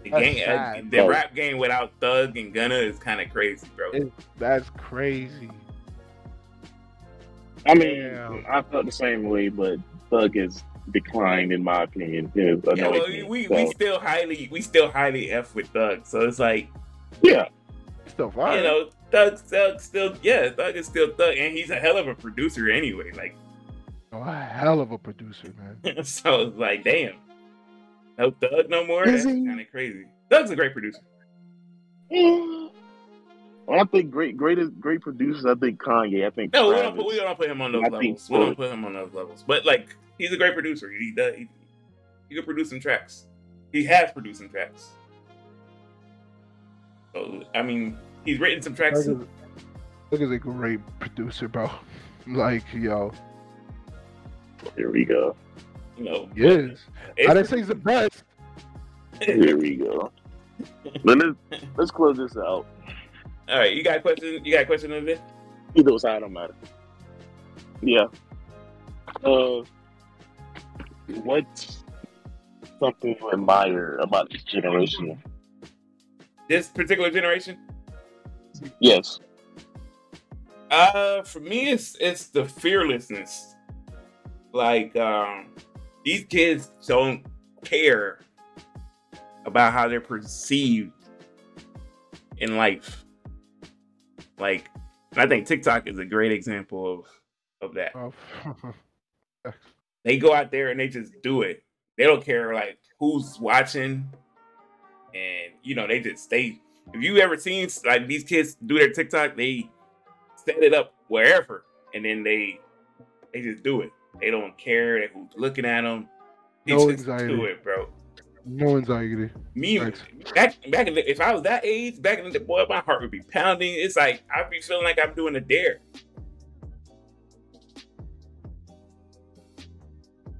The, That's game, uh, the bro. rap game without Thug and Gunna is kind of crazy, bro. It- That's crazy. I mean, Damn. I felt the same way, but Thug has declined in my opinion. His yeah, well, anointing. we, So, we still highly we still highly f with Thug, so it's like yeah. Still fine. you know Thug, Thug still yeah Thug is still Thug, and he's a hell of a producer anyway. Like Oh, a hell of a producer, man. so it's like damn, no Thug no more. Is That's kind of crazy. Thug's a great producer. When I think great, greatest, great producers, I think Kanye. I think No, we don't, Travis. put, we don't put him on those I levels. We don't so. put him on those levels. But like, he's a great producer. He does. He, he can produce some tracks. He has produced some tracks. So I mean, he's written some tracks. Look too. is a great producer, bro. Like, yo, Here we go. You know, he is. I didn't say he's the best. Here we go. Let us let's close this out. All right. You got a question? You got a question of this? Either side don't matter. Yeah. Uh, what's something you admire about this generation? This particular generation? Yes. Uh, for me, it's it's the fearlessness. Like, um, these kids don't care about how they're perceived in life. Like, I think TikTok is a great example of of that. Oh, They go out there and they just do it. They don't care like who's watching, and you know they just they. If you ever seen like these kids do their TikTok, they set it up wherever, and then they they just do it. They don't care that who's looking at them. They No just anxiety. do it, bro. No anxiety. Me Thanks. back back in the, if I was that age, back in the boy, my heart would be pounding. It's like I'd be feeling like I'm doing a dare.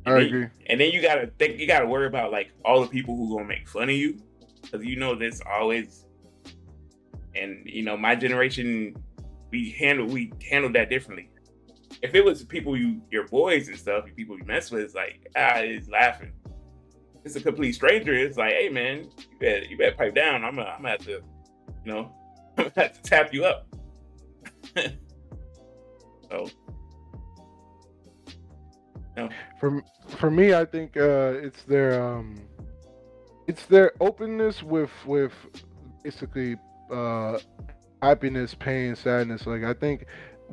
I And then- agree. And then you gotta think you gotta worry about like all the people who gonna make fun of you, because you know this always. And you know my generation, we handle we handled that differently. If it was people you your boys and stuff, people you mess with, it's like ah, it's laughing. It's a complete stranger. It's like, hey man, you better you better pipe down. I'm gonna I'm gonna have to, you know, I'm gonna have to tap you up. so For for me, I think uh, it's their um, it's their openness with with basically uh, happiness, pain, sadness. Like I think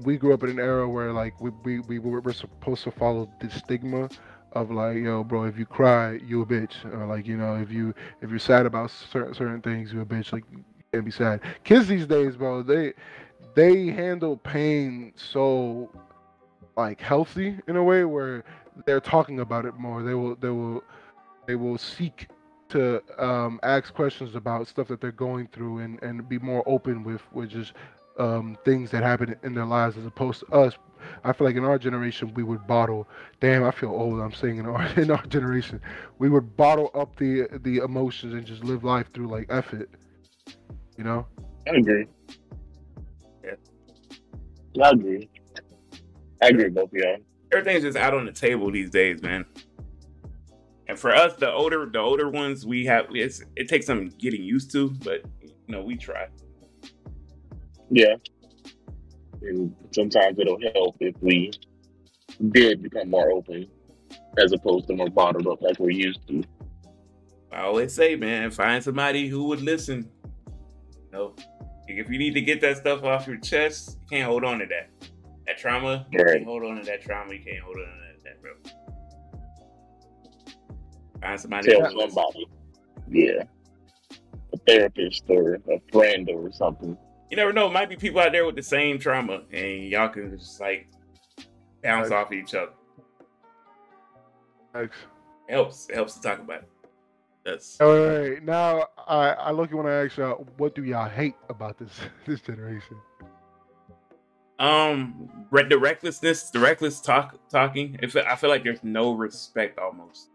we grew up in an era where like we we, we were supposed to follow the stigma of like yo bro if you cry you a bitch. Or like you know if you if you're sad about certain certain things you a bitch. Like you can't be sad. Kids these days bro they they handle pain so like healthy in a way where they're talking about it more. They will they will they will seek to um, ask questions about stuff that they're going through and, and be more open with with just um, things that happen in their lives as opposed to us. I feel like in our generation we would bottle. Damn, I feel old. I'm saying in our in our generation we would bottle up the the emotions and just live life through like F it. You know? I agree. Yeah. I agree. I agree, both of y'all. everything's just out on the table these days, man. And for us, the older the older ones, we have it's, it takes some getting used to, but you know we try. Yeah. And sometimes it'll help if we did become more open as opposed to more bottled up like we're used to. I always say, man, find somebody who would listen. You know, if you need to get that stuff off your chest, you can't hold on to that. That trauma, you Right. can't hold on to that trauma. You can't hold on to that, that bro. Find somebody. Tell who will listen. somebody. Yeah. A therapist or a friend or something. You never know. It might be people out there with the same trauma, and y'all can just like bounce Right. off each other. Thanks. It helps. It helps to talk about it. That's All right, now I I look when I ask y'all, what do y'all hate about this this generation? um the recklessness, the reckless talk talking. If I feel like there's no respect almost.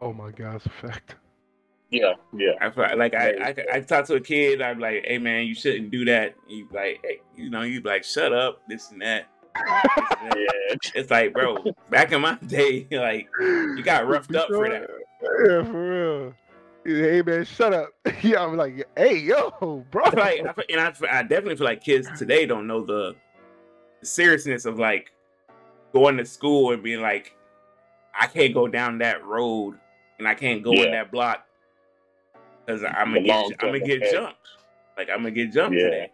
Oh my God, it's a fact. Yeah, yeah. I feel like I I, I talk to a kid. I'm like, hey man, you shouldn't do that. You like, hey, you know, you like, shut up, this and that. This and that. Yeah. It's like, bro, back in my day, like you got roughed up for that. Yeah, for real. Hey man, shut up. yeah, I'm like, hey yo, bro. Like, and I, I definitely feel like kids today don't know the seriousness of like going to school and being like, I can't go down that road and I can't go in that block because I'm gonna get long I'm gonna get jumped. Like I'm gonna get jumped Yeah. today.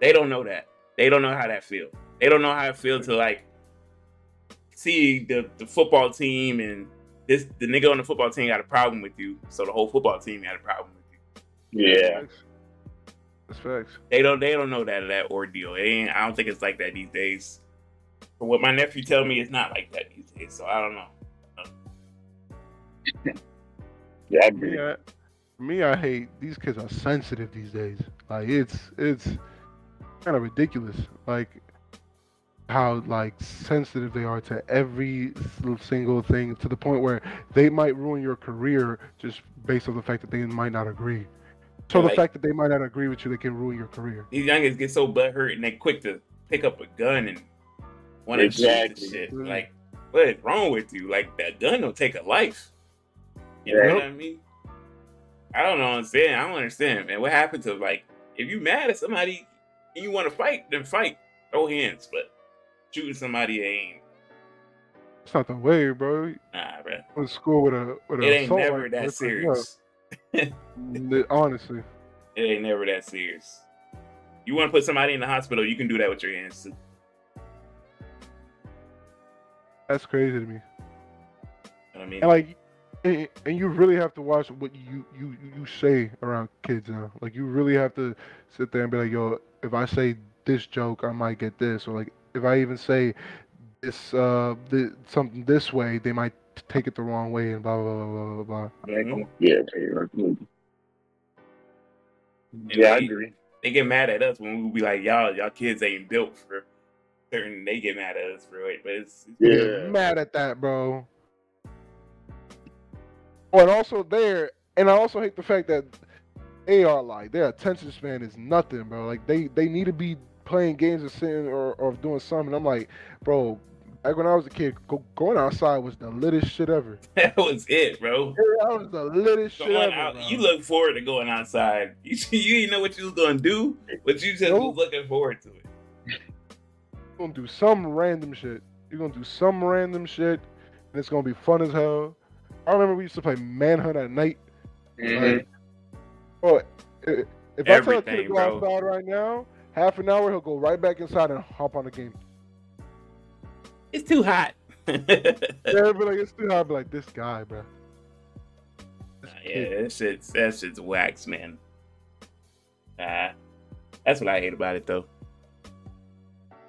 They don't know that. They don't know how that feel. They don't know how it feel to like see the the football team and this the nigga on the football team got a problem with you, so the whole football team had a problem with you. Yeah. That's facts. They don't they don't know that that ordeal. It ain't, I don't think it's like that these days. From what my nephew tell me, it's not like that these days. So I don't know. Yeah, I agree. Yeah. Me, I hate these kids are sensitive these days. Like it's it's kind of ridiculous. Like how like sensitive they are to every single thing to the point where they might ruin your career just based on the fact that they might not agree. So Yeah, the like- fact that they might not agree with you, they can ruin your career. These youngins get so butthurt and they quick to pick up a gun and want to shoot Exactly. the shit. Like, what is wrong with you? Like that gun don't take a life. You Yeah. know what I mean? I don't understand. I don't understand, man. What happened to like if you mad at somebody and you want to fight, then fight. Throw hands, but shooting somebody ain't It's not the way, bro. nah, bro. Went to school with a with a It ain't never rifle, that like, serious. honestly, It ain't never that serious. You want to put somebody in the hospital, you can do that with your hands too. that's crazy to me. You know I mean? And like, and, and you really have to watch what you you you say around kids now. Like you really have to sit there and be like, yo, if I say this joke, I might get this, or like if I even say this uh th- something this way, they might take it the wrong way and blah blah blah blah blah. blah. Mhm. Yeah, absolutely. And yeah, I they- agree. they get mad at us when we be like, y'all, y'all kids ain't built for certain. They get mad at us for it, but it's Yeah. mad at that, bro. Oh, and also there, and I also hate the fact that they are like their attention span is nothing, bro. Like they they need to be playing games or sitting or, or doing something. I'm like, bro, back when I was a kid, go, going outside was the littest shit ever. that was it, bro. That was the littest shit ever. out, you look forward to going outside. You you didn't know what you was gonna do, but you just Nope. was looking forward to it. You're gonna do some random shit. You're gonna do some random shit, and it's gonna be fun as hell. I remember we used to play Manhunt at night. Mhm. Like, oh, i- if I tell a kid to Everything, go bro. outside right now, half an hour he'll go right back inside and hop on the game. It's too hot. Yeah, he'll like, it's too hot. I'll be like, this guy, bro. This yeah, that shit's that shit's wax, man. Ah, that's what I hate about it, though.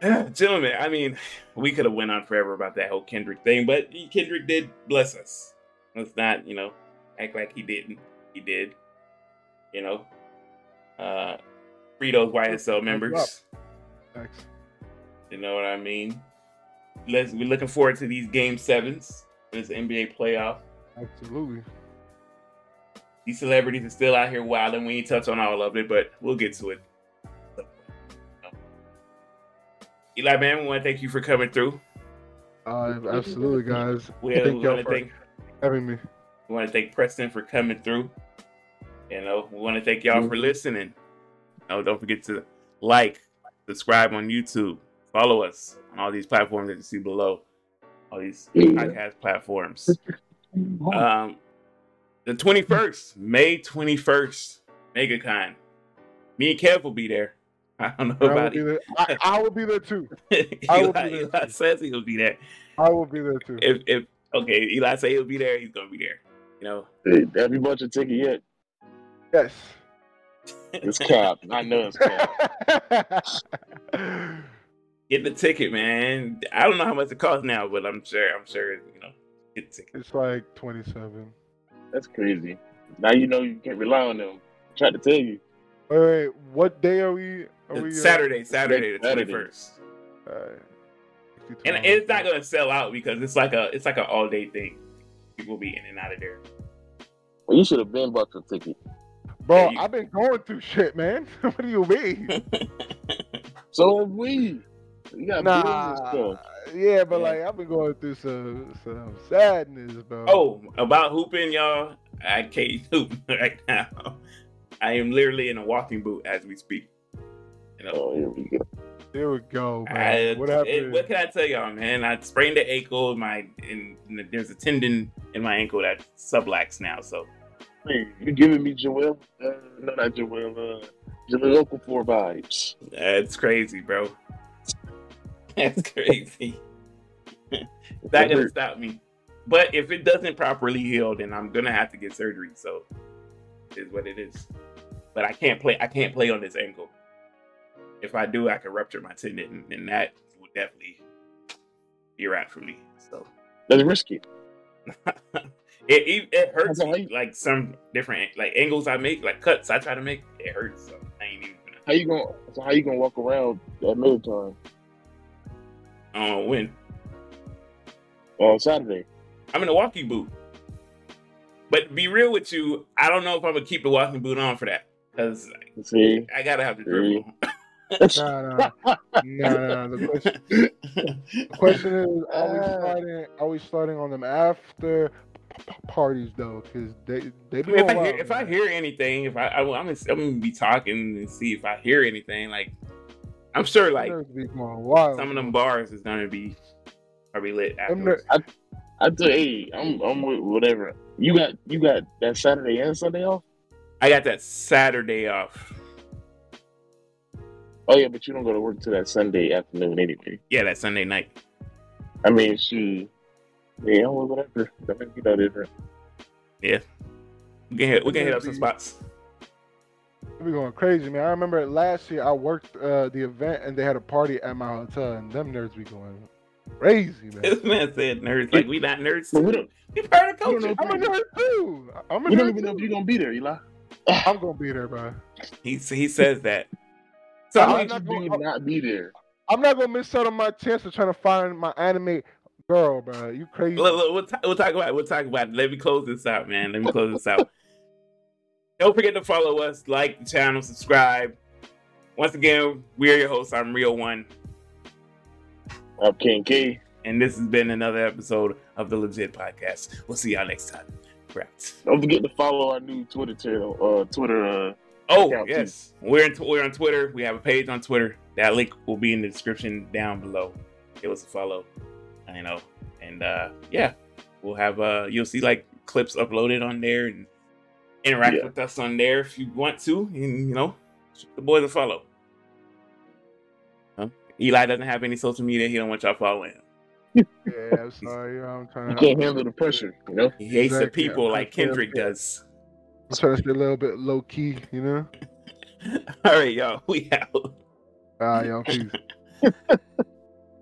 Gentlemen, I mean, we could have went on forever about that whole Kendrick thing, but Kendrick did bless us. Let's not, you know, act like he didn't. He did. You know, uh, free those YSL members. Thanks. You know what I mean? Let's. We're looking forward to these game sevens. This NBA playoff. Absolutely. these celebrities are still out here wilding. We ain't touch on all of it, but we'll get to it. Eli, man, we want to thank you for coming through. Uh, absolutely, guys. We, we want to thank having me. we want to thank Preston for coming through. You know, we want to thank y'all for Mhm. listening. No, don't forget to like, subscribe on YouTube, follow us on all these platforms that you see below, all these podcast platforms. Um, the 21st, May 21st, MegaCon. Me and Kev will be there. I don't know I about be it. I, I will be there too. I will be there Eli too. says he'll be there. I will be there too. If if okay, Eli say he'll be there, he's gonna be there. You know, Hey, have you bought your ticket yet? Yes. It's cap. I know it's cap. get the ticket, man. I don't know how much it costs now, but I'm sure I'm sure you know get the ticket. it's like 27. That's crazy. Now you know you can't rely on them. I tried to tell you. Wait, wait, what day are we? Are we It's uh, Saturday, Saturday the twenty first, alright. And it's not gonna sell out because it's like a it's like an all day thing. People be in and out of there. Well, you should have been bought the ticket. Bro, you- I've been going through shit, man. what do you mean? So have we. You got Nah, stuff. yeah, but Yeah. like I've been going through some some sadness, bro. Oh, about hooping, y'all. I can't hoop right now. I am literally in a walking boot as we speak. You know, Oh, here we go. There we go, I, what happened? it- what can I tell y'all, man? I sprained the ankle. My and there's a tendon in my ankle that subluxed now. So Hey, you giving me Joel? Uh, no, not Joel. Uh, Jahlil Okafor vibes. that's crazy, bro. That's crazy. It's not gonna stop me. But if it doesn't properly heal, then I'm gonna have to get surgery. So is what it is. But I can't play. I can't play on this ankle. If I do, I could rupture my tendon, and that would definitely be a wrap for me. So That's risky. It it, it hurts me, like some different like angles I make, like cuts I try to make. It hurts. So I ain't even How you gonna? So how you gonna walk around at middle time gonna uh, win. on Saturday? I'm in a walking boot. But be real with you, I don't know if I'm gonna keep the walking boot on for that because See, I gotta have the dribble. Nah, nah, nah, nah. The question, the question is, are we Ah. starting? Are we starting on them after p- p- parties though? Because they they I be mean, if I hear wild, if I hear anything, if I, I am gonna, I'm gonna be talking and see if I hear anything. Like I'm sure, like Nerds be going wild. some of them bars is gonna be probably lit Them afterwards. I tell hey, I'm I'm with whatever. You got you got that Saturday and Sunday off. I got that Saturday off. Oh yeah, but you don't go to work till that Sunday afternoon anyway. Yeah, that Sunday night. I mean, she, yeah, well, whatever. That makes me no different. Yeah, we can hit we can hit up some spots. We going crazy, man. I remember last year I worked uh, the event and they had a party at my hotel, and them nerds be going crazy, man. This man said nerds. Like we not nerds. But we too. don't, We part of the don't culture. know I'm a nerd too. I'm a we don't nerd even know if you're gonna be there, Eli. I'm gonna be there, bro. He he says that. So So I'm how I'm not you gonna- be not be there? I'm not gonna miss out on my chance of trying to find my anime girl, bro. You crazy? Look, look, we'll, ta- we'll talk about it. We'll talk about it. Let me close this out, man. Let me close this out. Don't forget to follow us, like the channel, subscribe. Once again, we are your hosts. I'm Real One, I'm King K. and this has been another episode of the LeJit Podcast. We'll see y'all next time. We're. Don't forget to follow our new Twitter channel. Uh, Twitter. Uh, Oh Account, too. yes, we're in, we're on Twitter. We have a page on Twitter. That link will be in the description down below. Give us a follow. I know, and uh, yeah, we'll have uh, you'll see like clips uploaded on there and interact Yeah. with us on there if you want to, and you know, the boys a follow. Huh? Eli doesn't have any social media. He don't want y'all following him. Yeah, I'm sorry. I'm trying you to. can't handle the pressure, you know. He hates Exactly. the people like Kendrick does. I'm trying to stay a little bit low key, you know. All right, y'all. We out. Ah, y'all, peace.